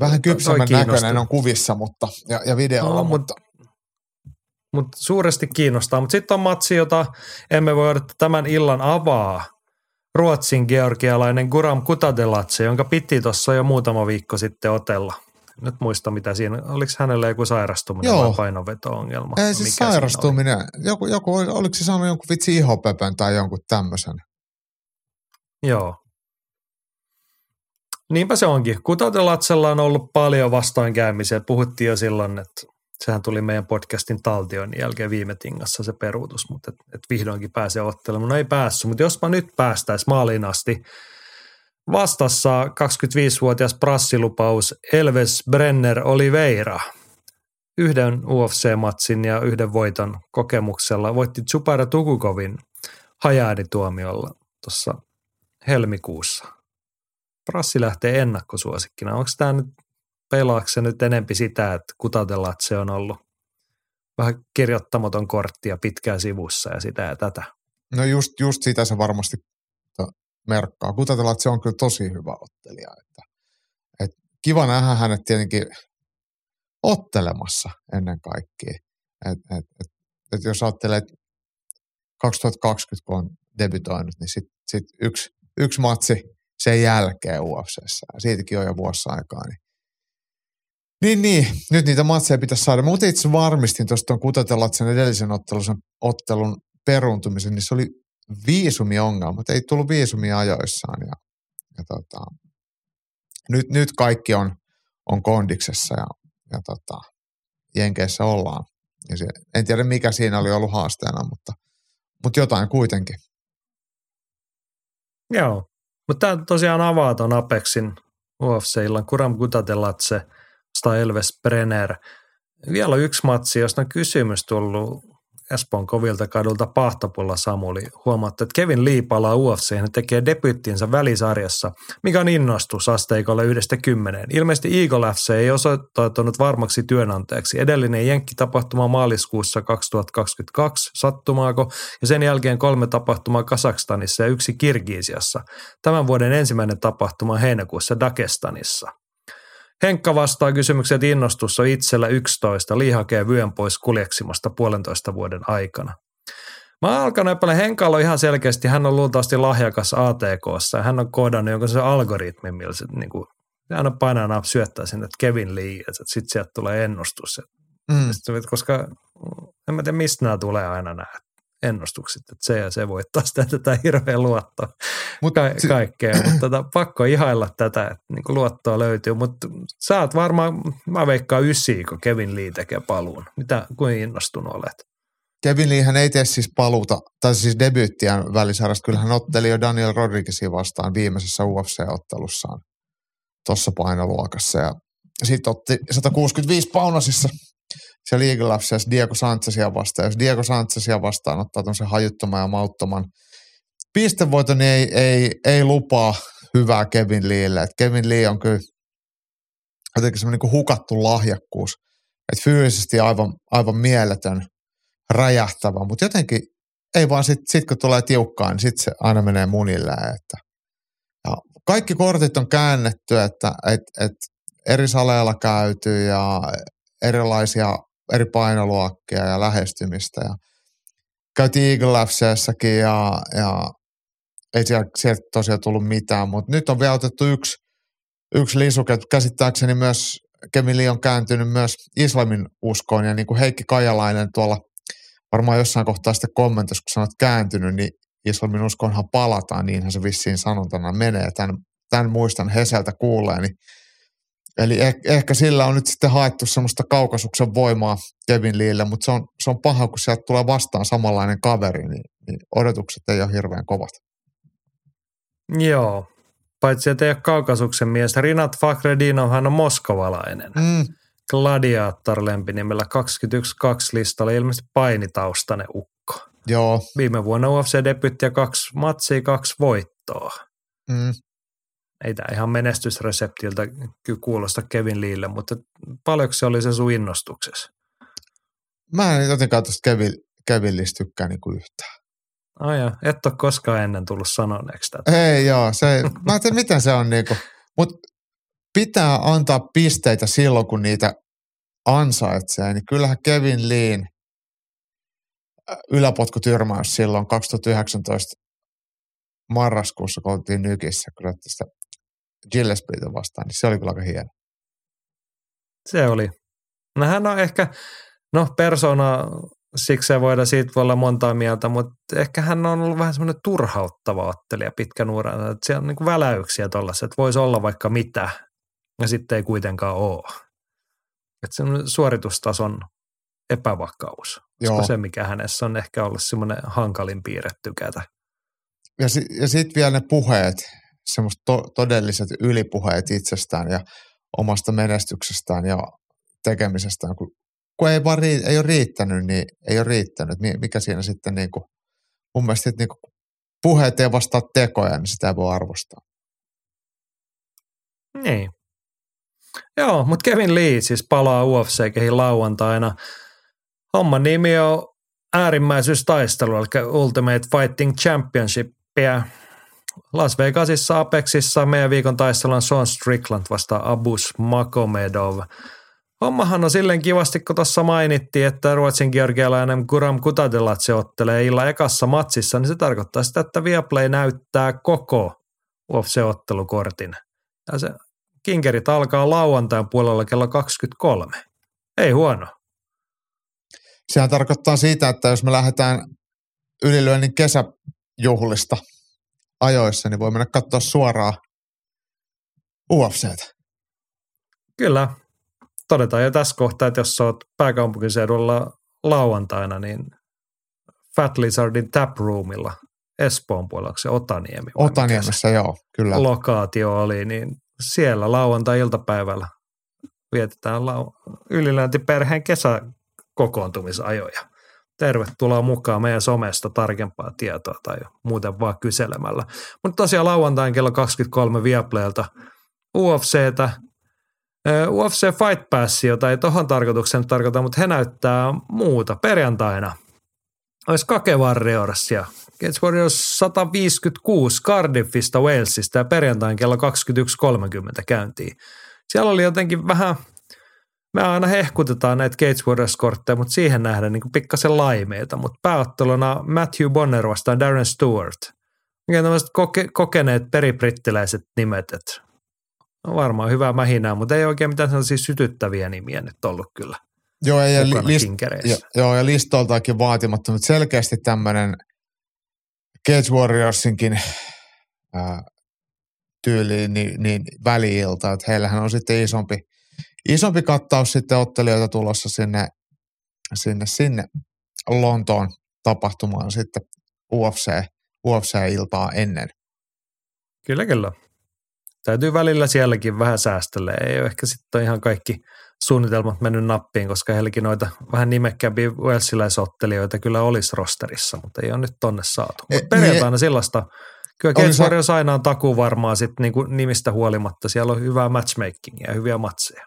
Vähän kypsemmän näköinen on kuvissa mutta, ja, ja videolla, no, mutta... Mutta suuresti kiinnostaa. Mutta sitten on matsi, jota emme voi odottaa tämän illan avaa. Ruotsin georgialainen Guram Kutadelatse, jonka piti tuossa jo muutama viikko sitten otella. Nyt muista mitä siinä, oliko hänellä joku sairastuminen Joo. vai painoveto-ongelma? Ei siis Mikä sairastuminen, joku, joku, oliko se saanut jonkun vitsi ihopöpön tai jonkun tämmöisen? Joo. Niinpä se onkin. Kutotelatsella on ollut paljon vastoinkäymisiä. Puhuttiin jo silloin, että sehän tuli meidän podcastin taltioinnin jälkeen viime tingassa se peruutus, mutta et, et vihdoinkin pääsee ottelemaan. No ei päässyt, mutta jos mä nyt päästäisiin maaliin asti, vastassa 25-vuotias prassilupaus Elves Brenner Oliveira. Yhden UFC-matsin ja yhden voiton kokemuksella voitti Tsupara Tukukovin hajaadituomiolla tuossa helmikuussa. Prassi lähtee ennakkosuosikkina. Onko tämä nyt, pelaako se nyt enempi sitä, että kutatellaan, että se on ollut vähän kirjoittamaton kortti ja sivussa ja sitä ja tätä? No just, just sitä se varmasti merkkaa. Kutatellaan, että se on kyllä tosi hyvä ottelija. Että, et kiva nähdä hänet tietenkin ottelemassa ennen kaikkea. Et, et, et, et jos ajattelee, että 2020 kun on debytoinut, niin sitten sit yksi, yksi matsi sen jälkeen UFCssä. Siitäkin on jo vuosi aikaa. Niin. Niin, niin. Nyt niitä matseja pitäisi saada. Mutta itse varmistin tuosta kutatella sen edellisen ottelun, ottelun peruuntumisen, niin se oli viisumiongelmat. Ei tullut viisumia ajoissaan. Ja, ja tota, nyt, nyt kaikki on, on kondiksessa ja, ja tota, Jenkeissä ollaan. Ja se, en tiedä mikä siinä oli ollut haasteena, mutta, mutta jotain kuitenkin. Joo, mutta tämä tosiaan avaa tuon Apexin UFC-illan. Kuram Gutatelatse, Elves Brenner. Vielä yksi matsi, josta on kysymys tullut Espoon kovilta kadulta Pahtopulla Samuli huomaatte, että Kevin Lee palaa UFC ja tekee debyttinsä välisarjassa, mikä on innostus asteikolle yhdestä kymmeneen. Ilmeisesti Eagle FC ei osoittautunut varmaksi työnantajaksi. Edellinen Jenkki-tapahtuma maaliskuussa 2022, sattumaako, ja sen jälkeen kolme tapahtumaa Kasakstanissa ja yksi Kirgiisiassa. Tämän vuoden ensimmäinen tapahtuma heinäkuussa Dagestanissa. Henkka vastaa kysymykseen, että innostus on itsellä 11, Li hakee vyön pois kuljeksimosta puolentoista vuoden aikana. Mä oon alkanut epäillä, Henkka on ihan selkeästi, hän on luultavasti lahjakas ATKssa ja hän on koodannut jonkun se algoritmi, millä se niin kuin, hän on painaa syöttää sinne, että Kevin Lee, että sitten sieltä tulee ennustus. Mm. Koska en mä tiedä, mistä nämä tulee aina nämä ennustukset, että se ja se voittaa sitä tätä hirveä luottoa Mut, Ka- si- kaikkea, mutta tota, pakko ihailla tätä, että niin luottoa löytyy, mutta sä oot varmaan, mä veikkaan ysi, kun Kevin Lee tekee paluun. Mitä, kuin innostunut olet? Kevin Lee hän ei tee siis paluuta, tai siis debyyttiä välisarjasta. Kyllä hän otteli jo Daniel Rodriguezin vastaan viimeisessä UFC-ottelussaan tuossa painoluokassa. Ja sitten otti 165 paunasissa se League Lapsias Diego Sanchezia vastaan. Jos Diego Sanchezia vastaan ottaa tuon hajuttoman ja mauttoman pistevoiton, niin ei, ei, ei lupaa hyvää Kevin Leelle. Et Kevin Lee on kyllä jotenkin semmoinen niin hukattu lahjakkuus. Että fyysisesti aivan, aivan mieletön, räjähtävä, mutta jotenkin ei vaan sitten sit kun tulee tiukkaan, niin sitten se aina menee munille. Että, ja kaikki kortit on käännetty, että et, et eri saleilla käyty ja erilaisia eri painoluokkia ja lähestymistä. Ja käytiin Eagle FCssäkin ja, ja ei sieltä, sieltä tosiaan tullut mitään, mutta nyt on vielä otettu yksi, yksi lisuke, käsittääkseni myös Kevin Lee on kääntynyt myös islamin uskoon ja niin kuin Heikki Kajalainen tuolla varmaan jossain kohtaa sitten kommentoisi, kun sanot kääntynyt, niin islamin uskonhan palataan, niinhän se vissiin sanontana menee. Tämän, tämän muistan Heseltä kuulleeni. Eli eh, ehkä sillä on nyt sitten haettu semmoista kaukasuksen voimaa Kevin Leelle, mutta se on, se on paha, kun sieltä tulee vastaan samanlainen kaveri, niin, niin odotukset ei ole hirveän kovat. Joo, paitsi että ei ole kaukasuksen mies. Rinat Fakhredinohan on moskovalainen. Mm. Gladiator lempinimellä 21-2 listalla ilmeisesti painitaustainen ukko. Joo. Viime vuonna UFC-debytti ja kaksi matsia, kaksi voittoa. Mm. Ei tämä ihan menestysreseptiltä kuulosta Kevin Leelle, mutta paljonko se oli se sun innostuksessa? Mä en jotenkaan tuosta Kevin, Kevin tykkää niinku yhtään. Ai ja, et ole koskaan ennen tullut sanoneeksi tätä. Ei joo, se, mä en tiedä miten se on niinku, mutta pitää antaa pisteitä silloin, kun niitä ansaitsee, niin kyllähän Kevin Leen yläpotkutyrmäys silloin 2019 marraskuussa, kun oltiin Nykissä, kun sitä Gillespietä vastaan, niin se oli kyllä aika hieno. Se oli. No hän on ehkä, no persona, siksi se voidaan siitä voi olla montaa mieltä, mutta ehkä hän on ollut vähän semmoinen turhauttava ottelija pitkän uran. Että siellä on niin väläyksiä tuollaisia, että voisi olla vaikka mitä, ja sitten ei kuitenkaan ole. Että semmoinen suoritustason epävakaus. Joo. se, mikä hänessä on ehkä ollut semmoinen hankalin piirre tykätä. Ja, si- ja sitten vielä ne puheet, semmoiset to- todelliset ylipuheet itsestään ja omasta menestyksestään ja tekemisestään, kun, kun ei, vaan rii- ei ole riittänyt, niin ei ole riittänyt. Mikä siinä sitten niin kuin, mun mielestä niin kuin puheet ei vastaa tekoja, niin sitä ei voi arvostaa. Niin. Joo, mutta Kevin Lee siis palaa UFC-kehin lauantaina. Homman nimi on äärimmäisyystaistelu, eli Ultimate Fighting Championship. Las Vegasissa Apexissa meidän viikon taistelu on Sean Strickland vasta Abus Makomedov. Hommahan on silleen kivasti, kun tuossa mainittiin, että ruotsin georgialainen Guram Kutadelatse ottelee illan ekassa matsissa, niin se tarkoittaa sitä, että Viaplay näyttää koko UFC-ottelukortin. Ja se kinkerit alkaa lauantain puolella kello 23. Ei huono. Sehän tarkoittaa siitä, että jos me lähdetään ylilyönnin kesäjuhlista ajoissa, niin voi mennä katsoa suoraan UFCtä. Kyllä. Todetaan jo tässä kohtaa, että jos olet pääkaupunkiseudulla lauantaina, niin Fat Lizardin Taproomilla Espoon puolella, se Otaniemi. Otaniemessä, joo, kyllä. Lokaatio oli, niin siellä lauantai-iltapäivällä vietetään lau- yliläntiperheen kesäkokoontumisajoja. Tervetuloa mukaan meidän somesta tarkempaa tietoa tai muuten vaan kyselemällä. Mutta tosiaan lauantain kello 23 Viaplaylta UFCtä, UFC Fight Pass, jota ei tohon tarkoituksen tarkoita, mutta he näyttää muuta perjantaina. Olisi Kake Warriorsia Cage Warriors 156 Cardiffista Walesista ja perjantain kello 21.30 käyntiin. Siellä oli jotenkin vähän, me aina hehkutetaan näitä Cage Warriors-kortteja, mutta siihen nähdään niin pikkasen laimeita, mutta pääotteluna Matthew Bonner vastaan Darren Stewart. Mikä tämmöiset koke, kokeneet peribrittiläiset nimet, että on varmaan hyvää mähinää, mutta ei oikein mitään sellaisia sytyttäviä nimiä nyt ollut kyllä. Joo, ja, li, list, jo, joo, ja listoltaakin vaatimatta, mutta selkeästi tämmöinen – Cage Warriorsinkin ää, tyyliin niin, niin väliilta, että heillähän on sitten isompi, isompi kattaus sitten ottelijoita tulossa sinne, sinne, sinne Lontoon tapahtumaan sitten UFC, UFC-iltaa ennen. Kyllä, kyllä. Täytyy välillä sielläkin vähän säästellä. Ei ole ehkä sitten ihan kaikki suunnitelmat mennyt nappiin, koska heilläkin noita vähän nimekkäämpiä Walesiläisottelijoita kyllä olisi rosterissa, mutta ei ole nyt tonne saatu. Mutta perjantaina niin, sellaista, kyllä Cage Warriors aina on takuu varmaan sit niinku nimistä huolimatta. Siellä on hyvää matchmakingia ja hyviä matseja.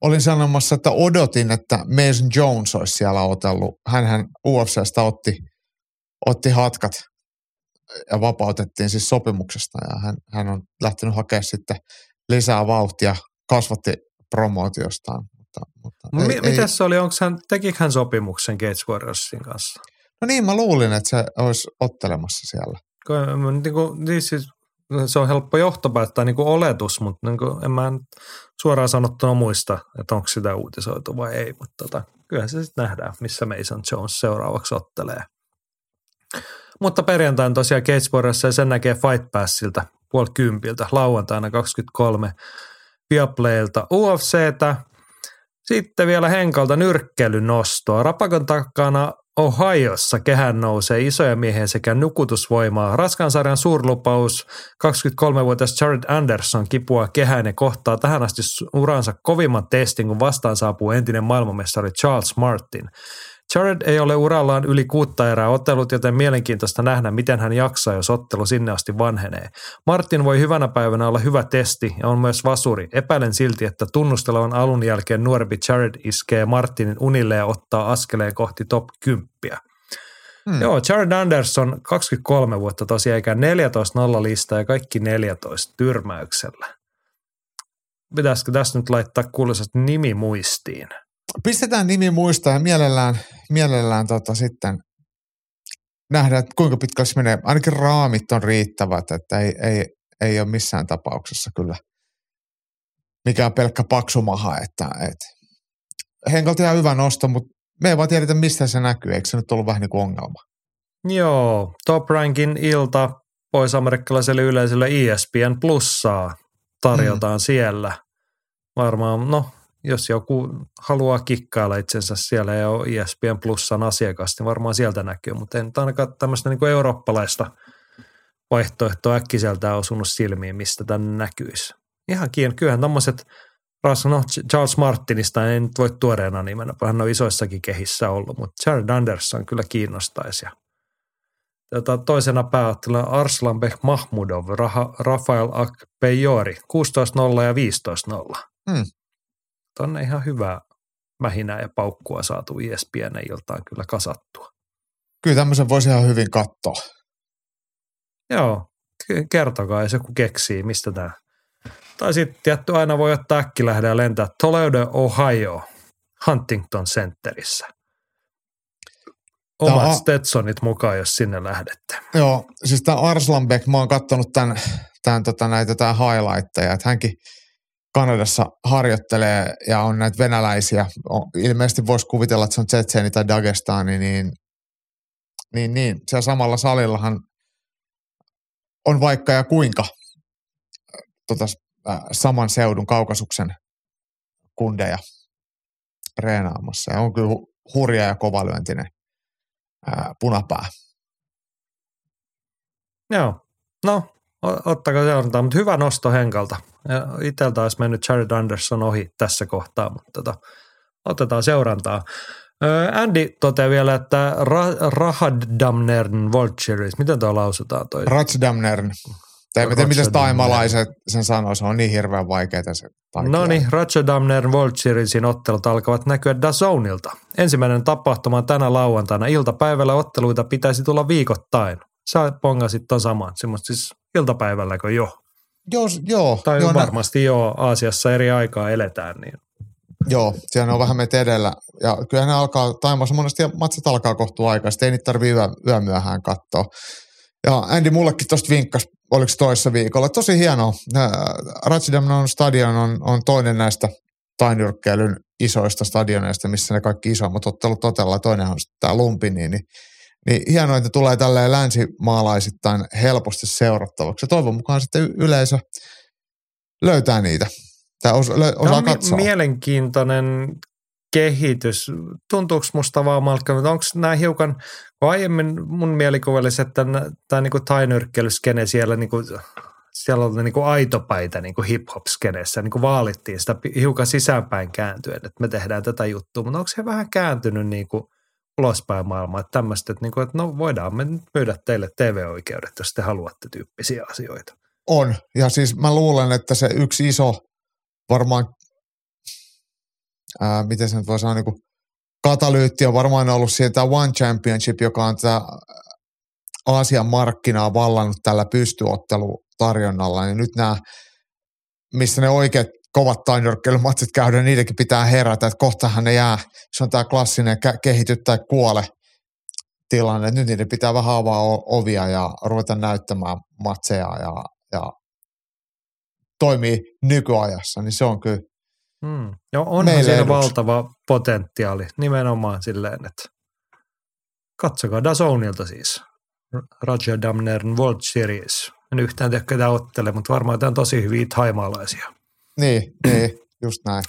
Olin sanomassa, että odotin, että Mason Jones olisi siellä otellut. Hänhän UFCstä otti, otti hatkat ja vapautettiin siis sopimuksesta ja hän, hän on lähtenyt hakemaan sitten lisää vauhtia, kasvatti promootiostaan. Mutta, mutta no, ei, Mitäs ei... se oli, onko hän, tekikö hän sopimuksen Gates Warriorsin kanssa? No niin, mä luulin, että se olisi ottelemassa siellä. Niin kuin, niin siis, se on helppo johtopäättää niin kuin oletus, mutta niin kuin en mä suoraan sanottuna muista, että onko sitä uutisoitu vai ei, mutta tota, kyllä se sitten nähdään, missä Mason Jones seuraavaksi ottelee. Mutta perjantaina tosiaan Gatesburgissa ja sen näkee Fight Passilta puoli kympiltä lauantaina 23 Viaplaylta UFCtä. Sitten vielä Henkalta nyrkkeilyn nostoa. Rapakon takana Ohiossa kehän nousee isoja miehiä sekä nukutusvoimaa. Raskansarjan suurlupaus 23-vuotias Jared Anderson kipua kehään ja kohtaa tähän asti uransa kovimman testin, kun vastaan saapuu entinen maailmanmestari Charles Martin. Jared ei ole urallaan yli kuutta erää ottelut, joten mielenkiintoista nähdä, miten hän jaksaa, jos ottelu sinne asti vanhenee. Martin voi hyvänä päivänä olla hyvä testi ja on myös vasuri. Epäilen silti, että tunnustelevan alun jälkeen nuorempi Jared iskee Martinin unille ja ottaa askeleen kohti top 10. Hmm. Joo, Jared Anderson, 23 vuotta tosiaan, eikä 14-0 lista ja kaikki 14 tyrmäyksellä. Pitäisikö tässä nyt laittaa kuuluisasti nimi muistiin? Pistetään nimi muistaa ja mielellään, mielellään tota sitten nähdään, että kuinka pitkälle se menee. Ainakin raamit on riittävät, että ei, ei, ei ole missään tapauksessa kyllä mikään pelkkä paksumaha. Että, että Henkalta ihan hyvä nosto, mutta me ei vaan tiedetä, mistä se näkyy. Eikö se nyt ollut vähän niin kuin ongelma? Joo, Top Rankin ilta pois amerikkalaiselle yleisölle ESPN Plussaa tarjotaan mm. siellä. Varmaan, no jos joku haluaa kikkailla itsensä siellä ja on ESPN Plusan asiakas, niin varmaan sieltä näkyy, mutta en ainakaan tämmöistä niin eurooppalaista vaihtoehtoa äkkiseltään osunut silmiin, mistä tänne näkyisi. Ihan kiinni. Kyllähän tämmöiset, no Charles Martinista ei nyt voi tuoreena nimenä, hän on isoissakin kehissä ollut, mutta Jared Anderson kyllä kiinnostaisi. Tota, toisena pääotteluna Arslanbek Mahmudov, Rafael Akpejori, 16-0 ja 15-0. Hmm tonne ihan hyvää mähinää ja paukkua saatu ESPN iltaan kyllä kasattua. Kyllä tämmöisen voisi ihan hyvin katsoa. Joo, kertokaa, jos joku keksii, mistä tämä. Tai sitten tietty aina voi ottaa äkkilähdä ja lentää Toledo, Ohio, Huntington Centerissä. Omat tämä, Stetsonit mukaan, jos sinne lähdette. Joo, siis tämä Arslanbek, mä oon katsonut tämän, tämän, tota, näitä tämän highlightteja, että hänkin – Kanadassa harjoittelee ja on näitä venäläisiä, ilmeisesti voisi kuvitella, että se on Tsetseeni tai Dagestani, niin, niin, niin siellä samalla salillahan on vaikka ja kuinka tota, saman seudun kaukasuksen kundeja reenaamassa. Ja on kyllä hurja ja kovalyöntinen ää, punapää. Joo, no ottakaa seurantaa, mutta hyvä nosto Henkalta. Itseltä olisi mennyt Jared Anderson ohi tässä kohtaa, mutta tota, otetaan seurantaa. Andy toteaa vielä, että Ra- Rahadamnern Vultures, miten tuo lausutaan toi? Ratsdamnern. Tai miten, miten taimalaiset sen sanoo, se on niin hirveän vaikeaa se No niin, Ratchadamner Vulturesin ottelut alkavat näkyä Dazonilta. Ensimmäinen tapahtuma on tänä lauantaina. Iltapäivällä otteluita pitäisi tulla viikoittain. Sä pongasit ton saman, semmoista siis iltapäivälläkö jo? Joo, joo. Tai joo, varmasti nä- jo Aasiassa eri aikaa eletään. Niin. Joo, siellä on vähän meitä edellä. Ja kyllä ne alkaa, Taimassa monesti matsit alkaa kohtua aikaa, sitten ei niitä tarvitse yö, yömyöhään katsoa. Ja Andy mullekin tuosta vinkkas, oliko toissa viikolla. Tosi hienoa. Ratsidamnon stadion on, on toinen näistä tainyrkkeilyn isoista stadioneista, missä ne kaikki isommat ottelut totella. Toinen on tämä Lumpini, niin niin hienoa, että tulee tälleen länsimaalaisittain helposti seurattavaksi. Ja toivon mukaan sitten yleisö löytää niitä. Tai osa, lö, osaa on katsoa. mielenkiintoinen kehitys. Tuntuuko musta vaan Malcolm, että onko nämä hiukan, aiemmin mun mielikuva olisi, että tämä niinku tainyrkkelyskene siellä niinku, siellä oli niinku aitopäitä niinku hip-hop-skeneessä, niinku vaalittiin sitä hiukan sisäänpäin kääntyen, että me tehdään tätä juttua, mutta onko se vähän kääntynyt niinku – ulospäin maailmaa, että tämmöistä, että, niin kuin, että no voidaan me myydä teille TV-oikeudet, jos te haluatte tyyppisiä asioita. On, ja siis mä luulen, että se yksi iso varmaan, ää, miten se nyt voi sanoa, niin kuin katalyytti on varmaan ollut sieltä One Championship, joka on tämä Aasian markkinaa vallannut tällä pystyottelutarjonnalla, niin nyt nämä, missä ne oikeat kovat tainyrkkeilymatsit käydä, niidenkin pitää herätä, että kohtahan ne jää, se on tämä klassinen kehity tai kuole tilanne, nyt niiden pitää vähän avaa ovia ja ruveta näyttämään matseja ja, ja toimii nykyajassa, niin se on kyllä Mm. Joo, onhan siinä eduksi. valtava potentiaali nimenomaan silleen, että katsokaa Dazonilta siis. Roger Damnern World Series. En yhtään tiedä ketä ottele, mutta varmaan tämä on tosi hyviä taimaalaisia. Niin, niin, just näin.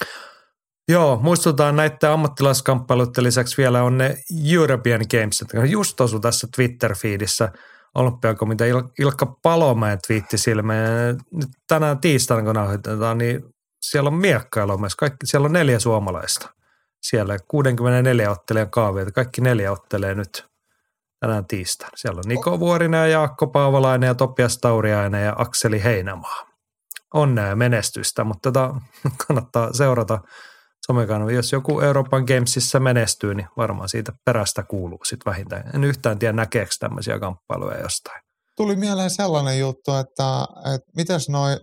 Joo, muistutaan näiden ammattilaiskamppailuiden lisäksi vielä on ne European Games, jotka just osu tässä Twitter-feedissä olympiakomitea Il- Ilkka Palomäen twiitti silmeen. Nyt tänään tiistaina, kun nauhoitetaan, niin siellä on miekkailua myös. Kaikki, siellä on neljä suomalaista. Siellä 64 ottelijan kaavia, kaikki neljä ottelee nyt tänään tiistaina. Siellä on Niko Vuorinen ja Jaakko Paavalainen ja Topias Tauriainen ja Akseli Heinämaa. Onnea ja menestystä, mutta tota, kannattaa seurata somekanavia. Jos joku Euroopan Gamesissa menestyy, niin varmaan siitä perästä kuuluu sitten vähintään. En yhtään tiedä näkeekö tämmöisiä kamppailuja jostain. Tuli mieleen sellainen juttu, että, että mitäs noin,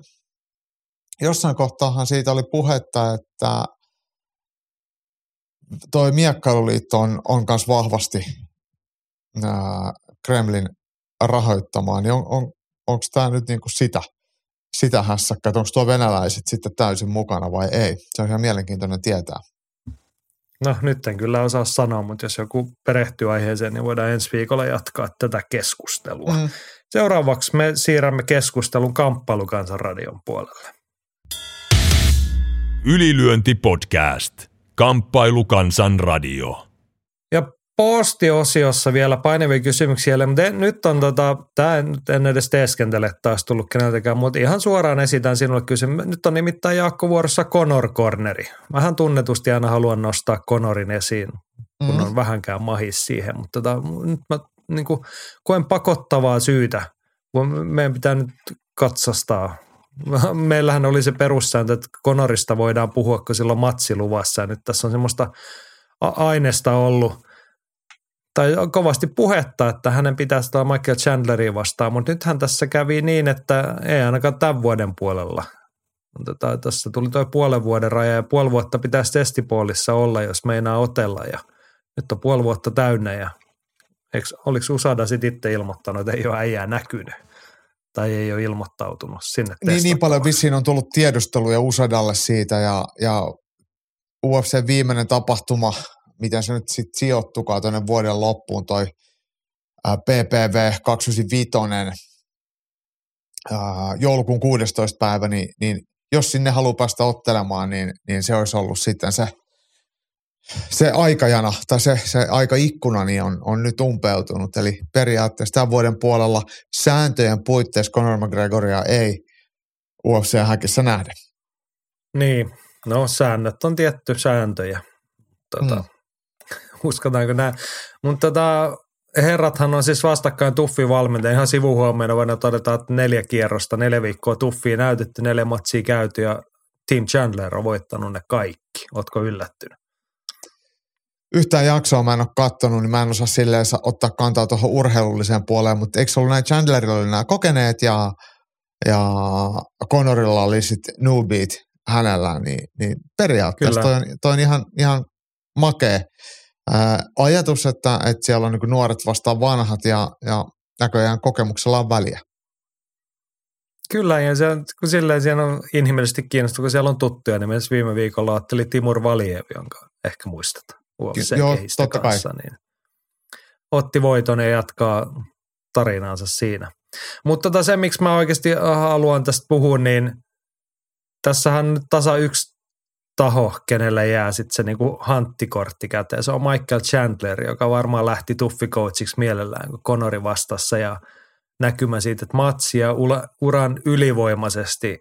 jossain kohtaahan siitä oli puhetta, että toi Miekkailuliitto on, on myös vahvasti ää, Kremlin rahoittamaan, niin on, on, onko tämä nyt niinku sitä, sitä hässäkkä, että onko tuo venäläiset sitten täysin mukana vai ei? Se on ihan mielenkiintoinen tietää. No nyt en kyllä osaa sanoa, mutta jos joku perehtyy aiheeseen, niin voidaan ensi viikolla jatkaa tätä keskustelua. Mm. Seuraavaksi me siirrämme keskustelun kamppailukansan radion puolelle. Ylilyönti podcast. Kamppailukansan radio. Ja postiosiossa vielä painavia kysymyksiä, mutta nyt on tota, tämä en edes teeskentele taas tullut keneltäkään, mutta ihan suoraan esitän sinulle kysymys. Nyt on nimittäin Jaakko vuorossa Conor Corneri. Vähän tunnetusti aina haluan nostaa Conorin esiin, kun mm. on vähänkään mahis siihen, mutta tota, nyt mä niin kuin, koen pakottavaa syytä. Meidän pitää nyt katsastaa meillähän oli se perussääntö, että Konorista voidaan puhua, kun silloin matsiluvassa. Ja nyt tässä on semmoista aineesta ollut, tai kovasti puhetta, että hänen pitäisi olla Michael Chandleria vastaan, mutta nythän tässä kävi niin, että ei ainakaan tämän vuoden puolella. Tota, tässä tuli tuo puolen vuoden raja ja puoli vuotta pitäisi testipuolissa olla, jos meinaa otella ja nyt on puoli vuotta täynnä ja eikö, oliko Usada sitten itse ilmoittanut, että ei ole äijää näkynyt? tai ei ole ilmoittautunut sinne niin, niin paljon vissiin on tullut tiedusteluja Usadalle siitä ja, ja UFC viimeinen tapahtuma, miten se nyt sitten sijoittukaan tuonne vuoden loppuun, toi PPV 295 joulukuun 16. päivä, niin, niin jos sinne haluaa päästä ottelemaan, niin, niin se olisi ollut sitten se – se aikajana tai se, se aikaikkuna niin on, on nyt umpeutunut. Eli periaatteessa tämän vuoden puolella sääntöjen puitteissa Conor McGregoria ei UFC-häkissä nähdä. Niin, no säännöt on tietty sääntöjä. Tota, mm. Uskotaanko nämä? Mutta tota, herrathan on siis vastakkain tuffi valmentaja. Ihan sivuhuomeena voidaan todeta, että neljä kierrosta, neljä viikkoa tuffia näytetty, neljä matsia käyty ja Team Chandler on voittanut ne kaikki. Oletko yllättynyt? yhtään jaksoa mä en ole kattonut, niin mä en osaa silleen ottaa kantaa tuohon urheilulliseen puoleen, mutta eikö ollut näin Chandlerilla oli nämä kokeneet ja, ja Conorilla oli sitten newbeat hänellä, niin, niin periaatteessa toi on, toi on ihan, ihan makea ää, ajatus, että, että siellä on niin nuoret vastaan vanhat ja, ja näköjään kokemuksella on väliä. Kyllä, ja se on, kun silleen siellä on inhimillisesti kiinnostunut, kun siellä on tuttuja, niin myös viime viikolla otteli Timur Valiev, jonka ehkä muistetaan. UFC-kehistä kanssa, kai. niin otti voiton ja jatkaa tarinaansa siinä. Mutta tota se, miksi mä oikeasti haluan tästä puhua, niin tässähän nyt tasa yksi taho, kenelle jää sitten se niinku hanttikortti käteen. Se on Michael Chandler, joka varmaan lähti tuffikoachiksi mielellään, kun Conori vastassa ja näkymä siitä, että matsi ja uran ylivoimaisesti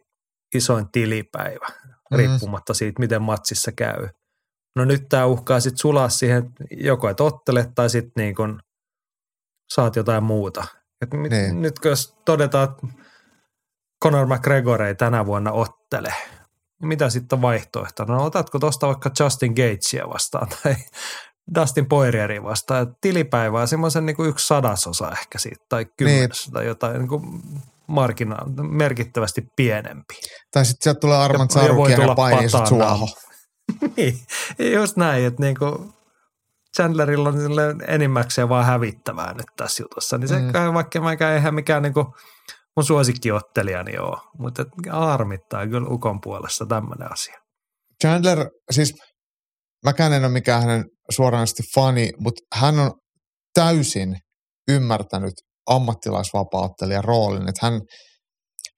isoin tilipäivä, mm. riippumatta siitä, miten matsissa käy no nyt tämä uhkaa sitten sulaa siihen, joko et ottele tai sitten niin kun saat jotain muuta. Et mit, niin. Nyt jos todetaan, että Conor McGregor ei tänä vuonna ottele, niin mitä sitten on vaihtoehto? No otatko tuosta vaikka Justin Gatesia vastaan tai Dustin Poirieria vastaan, että tilipäivää semmoisen niin yksi sadasosa ehkä siitä tai kymmenes niin. tai jotain niin kuin markkina- merkittävästi pienempi. Tai sitten sieltä tulee Arman Sarukia ja painii suohon. niin, just näin, että niinku Chandlerilla on enimmäkseen vaan hävittävää nyt tässä jutussa. Niin se, mm. vaikka mä eihän mikään niinku, mun suosikkiottelijani joo, mutta harmittaa kyllä Ukon puolesta tämmöinen asia. Chandler, siis mäkään en ole mikään hänen suoranaisesti fani, mutta hän on täysin ymmärtänyt ammattilaisvapauttelijan roolin, että hän,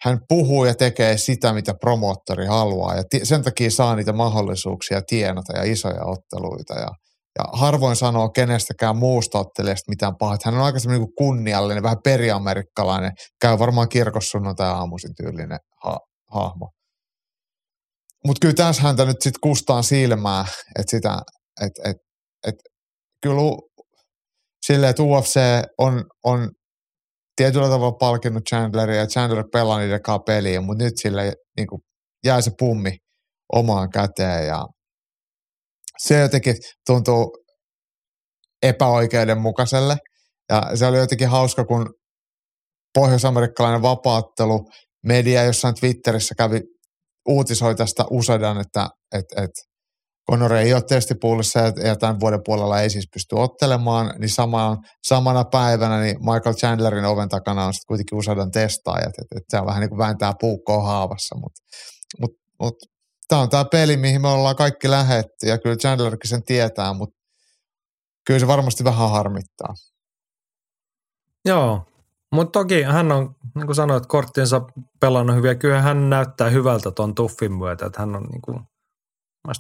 hän puhuu ja tekee sitä, mitä promoottori haluaa ja sen takia saa niitä mahdollisuuksia tienata ja isoja otteluita ja, ja harvoin sanoo kenestäkään muusta ottelijasta mitään pahaa. Hän on aika niin kunniallinen, vähän periamerikkalainen, käy varmaan kirkossa sunnuntai aamuisin tyylinen ha- hahmo. Mutta kyllä tässä häntä nyt sitten kustaan silmää, että sitä, että et, et, kyllä silleen, että UFC on, on tietyllä tavalla palkinnut Chandleria ja Chandler pelaa niiden kanssa peliä, mutta nyt sille niin jää se pummi omaan käteen ja se jotenkin tuntuu epäoikeudenmukaiselle. Ja se oli jotenkin hauska, kun pohjois-amerikkalainen vapaattelu media jossain Twitterissä kävi uutisoi tästä Usadan, että et, et Conor ei ole testipuolissa ja tämän vuoden puolella ei siis pysty ottelemaan, niin sama, samana päivänä niin Michael Chandlerin oven takana on sitten kuitenkin Usadan testaajat, että et se on vähän niin kuin vääntää puukkoa haavassa, mutta mut, mut, tämä on tämä peli, mihin me ollaan kaikki lähetty ja kyllä Chandlerkin sen tietää, mutta kyllä se varmasti vähän harmittaa. Joo, mutta toki hän on, niin kuin sanoit, korttinsa pelannut hyviä. Kyllä hän näyttää hyvältä tuon tuffin myötä, että hän on niin kuin,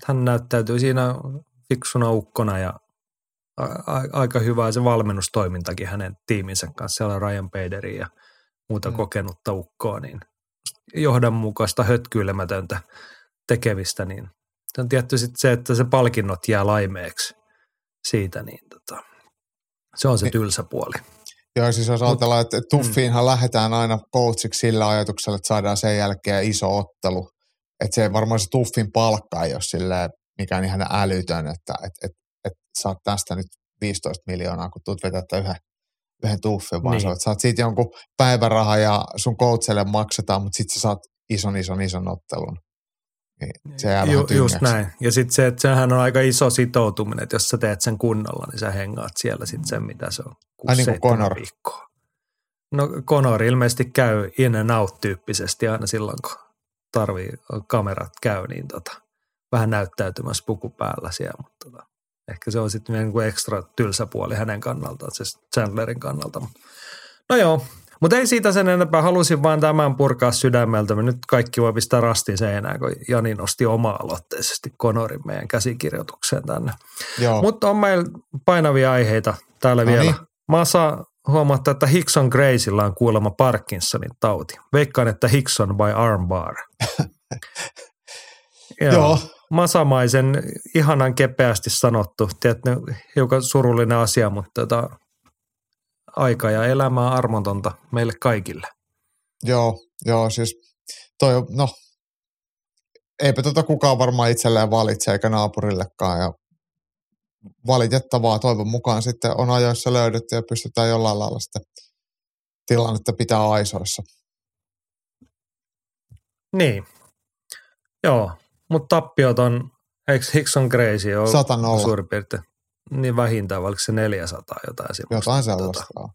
hän näyttäytyy siinä fiksuna ukkona ja a- a- aika hyvää se valmennustoimintakin hänen tiiminsä kanssa. Siellä on Ryan Pederi ja muuta mm. kokenutta ukkoa, niin johdonmukaista hötkyilemätöntä tekevistä, niin se on tietty sitten se, että se palkinnot jää laimeeksi siitä, niin tota, se on se niin. tylsä puoli. Joo, siis jos ajatellaan, että Tuffiinhan mm. lähdetään aina coachiksi sillä ajatuksella, että saadaan sen jälkeen iso ottelu. Että se varmaan se Tuffin palkka ei ole silleen mikään ihan älytön, että et, et, et saat tästä nyt 15 miljoonaa, kun tuut vetää yhden, yhden tuffin, vaan niin. sä saat siitä jonkun päiväraha ja sun coachille maksetaan, mutta sitten sä saat ison, ison, ison ottelun. Niin se jää Ju, Just näin. Ja sitten se, että sehän on aika iso sitoutuminen, että jos sä teet sen kunnolla, niin sä hengaat siellä sitten sen, mitä se on. Ai niin kuin Conor. Viikkoa. No Conor ilmeisesti käy in and out tyyppisesti aina silloin, kun tarvii, kamerat käy, niin tota, vähän näyttäytymässä puku päällä siellä, mutta tota, ehkä se on sitten niin kuin ekstra tylsä puoli hänen kannaltaan, siis Chandlerin kannalta. No joo, mutta ei siitä sen enempää. Halusin vaan tämän purkaa sydämeltä. Me nyt kaikki voi pistää rastin seinään, kun Jani nosti oma-aloitteisesti Konorin meidän käsikirjoitukseen tänne. Mutta on meillä painavia aiheita täällä no vielä. Niin. Masa huomauttaa, että Hickson Graceilla on kuulemma Parkinsonin tauti. Veikkaan, että Hickson by armbar. Joo. Joo. Masamaisen, ihanan kepeästi sanottu. Tiedätkö, hiukan surullinen asia, mutta tota, aika ja elämää armotonta meille kaikille. Joo, joo siis toi, no, eipä tota kukaan varmaan itselleen valitse eikä naapurillekaan ja valitettavaa toivon mukaan sitten on ajoissa löydetty ja pystytään jollain lailla sitten tilannetta pitää aisoissa. Niin, joo, mutta tappiot on, eikö Hickson Gracie ole suurin piirtein? Niin vähintään, vaikka se 400 jotain semmoista. Jotain sellaista, tota,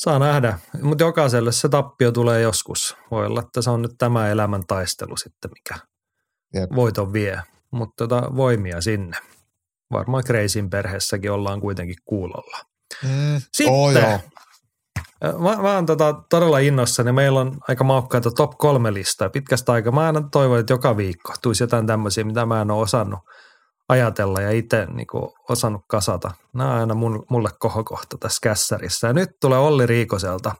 Saa nähdä, mutta jokaiselle se tappio tulee joskus. Voi olla, että se on nyt tämä elämän taistelu sitten, mikä Jep. voiton vie, mutta tota, voimia sinne. Varmaan Kreisin perheessäkin ollaan kuitenkin kuulolla. Mm, sitten, oh, joo. Mä, mä oon tota, todella innossani. Meillä on aika maukkaita top kolme listaa pitkästä aikaa. Mä aina toivon, että joka viikko tulisi jotain tämmöisiä, mitä mä en ole osannut – ajatella ja itse niin osannut kasata. Nämä on aina mun, mulle kohokohta tässä kässärissä. Ja nyt tulee Olli Riikoselta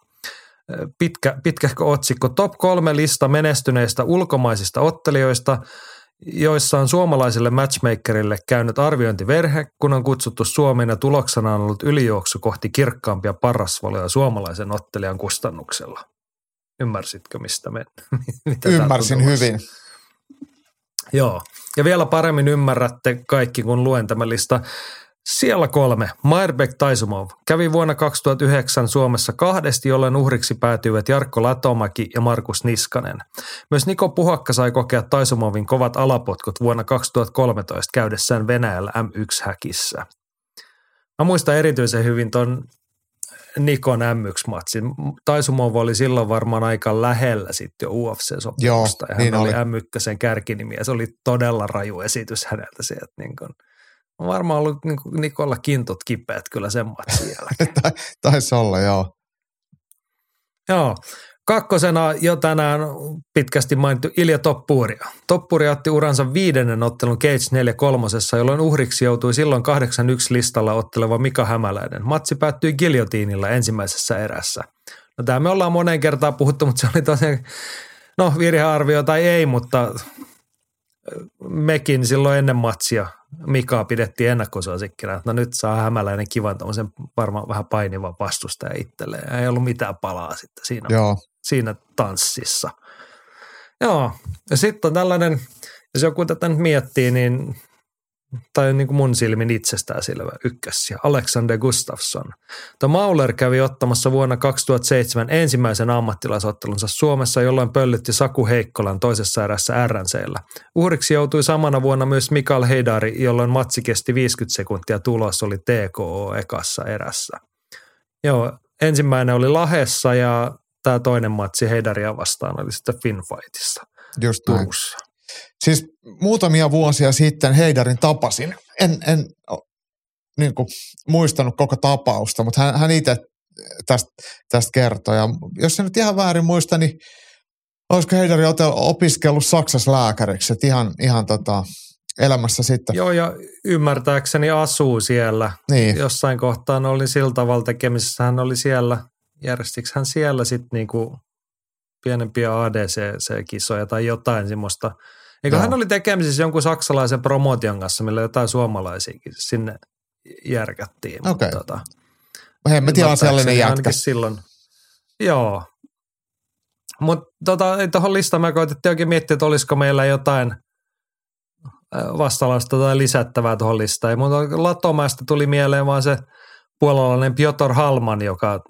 pitkä, pitkähkö otsikko Top kolme lista menestyneistä ulkomaisista ottelijoista, joissa on suomalaiselle matchmakerille käynyt arviointiverhe, kun on kutsuttu Suomeen ja tuloksena on ollut ylijuoksu kohti kirkkaampia parasvaloja suomalaisen ottelijan kustannuksella. Ymmärsitkö, mistä me? Ymmärsin hyvin. Joo, ja vielä paremmin ymmärrätte kaikki, kun luen tämän lista. Siellä kolme. Mairbek Taisumov kävi vuonna 2009 Suomessa kahdesti, jolloin uhriksi päätyivät Jarkko Latomäki ja Markus Niskanen. Myös Niko Puhakka sai kokea Taisumovin kovat alapotkut vuonna 2013 käydessään Venäjällä M1-häkissä. Mä muistan erityisen hyvin ton Nikon M1-matsin. Taisumov oli silloin varmaan aika lähellä sitten jo UFC-sopimusta. ja hän niin oli, oli. M1 kärkinimi ja se oli todella raju esitys häneltä sieltä. Niin kuin, on varmaan ollut niin kuin Nikolla kintut kipeät kyllä sen matsin jälkeen. Tai- Taisi olla, joo. Joo. Kakkosena jo tänään pitkästi mainittu Ilja Toppuria. Toppuri otti uransa viidennen ottelun Cage 4 kolmosessa, jolloin uhriksi joutui silloin 8-1 listalla otteleva Mika Hämäläinen. Matsi päättyi giljotiinilla ensimmäisessä erässä. No tämä me ollaan moneen kertaan puhuttu, mutta se oli tosiaan, no virhearvio tai ei, mutta mekin silloin ennen matsia Mikaa pidettiin ennakkosuosikkina, että no nyt saa Hämäläinen kivan tämmöisen varmaan vähän painivan vastustaja itselleen. Ei ollut mitään palaa sitten siinä Joo. Siinä tanssissa. Joo, ja sitten on tällainen, jos joku tätä nyt miettii, niin tai niin kuin mun silmin itsestään selvä ykkössiä, Alexander Gustafsson. Tuo Mauler kävi ottamassa vuonna 2007 ensimmäisen ammattilaisottelunsa Suomessa, jolloin pöllytti Saku Heikkolan toisessa erässä RNCllä. Uhriksi joutui samana vuonna myös Mikael Heidari, jolloin matsi kesti 50 sekuntia, tulos oli TKO ekassa erässä. Joo, ensimmäinen oli Lahessa ja tämä toinen matsi Heidaria vastaan oli sitten Finfightissa Just näin. Turussa. Siis muutamia vuosia sitten Heidarin tapasin. En, en niin kuin, muistanut koko tapausta, mutta hän, hän itse tästä, tästä kertoi. Ja jos en nyt ihan väärin muista, niin olisiko Heidari opiskellut Saksassa lääkäriksi. Että ihan, ihan tota, elämässä sitten. Joo, ja ymmärtääkseni asuu siellä. Niin, Jossain kohtaa oli sillä tavalla tekemisissä, hän oli siellä, järjestikö hän siellä sitten niinku pienempiä ADC-kisoja tai jotain semmoista. Eikö Joo. hän oli tekemisissä jonkun saksalaisen promotion kanssa, millä jotain suomalaisiakin sinne järkättiin. Okei. Tota, hemmetin asiallinen jätkä. silloin. Joo. Mutta tota, tuohon listaan me koitettiin oikein miettiä, että olisiko meillä jotain äh, vastalausta tai lisättävää tuohon listaan. Mutta Latomäestä tuli mieleen vaan se puolalainen Piotr Halman, joka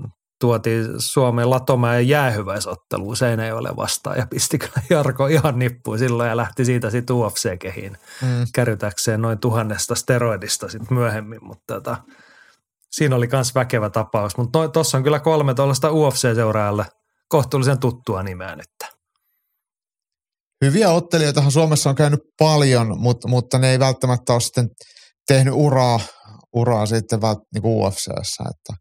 tuotiin Suomen Latomäen jäähyväisotteluun Seinäjoelle vastaan ja pisti kyllä Jarko ihan nippuun silloin ja lähti siitä sitten UFC-kehiin Mm. kärytäkseen noin tuhannesta steroidista sitten myöhemmin, mutta tota, siinä oli myös väkevä tapaus. Mutta tuossa on kyllä kolme tuollaista UFC-seuraajalle kohtuullisen tuttua nimeä nyt. Hyviä ottelijoitahan Suomessa on käynyt paljon, mutta, mutta ne ei välttämättä ole sitten tehnyt uraa, uraa sitten vält, niin UFCssä. Että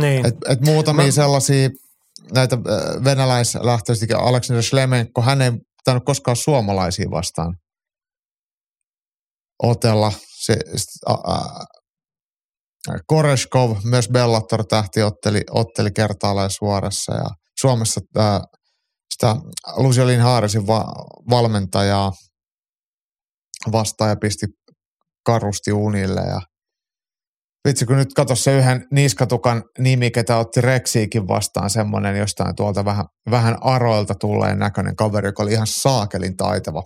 Niin, Et, et muutamia Mä- sellaisia näitä äh, venäläislähtöisiä, Aleksander Slemenko, hän ei tainnut koskaan suomalaisia vastaan otella. Se, sit, a, a, Koreshkov, myös Bellator-tähti, otteli, otteli kertaalleen suorassa ja Suomessa ää, sitä Luciolin Haaresin va, valmentajaa vastaan ja pisti karusti unille ja Vitsi, kun nyt katso se yhden niskatukan nimi, ketä otti Rexiikin vastaan, semmoinen jostain tuolta vähän, vähän aroilta tulleen näköinen kaveri, joka oli ihan saakelin taitava.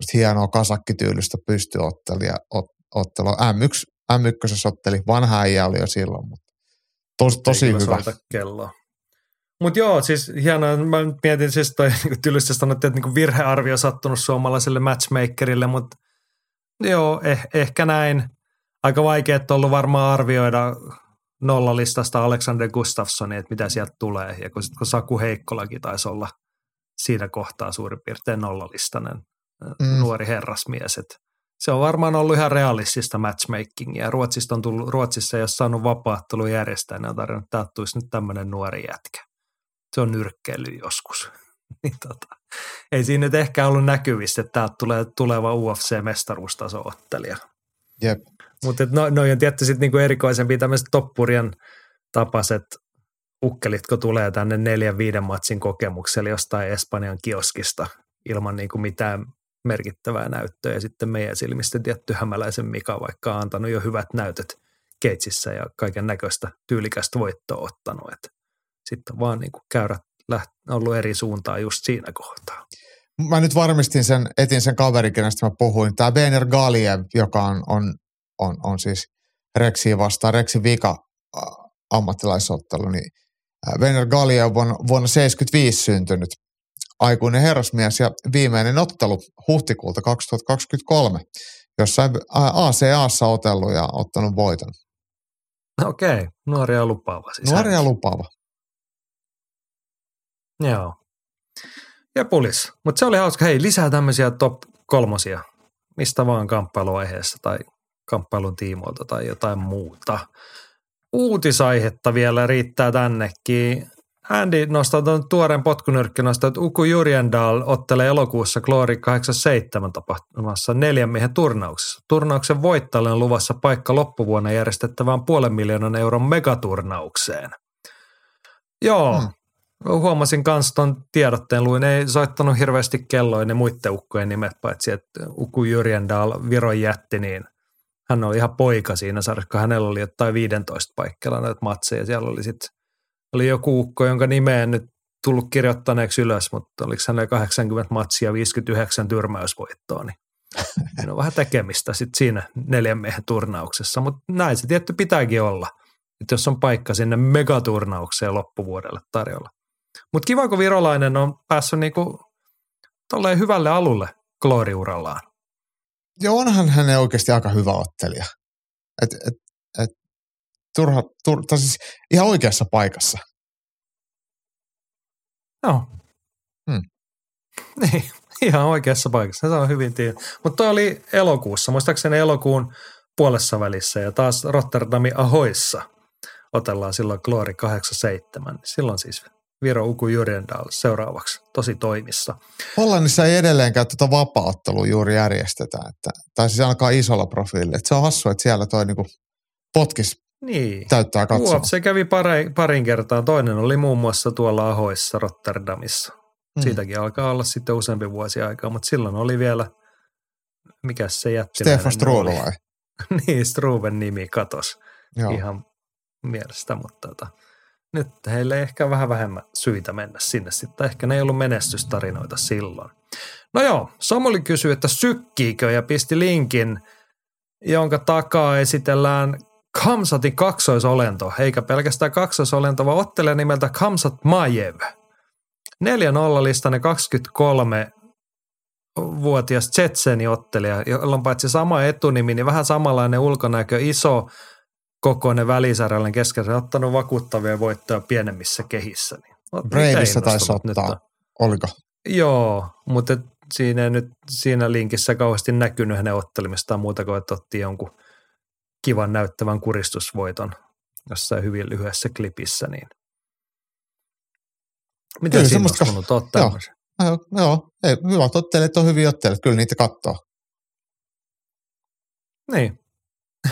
Just hienoa kasakkityylistä pystyottelija, ot, ottelu. M1, M1 otteli, vanha äijä oli jo silloin, mutta tos, tosi hyvä. kelloa. Mutta joo, siis hienoa. Mä mietin siis toi niin tylysti sanottiin, että niin virhearvio sattunut suomalaiselle matchmakerille, mutta joo, eh, ehkä näin. Aika vaikea on ollut varmaan arvioida nollalistasta Alexander Gustafssonia, että mitä sieltä tulee. Ja kun, sit, kun Saku Heikkolakin taisi olla siinä kohtaa suurin piirtein nollalistainen Mm. nuori herrasmies. Et se on varmaan ollut ihan realistista matchmakingia. Ruotsista on tullut, Ruotsissa ei ole saanut vapaattelu järjestää, ne on tarjonnut, että tulisi nyt tämmöinen nuori jätkä. Se on nyrkkeily joskus. niin tota, ei siinä nyt ehkä ollut näkyvissä, että täältä tulee tuleva UFC-mestaruustaso-ottelija. Jep. Mutta no, noi on tietty sitten niinku erikoisempia tämmöiset toppurien tapaset ukkelit, kun tulee tänne neljän viiden matsin kokemuksella jostain Espanjan kioskista ilman niinku mitään merkittävää näyttöä. Ja sitten meidän silmistä tietty hämäläisen Mika, vaikka on antanut jo hyvät näytöt Keitsissä ja kaiken näköistä tyylikästä voittoa ottanut. Sitten vaan niinku käyrät läht, ollut eri suuntaan just siinä kohtaa. Mä nyt varmistin sen, etin sen kaverin, kenestä mä puhuin. Tämä Bener Galiev, joka on, on, on, on siis Rexiin vastaan, Rexin vika ammattilaisottelu, niin ä, Bener Galiev on vuonna 75 syntynyt aikuinen herrasmies ja viimeinen ottelu huhtikuulta 2023, jossa ACAssa otellut ja ottanut voiton. Okei, nuoria lupaava siis. Nuoria lupaava. Joo. Ja pulis. Mutta se oli hauska. Hei, lisää tämmöisiä top kolmosia. Mistä vaan kamppailuaiheessa tai kamppailun tiimoilta tai jotain muuta. Uutisaihetta vielä riittää tännekin. Andy nostaa tuon tuoreen potkunyrkki nostaa, että Uku Jurjendal ottelee elokuussa Glory 87 tapahtumassa neljän miehen turnauksessa. Turnauksen voittajalle on luvassa paikka loppuvuonna järjestettävään puolen miljoonan euron megaturnaukseen. Joo, Hmm. huomasin kans ton tiedotteen, luin, ei soittanut hirveästi kelloin ne muiden ukkojen nimet, paitsi että Uku Jyrjendal, Viron jätti, niin hän oli ihan poika siinä sarjassa, kun hänellä oli jotain 15 paikkeilla näitä matseja. Siellä oli sitten oli joku ukko, jonka nimeä en nyt tullut kirjoittaneeksi ylös, mutta oliko hänellä 80 matsia 59 tyrmäysvoittoa, niin siinä on vähän tekemistä sitten siinä neljän miehen turnauksessa, mutta näin se tietty pitääkin olla, että jos on paikka sinne megaturnaukseen loppuvuodelle tarjolla. Mutta kiva, kun virolainen on päässyt niinku tolleen hyvälle alulle klooriurallaan. Ja onhan hän oikeasti aika hyvä ottelija. Et, et, et, turha, tur, tai siis ihan oikeassa paikassa. Joo. Hmm. Niin, ihan oikeassa paikassa. Se on hyvin tiedä. Mutta toi oli elokuussa, muistaakseni elokuun puolessa välissä ja taas Rotterdamin Ahoissa otellaan silloin Glory 87. Silloin siis Viro Uku Jyrjendal seuraavaksi tosi toimissa. Hollannissa ei edelleenkään tuota vapaaottelua juuri järjestetä, että, tai siis ainakaan isolla profiililla. Se on hassu, että siellä toi niinku potkis Niin. täyttää katsoa. UFC kävi pari, parin kertaa. Toinen oli muun muassa tuolla Ahoissa Rotterdamissa. Mm. Siitäkin alkaa olla sitten useampi vuosi aikaa, mutta silloin oli vielä, mikä se jätti? Stefan Struve vai? niin, Struven nimi katos Joo. ihan mielestä, mutta tota, nyt heille ehkä vähän vähemmän syitä mennä sinne sitten. Ehkä ne ei ollut menestystarinoita silloin. No joo, Samuli kysyi, että sykkiikö ja pisti linkin, jonka takaa esitellään Kamsatin kaksoisolento, eikä pelkästään kaksoisolento, vaan ottelija nimeltä Kamsat Majev. 4-0 listainen 23 vuotias Tsetseni ottelija, jolla on paitsi sama etunimi, niin vähän samanlainen ulkonäkö, iso kokoinen välisarjalle keskellä, ottanut vakuuttavia voittoja pienemmissä kehissä. Niin Breivissä taisi nyt ottaa. on. Oliko? Joo, mutta siinä ei nyt siinä linkissä kauheasti näkynyt hänen ottelemistaan muuta kuin, että otti jonkun kivan näyttävän kuristusvoiton jossain hyvin lyhyessä klipissä. Niin. Miten Kyllä, siinä on oot joo. tämmöisen? No, joo, ei, hyvät ottelijat on hyviä ottelijat, kyllä niitä katsoo. Niin.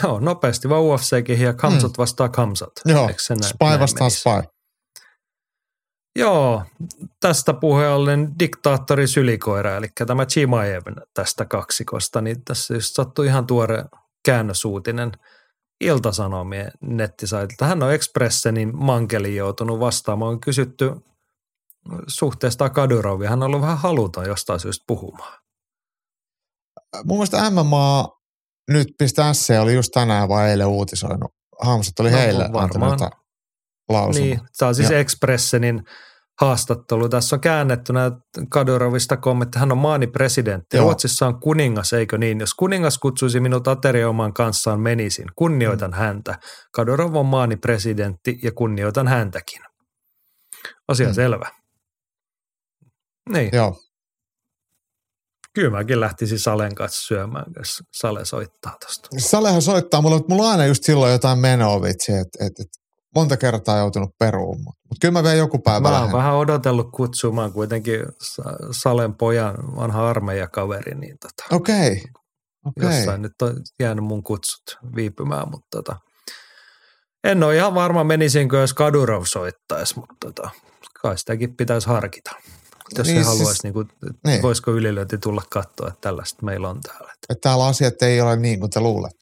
Joo, nopeasti vaan UFCkin ja Kamsat vastaa Kamsat. Mm. Joo, se näin- spy näin vastaan menisi? spy. Joo, tästä puheen diktaattori sylikoira, eli tämä Chimaev tästä kaksikosta, niin tässä just sattui ihan tuore käännösuutinen Iltasanomien nettisaitilta. Hän on Expressenin mankeliin joutunut vastaamaan. On kysytty suhteesta Kadurovia. Hän on ollut vähän haluton jostain syystä puhumaan. Mun mielestä MMA nyt pistä SC oli just tänään vai eilen uutisoinut. Hamsat oli No, heille varmaan. lausumaa. Niin, tämä on siis Ja- Expressenin haastattelu. Tässä on käännettynä Kadurovista kommentti. Hän on maani presidentti. Joo. Ruotsissa on kuningas, eikö niin? Jos kuningas kutsuisi minut aterioimaan kanssaan, menisin. Kunnioitan Mm. häntä. Kadyrov on maani presidentti ja kunnioitan häntäkin. Asia Mm. selvä. Niin, Joo, kyllä mäkin lähtisin Salen kanssa syömään, jos Sale soittaa tuosta. Salehan soittaa mulle, mutta mulla on aina just silloin jotain menoa vitsi, että et, et, monta kertaa joutunut peruun. Mutta mut kyllä mä vielä joku päivä Mä oon vähän odotellut kutsumaan kuitenkin Sa- Salen pojan vanha armeijakaveri, niin tota, Okei, okei. jossain nyt on jäänyt mun kutsut viipymään, mutta tota, en ole ihan varma menisinkö, jos Kadurov soittaisi, mutta tota, kai sitäkin pitäisi harkita. Jos Niin niin, se siis- haluaisi, niin kuin, niin. voisiko ylilöinti tulla katsoa, että tällaista meillä on täällä. Että täällä asiat ei ole niin kuin te luulet.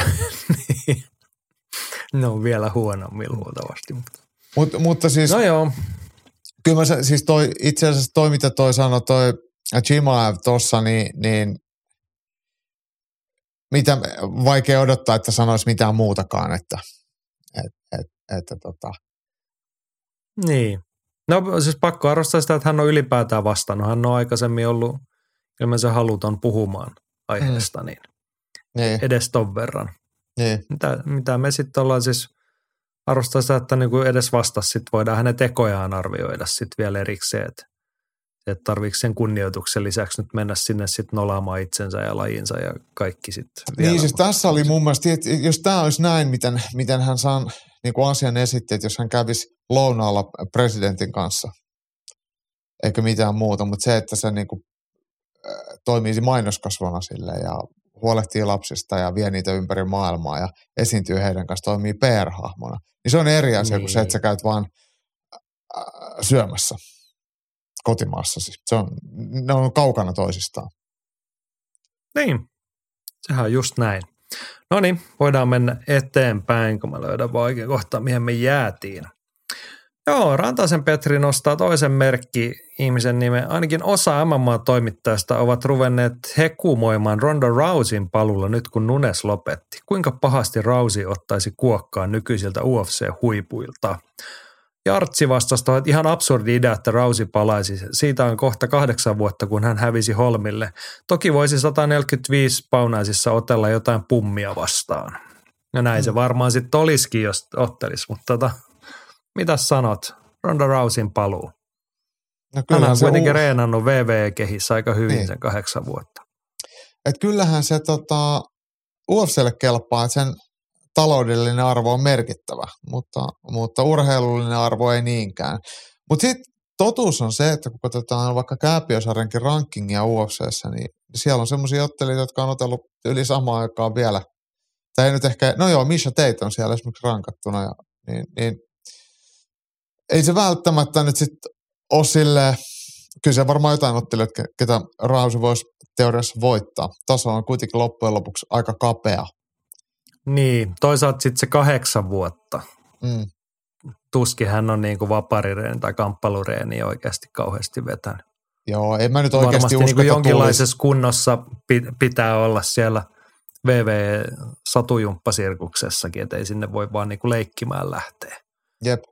ne on vielä huonommin luultavasti. Mutta. Mut, mutta siis No joo, kyllä mä siis toi, itse asiassa toi, mitä toi sanoi, toi Chimaev tossa, niin, niin mitä, vaikea odottaa, että sanoisi mitään muutakaan, että, et, et, että tota, niin. No siis pakko arvostaa sitä, että hän on ylipäätään vastannut. Hän on aikaisemmin ollut ilmeisesti haluton puhumaan aiheesta, mm. niin niin, edes ton verran. Niin. Mitä, mitä me sitten ollaan siis arvostaa sitä, että niin kuin edes vastasi, sit voidaan hänen tekojaan arvioida sitten vielä erikseen, että että tarviiko sen kunnioituksen lisäksi nyt mennä sinne sitten nolaamaan itsensä ja lajinsa ja kaikki sitten Niin siis tässä oli mun mielestä, että jos tämä olisi näin, miten, miten hän saa niin kuin asian esitti, että jos hän kävisi lounaalla presidentin kanssa, eikä mitään muuta, mutta se, että se niin kuin, toimii mainoskasvona sille ja huolehtii lapsista ja vie niitä ympäri maailmaa ja esiintyy heidän kanssa, toimii PR-hahmona, niin se on eri asia niin. kuin se, että sä käyt vaan syömässä kotimaassa. Siis se on, ne on kaukana toisistaan. Niin, sehän on just näin. No niin, voidaan mennä eteenpäin, kun mä löydän vaikea kohta, mihin me jäätiin. Joo, Rantasen Petri nostaa toisen merkki ihmisen nimen. Ainakin osa MMA-toimittajista ovat ruvenneet hekumoimaan Ronda Rouseyn palulla nyt kun Nunes lopetti. Kuinka pahasti Rousey ottaisi kuokkaan nykyisiltä UFC-huipuilta? Jartsi vastasi, että ihan absurdi idea, että Rausi palaisi. Siitä on kohta kahdeksan vuotta, kun hän hävisi Holmille. Toki voisi 145 paunaisissa otella jotain pummia vastaan. Ja näin mm. se varmaan sitten olisikin, jos ottelisi. Mutta tota, mitä sanot? Ronda Rousin paluu. No hän on kuitenkin uusi... reenannut VVE-kehissä aika hyvin niin. sen kahdeksan vuotta. Et kyllähän se tota, UFClle kelpaa, että sen taloudellinen arvo on merkittävä, mutta, mutta urheilullinen arvo ei niinkään. Mutta sitten totuus on se, että kun katsotaan vaikka Kääpiösarjankin rankingia UFCssä, niin siellä on semmoisia ottelijoita, jotka on otellut yli samaan aikaan vielä. Tai ei nyt ehkä, no joo, Misha Tate on siellä esimerkiksi rankattuna, ja, niin, niin ei se välttämättä nyt sitten ole silleen, kyllä se varmaan jotain ottelijoita, ketä Rausi voisi teoriassa voittaa. Taso on kuitenkin loppujen lopuksi aika kapea. Niin, toisaalta sitten se kahdeksan vuotta. Mm. Tuskin hän on niin kuin vaparireeni tai kamppalureeni oikeasti kauheasti vetänyt. Joo, en mä nyt oikeasti Varmasti usko, niin jonkinlaisessa tulisi. kunnossa pitää olla siellä VV-satujumppasirkuksessakin, että ei sinne voi vaan niin kuin leikkimään lähteä. Jep.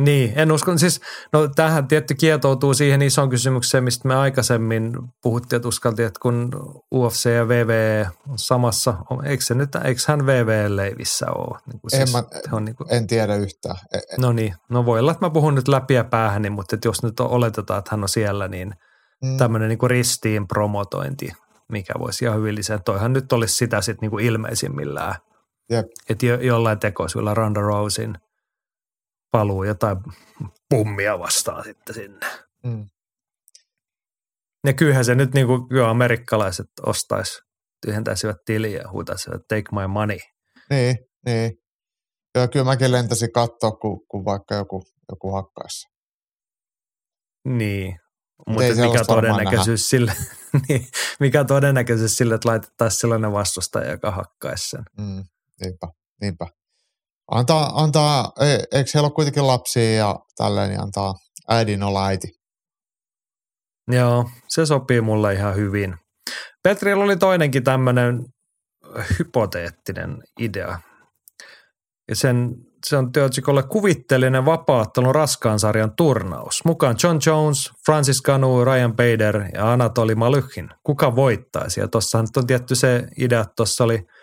Niin, en usko. Siis, no tähän tietty kietoutuu siihen isoon kysymykseen, mistä me aikaisemmin puhuttiin, että uskaltiin, että kun UFC ja VV on samassa, eikö, se nyt, eikö hän VV-leivissä ole? Niin kuin siis, en, mä, on niin kuin, en tiedä yhtään. E, e- no niin, no voi olla, että mä puhun nyt läpi ja päähän, niin, mutta että jos nyt oletetaan, että hän on siellä, niin mm. tämmöinen niin kuin ristiin promotointi, mikä voisi ihan hyvin lisää. Toihan nyt olisi sitä sitten niin kuin ilmeisimmillään. Jep. Että jo, jollain tekoisilla Ronda Rousin – paluu jotain pummia vastaan sitten sinne. Mm. Ja kyllähän se nyt niin kuin amerikkalaiset ostaisi, tyhjentäisivät tiliä ja huutaisivat take my money. Niin, niin. Ja kyllä mäkin lentäisin katsoa, kun, kun vaikka joku, joku hakkaisi. Niin, mutta mikä todennäköisyys sille, niin, mikä todennäköisyys sille, että laitettaisiin sellainen vastustaja, joka hakkaisi sen. Mm, niinpä, niinpä. Antaa, antaa e, eikö heillä ole kuitenkin lapsia ja tälleen, niin antaa äidin olla äiti. Joo, se sopii mulle ihan hyvin. Petrillä oli toinenkin tämmöinen hypoteettinen idea. Ja sen, se on työtsikolle kuvitteellinen vapaattelun raskaan sarjan turnaus. Mukaan John Jones, Francis Canu, Ryan Bader ja Anatoli Malychin. Kuka voittaisi? Ja tuossa on tietty se idea, että tuossa oli –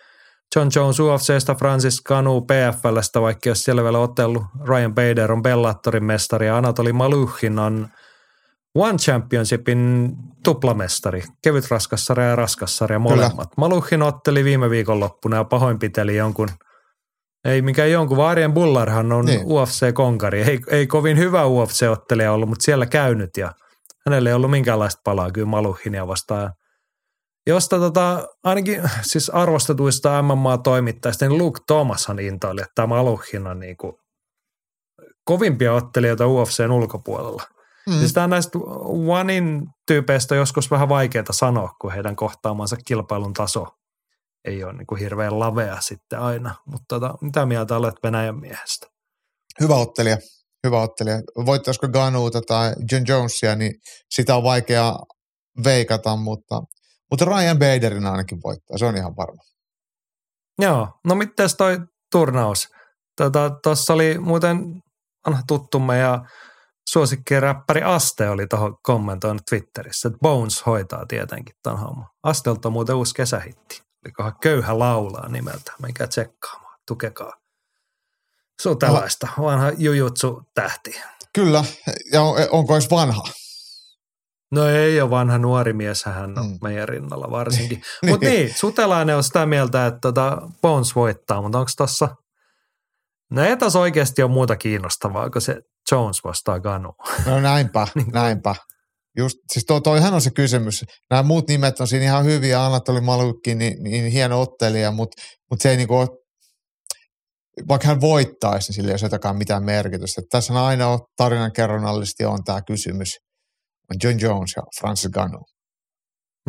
John Jones UFCstä, Francis Canu PFLstä, vaikka jos siellä vielä otellut. Ryan Bader on Bellatorin mestari ja Anatoli Maluhin on One Championshipin tuplamestari. Kevyt raskassarja ja raskassarja molemmat. Kyllä. Maluhin otteli viime viikonloppuna ja pahoinpiteli jonkun ei mikään jonkun, vaan Arjen Bullarhan on niin. UFC-konkari. Ei, ei kovin hyvä UFC-ottelija ollut, mutta siellä käynyt ja hänelle ei ollut minkäänlaista palaa kyllä Maluhinia vastaan josta tota, ainakin siis arvostetuista MMA-toimittajista, niin Luke Thomashan intoili, että tämä Maluhin on niin kuin kovimpia ottelijoita UFCn ulkopuolella. Mm. Siis tämä näistä Onein tyypeistä joskus vähän vaikeaa sanoa, kun heidän kohtaamansa kilpailun taso ei ole niin kuin hirveän lavea sitten aina. Mutta tota, mitä mieltä olet Venäjän miehestä? Hyvä ottelija, hyvä ottelija. Voittaisiko Ganuuta tai John Jonesia, niin sitä on vaikea veikata, mutta mutta Ryan Baderin ainakin voittaa, se on ihan varma. Joo, no miten toi turnaus? Tuossa tota, oli muuten vanha tuttumme ja suosikkiräppäri Aste oli tuohon kommentoinut Twitterissä, että Bones hoitaa tietenkin tämän homman. Astelta on muuten uusi kesähitti. olikohan Köyhä laulaa nimeltä, menkää tsekkaamaan, tukekaa. Sutelaista, vanha jujutsu-tähti. Kyllä, ja onko edes vanha? No ei ole vanha nuori mies, hän on mm. meidän rinnalla varsinkin. niin. Mutta niin, Sutelainen on sitä mieltä, että tota Bones voittaa, mutta onko tuossa – No ei taas oikeasti ole muuta kiinnostavaa, kun se Jones vastaa Ganu. No näinpä, niin. näinpä. Just, siis toi, toihan on se kysymys. Nämä muut nimet on siinä ihan hyviä. Anatoli Malukki, niin, niin hieno ottelija, mutta, mutta se ei niinku ole, vaikka hän voittaisi, niin sillä ei ole jotakaan mitään merkitystä. Tässä on aina tarinan kerronnallisesti on tämä kysymys. On John Jones ja Francis Ganu.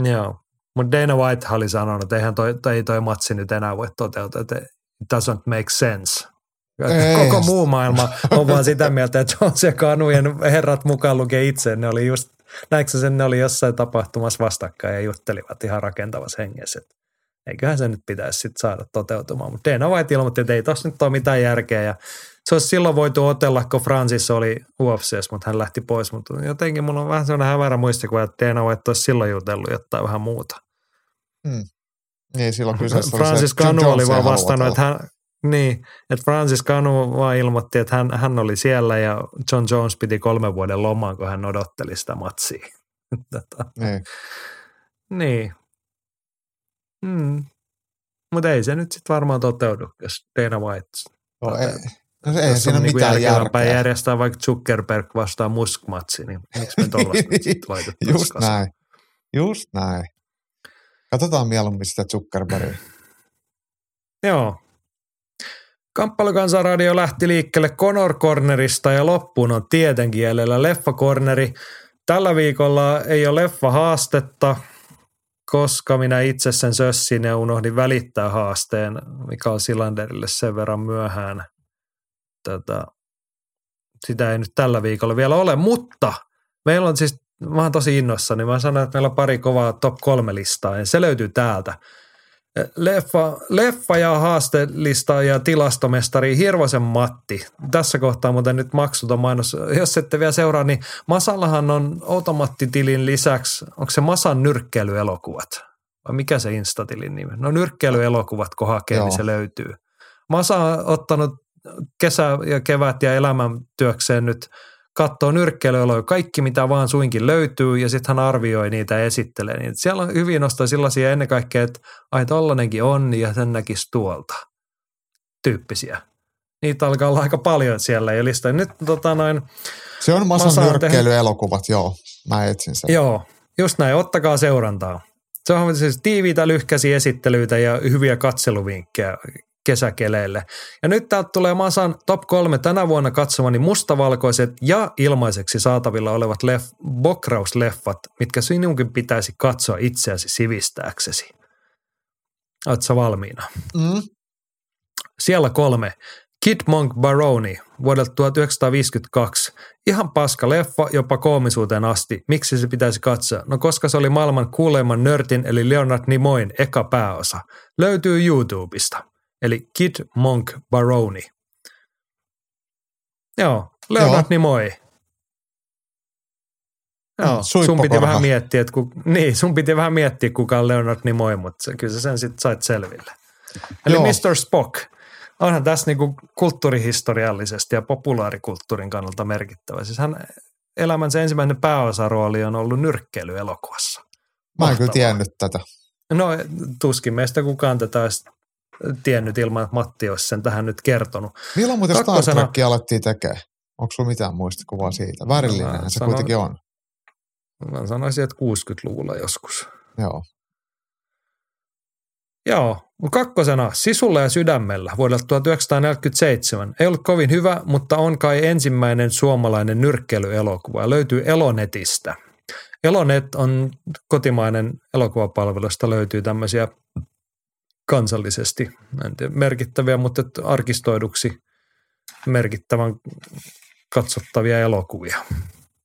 Joo, mutta Dana White oli sanonut, että eihän toi, toi, toi matsi nyt enää voi toteutua, että it doesn't make sense. Ei. Koko muu maailma on vaan sitä mieltä, että Jones ja Kanujen herrat mukaan lukee itse. Ne oli just, näinkö sen, ne oli jossain tapahtumassa vastakkain ja juttelivat ihan rakentavassa hengessä. Eiköhän se nyt pitäisi sitten saada toteutumaan. Mutta Dana White ilmoitti, että ei tossa nyt ole mitään järkeä. Ja se olisi silloin voitu otella, kun Francis oli UFCs, mutta hän lähti pois. Mutta jotenkin mulla on vähän sellainen hämärä muistikuva, että Dana White olisi silloin jutellut jotain vähän muuta. Hmm. Niin, silloin kyseessä Francis oli se, Kanu oli vaan vastannut, että hän, niin, että Francis Canu vaan ilmoitti, että hän, hän oli siellä ja John Jones piti kolmen vuoden lomaan, kun hän odotteli sitä matsia. tota, niin. niin. Mm. Mutta ei se nyt sitten varmaan toteudu, jos Dana White. No, ei, no se ei siinä niin mitään järkeä. järjestää vaikka Zuckerberg vastaan Musk-matsi, niin miksi me tuollaista sitten Just näin. Just näin. Katsotaan mieluummin sitä Zuckerbergia. Joo, Kamppailukansaradio lähti liikkeelle Conor Cornerista ja loppuun on tietenkin jäljellä Leffa Corneri. Tällä viikolla ei ole leffa haastetta, koska minä itse sen sössin ja unohdin välittää haasteen Mikael Silanderille sen verran myöhään. Tätä, sitä ei nyt tällä viikolla vielä ole, mutta meillä on siis, mä oon tosi innossa, niin mä sanoin, että meillä on pari kovaa top kolme listaa ja se löytyy täältä. Leffa, leffa ja haastelista ja tilastomestari Hirvosen Matti. Tässä kohtaa muuten nyt maksuton mainos. Jos ette vielä seuraa, niin Masallahan on automaattitilin lisäksi, onko se Masan nyrkkeilyelokuvat? Vai mikä se Instatilin nimi? No nyrkkeilyelokuvat, kun hakee, niin se löytyy. Masa on ottanut kesä ja kevät ja elämäntyökseen nyt – katsoo nyrkkeilyoloja, kaikki mitä vaan suinkin löytyy ja sitten hän arvioi niitä ja esittelee niitä. Siellä on hyvin nostaa sellaisia ennen kaikkea, että ai tollanenkin on ja sen näkisi tuolta tyyppisiä. Niitä alkaa olla aika paljon siellä ja lista. Nyt tota noin, Se on Masan nyrkkeilyelokuvat, tehnyt... joo. Mä etsin sen. Joo, just näin. Ottakaa seurantaa. Se on siis tiiviitä lyhkäisiä esittelyitä ja hyviä katseluvinkkejä kesäkeleille. Ja nyt täältä tulee Masan top kolme tänä vuonna katsomani mustavalkoiset ja ilmaiseksi saatavilla olevat leff, bokrausleffat, mitkä sinunkin pitäisi katsoa itseäsi sivistääksesi. Oletko valmiina? Mm. Siellä kolme. Kid Monk Baroni vuodelta 1952. Ihan paska leffa, jopa koomisuuteen asti. Miksi se pitäisi katsoa? No koska se oli maailman kuuleimman nörtin eli Leonard Nimoin eka pääosa. Löytyy YouTubesta eli Kid Monk Baroni. Joo, Leonard. Nimoy. Joo, sun piti vähän miettiä, että ku, niin, sun piti vähän miettiä, kuka on Leonard Nimoy, mutta kyllä sä sen sitten sait selville. Eli Joo. Mr. Spock. Onhan tässä niinku kulttuurihistoriallisesti ja populaarikulttuurin kannalta merkittävä. Siis hän elämänsä ensimmäinen pääosarooli on ollut nyrkkeilyelokuvassa. Mä en kyllä tiennyt tätä. No tuskin meistä kukaan tätä olisi tiennyt ilman, että Matti olisi sen tähän nyt kertonut. Milloin muuten Kakkosena, Star Trek alettiin tekemään? Onko sulla mitään muistikuvaa siitä? Värillinen se sanon, kuitenkin on. Mä sanoisin, että 60-luvulla joskus. Joo. Joo, kakkosena Sisulla ja sydämellä vuodelta 1947. Ei ollut kovin hyvä, mutta on kai ensimmäinen suomalainen nyrkkeilyelokuva. Löytyy Elonetistä. Elonet on kotimainen elokuvapalvelusta löytyy tämmöisiä kansallisesti, en tiedä, merkittäviä, mutta arkistoiduksi merkittävän katsottavia elokuvia.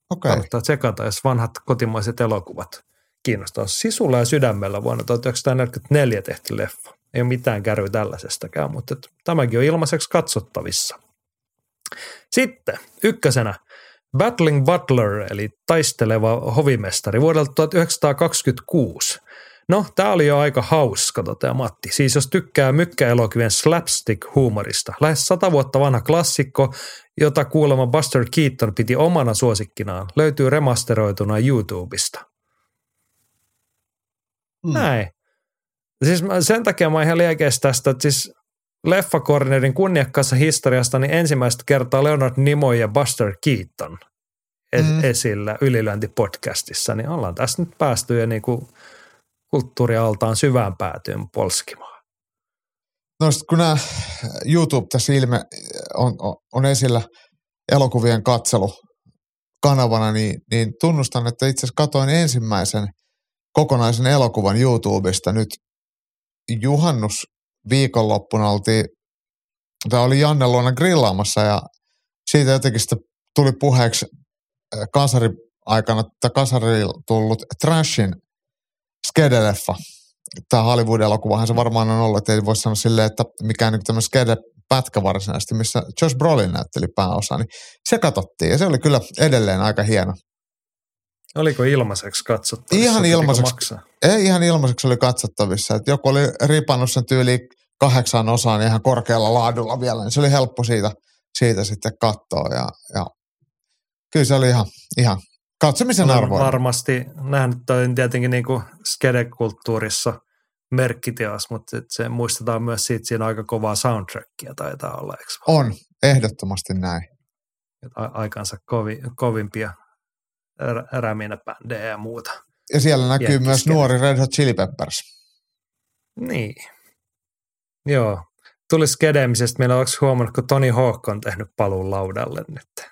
Okay. Kannattaa tsekata, jos vanhat kotimaiset elokuvat kiinnostaa. Sisulla ja sydämellä vuonna 1944 tehty leffa. Ei ole mitään kärry tällaisestakaan, mutta tämäkin on ilmaiseksi katsottavissa. Sitten ykkösenä Battling Butler, eli taisteleva hovimestari vuodelta 1926. No, tämä oli jo aika hauska, toteaa Matti. Siis jos tykkää mykkäelokuvien slapstick-huumorista, lähes sata vuotta vanha klassikko, jota kuulemma Buster Keaton piti omana suosikkinaan, löytyy remasteroituna YouTubesta. Mm. Näin. Siis sen takia mä oon ihan liekeis tästä, että siis Leffakornerin kunniakkaassa historiasta niin ensimmäistä kertaa Leonard Nimoy ja Buster Keaton es- mm. esillä Ylilöinti-podcastissa, niin ollaan tässä nyt päästy jo niin kuin kulttuurialtaan syvään päätyyn polskimaan. No kun nämä YouTube tässä ilme on, on, on esillä elokuvien katselu kanavana, niin, niin tunnustan, että itse asiassa katoin ensimmäisen kokonaisen elokuvan YouTubesta nyt juhannus viikonloppuna oltiin, tämä oli Janne luona grillaamassa ja siitä jotenkin sitten tuli puheeksi kasari aikana, että kasari tullut Trashin skedeleffa. Tämä Hollywood-elokuvahan se varmaan on ollut, että ei voi sanoa silleen, että mikään niin tämmöinen skede pätkä varsinaisesti, missä Josh Brolin näytteli pääosa, niin se katsottiin ja se oli kyllä edelleen aika hieno. Oliko ilmaiseksi katsottavissa? Ihan ilmaiseksi. Ei ihan ilmaiseksi oli katsottavissa. Että joku oli ripannut sen tyyli kahdeksan osaan ihan korkealla laadulla vielä, niin se oli helppo siitä, siitä sitten katsoa. Ja, ja kyllä se oli ihan, ihan katsomisen arvoinen. varmasti nähnyt toi tietenkin niin kuin skede-kulttuurissa merkkiteos, mutta se muistetaan myös siitä, siinä aika kovaa soundtrackia taitaa olla, eikö? On, ehdottomasti näin. Aikansa kovi, kovimpia räminä bändejä ja muuta. Ja siellä näkyy Jenkkiskele. myös nuori Red Hot Chili Peppers. Niin. Joo. Tuli skedemisestä. Meillä onko huomannut, kun Tony Hawk on tehnyt paluun laudalle nyt?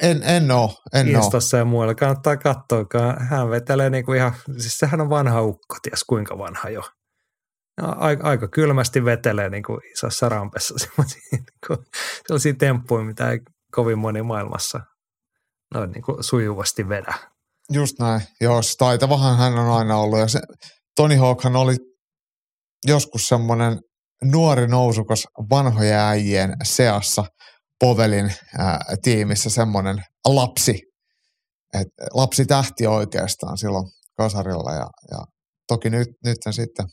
En, en oo, en Instassa oo. ja muualla. Kannattaa katsoa, hän vetelee niinku ihan, siis sehän on vanha ukko, ties kuinka vanha jo. Aika, aika kylmästi vetelee niin kuin isossa rampessa sellaisia, niin kuin, sellaisia temppuja, mitä ei kovin moni maailmassa noin niin kuin sujuvasti vedä. Just näin. Joo, taitavahan hän on aina ollut. Ja se, Tony Hawkhan oli joskus semmoinen nuori nousukas vanhoja äijien seassa Povelin ää, tiimissä semmoinen lapsi. Et lapsi tähti oikeastaan silloin kasarilla ja, ja toki nyt, nyt sitten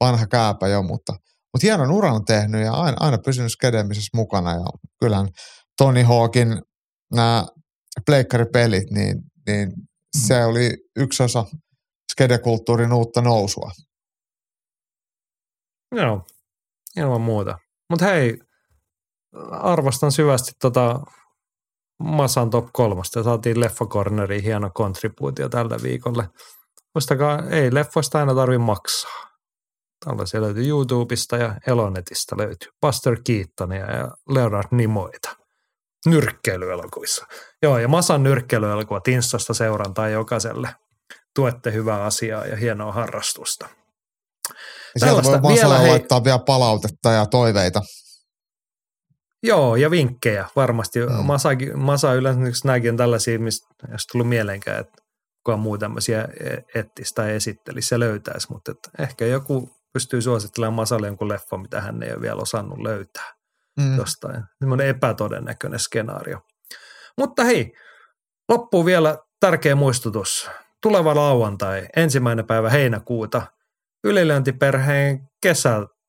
vanha kääpä jo, mutta, mutta hienon uran tehnyt ja aina, aina pysynyt skedemisessä mukana ja kyllähän Tony Hawkin nämä pleikkaripelit, niin, niin se oli yksi osa skedekulttuurin uutta nousua. Joo, ilman muuta. Mutta hei, arvostan syvästi tota Masan top kolmasta. Saatiin Leffakorneriin hieno kontribuutio tällä viikolle. Muistakaa, ei leffoista aina tarvi maksaa. Tällaisia löytyy YouTubesta ja Elonetista löytyy Buster Keatonia ja Leonard Nimoita nyrkkeilyelokuvissa. Joo, ja Masan nyrkkeilyelokuvat Instasta seurantaa jokaiselle. Tuette hyvää asiaa ja hienoa harrastusta. Ja sieltä voi Masalla hei... laittaa vielä palautetta ja toiveita. Joo, ja vinkkejä varmasti. Mm. Masa, Masa yleensä nämäkin on tällaisia, mistä jos tullut mieleenkään, että kukaan muu tämmöisiä e- etsisi tai esittelisi ja löytäisi, mutta että ehkä joku pystyy suosittelemaan Masalle jonkun leffa, mitä hän ei ole vielä osannut löytää mm. jostain. Semmoinen epätodennäköinen skenaario. Mutta hei, loppuu vielä tärkeä muistutus. Tuleva lauantai, ensimmäinen päivä heinäkuuta, ylilöintiperheen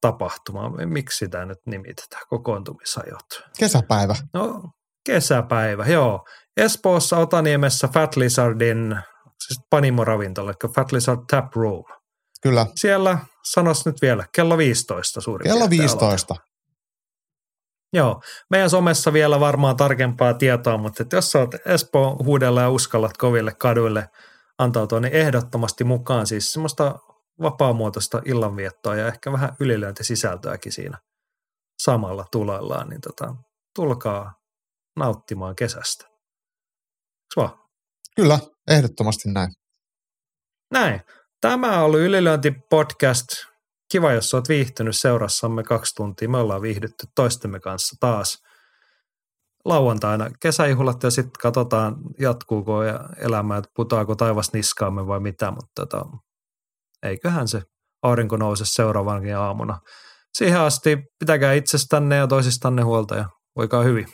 kesätapahtuma. Miksi sitä nyt nimitetään? Kokoontumisajot. Kesäpäivä. No, kesäpäivä, joo. Espoossa Otaniemessä Fat Lizardin, siis Panimo-ravintola, eli Fat Lizard Tap Room. Kyllä. Siellä, sanos nyt vielä, kello 15 suurin Kello 15. Aloita. Joo, meidän somessa vielä varmaan tarkempaa tietoa, mutta että jos olet Espoo huudella ja uskallat koville kaduille antautua, niin ehdottomasti mukaan siis semmoista vapaamuotoista illanviettoa ja ehkä vähän ylilöintisisältöäkin siinä samalla tulellaan, niin tota, tulkaa nauttimaan kesästä. Eiks Kyllä, ehdottomasti näin. Näin. Tämä on ollut Ylilöinti podcast kiva, jos olet viihtynyt seurassamme kaksi tuntia. Me ollaan viihdytty toistemme kanssa taas lauantaina kesäihulat ja sitten katsotaan jatkuuko ja elämä, että putaako taivas niskaamme vai mitä, mutta tota, eiköhän se aurinko nouse seuraavankin aamuna. Siihen asti pitäkää itsestänne ja toisistanne huolta ja voikaa hyvin.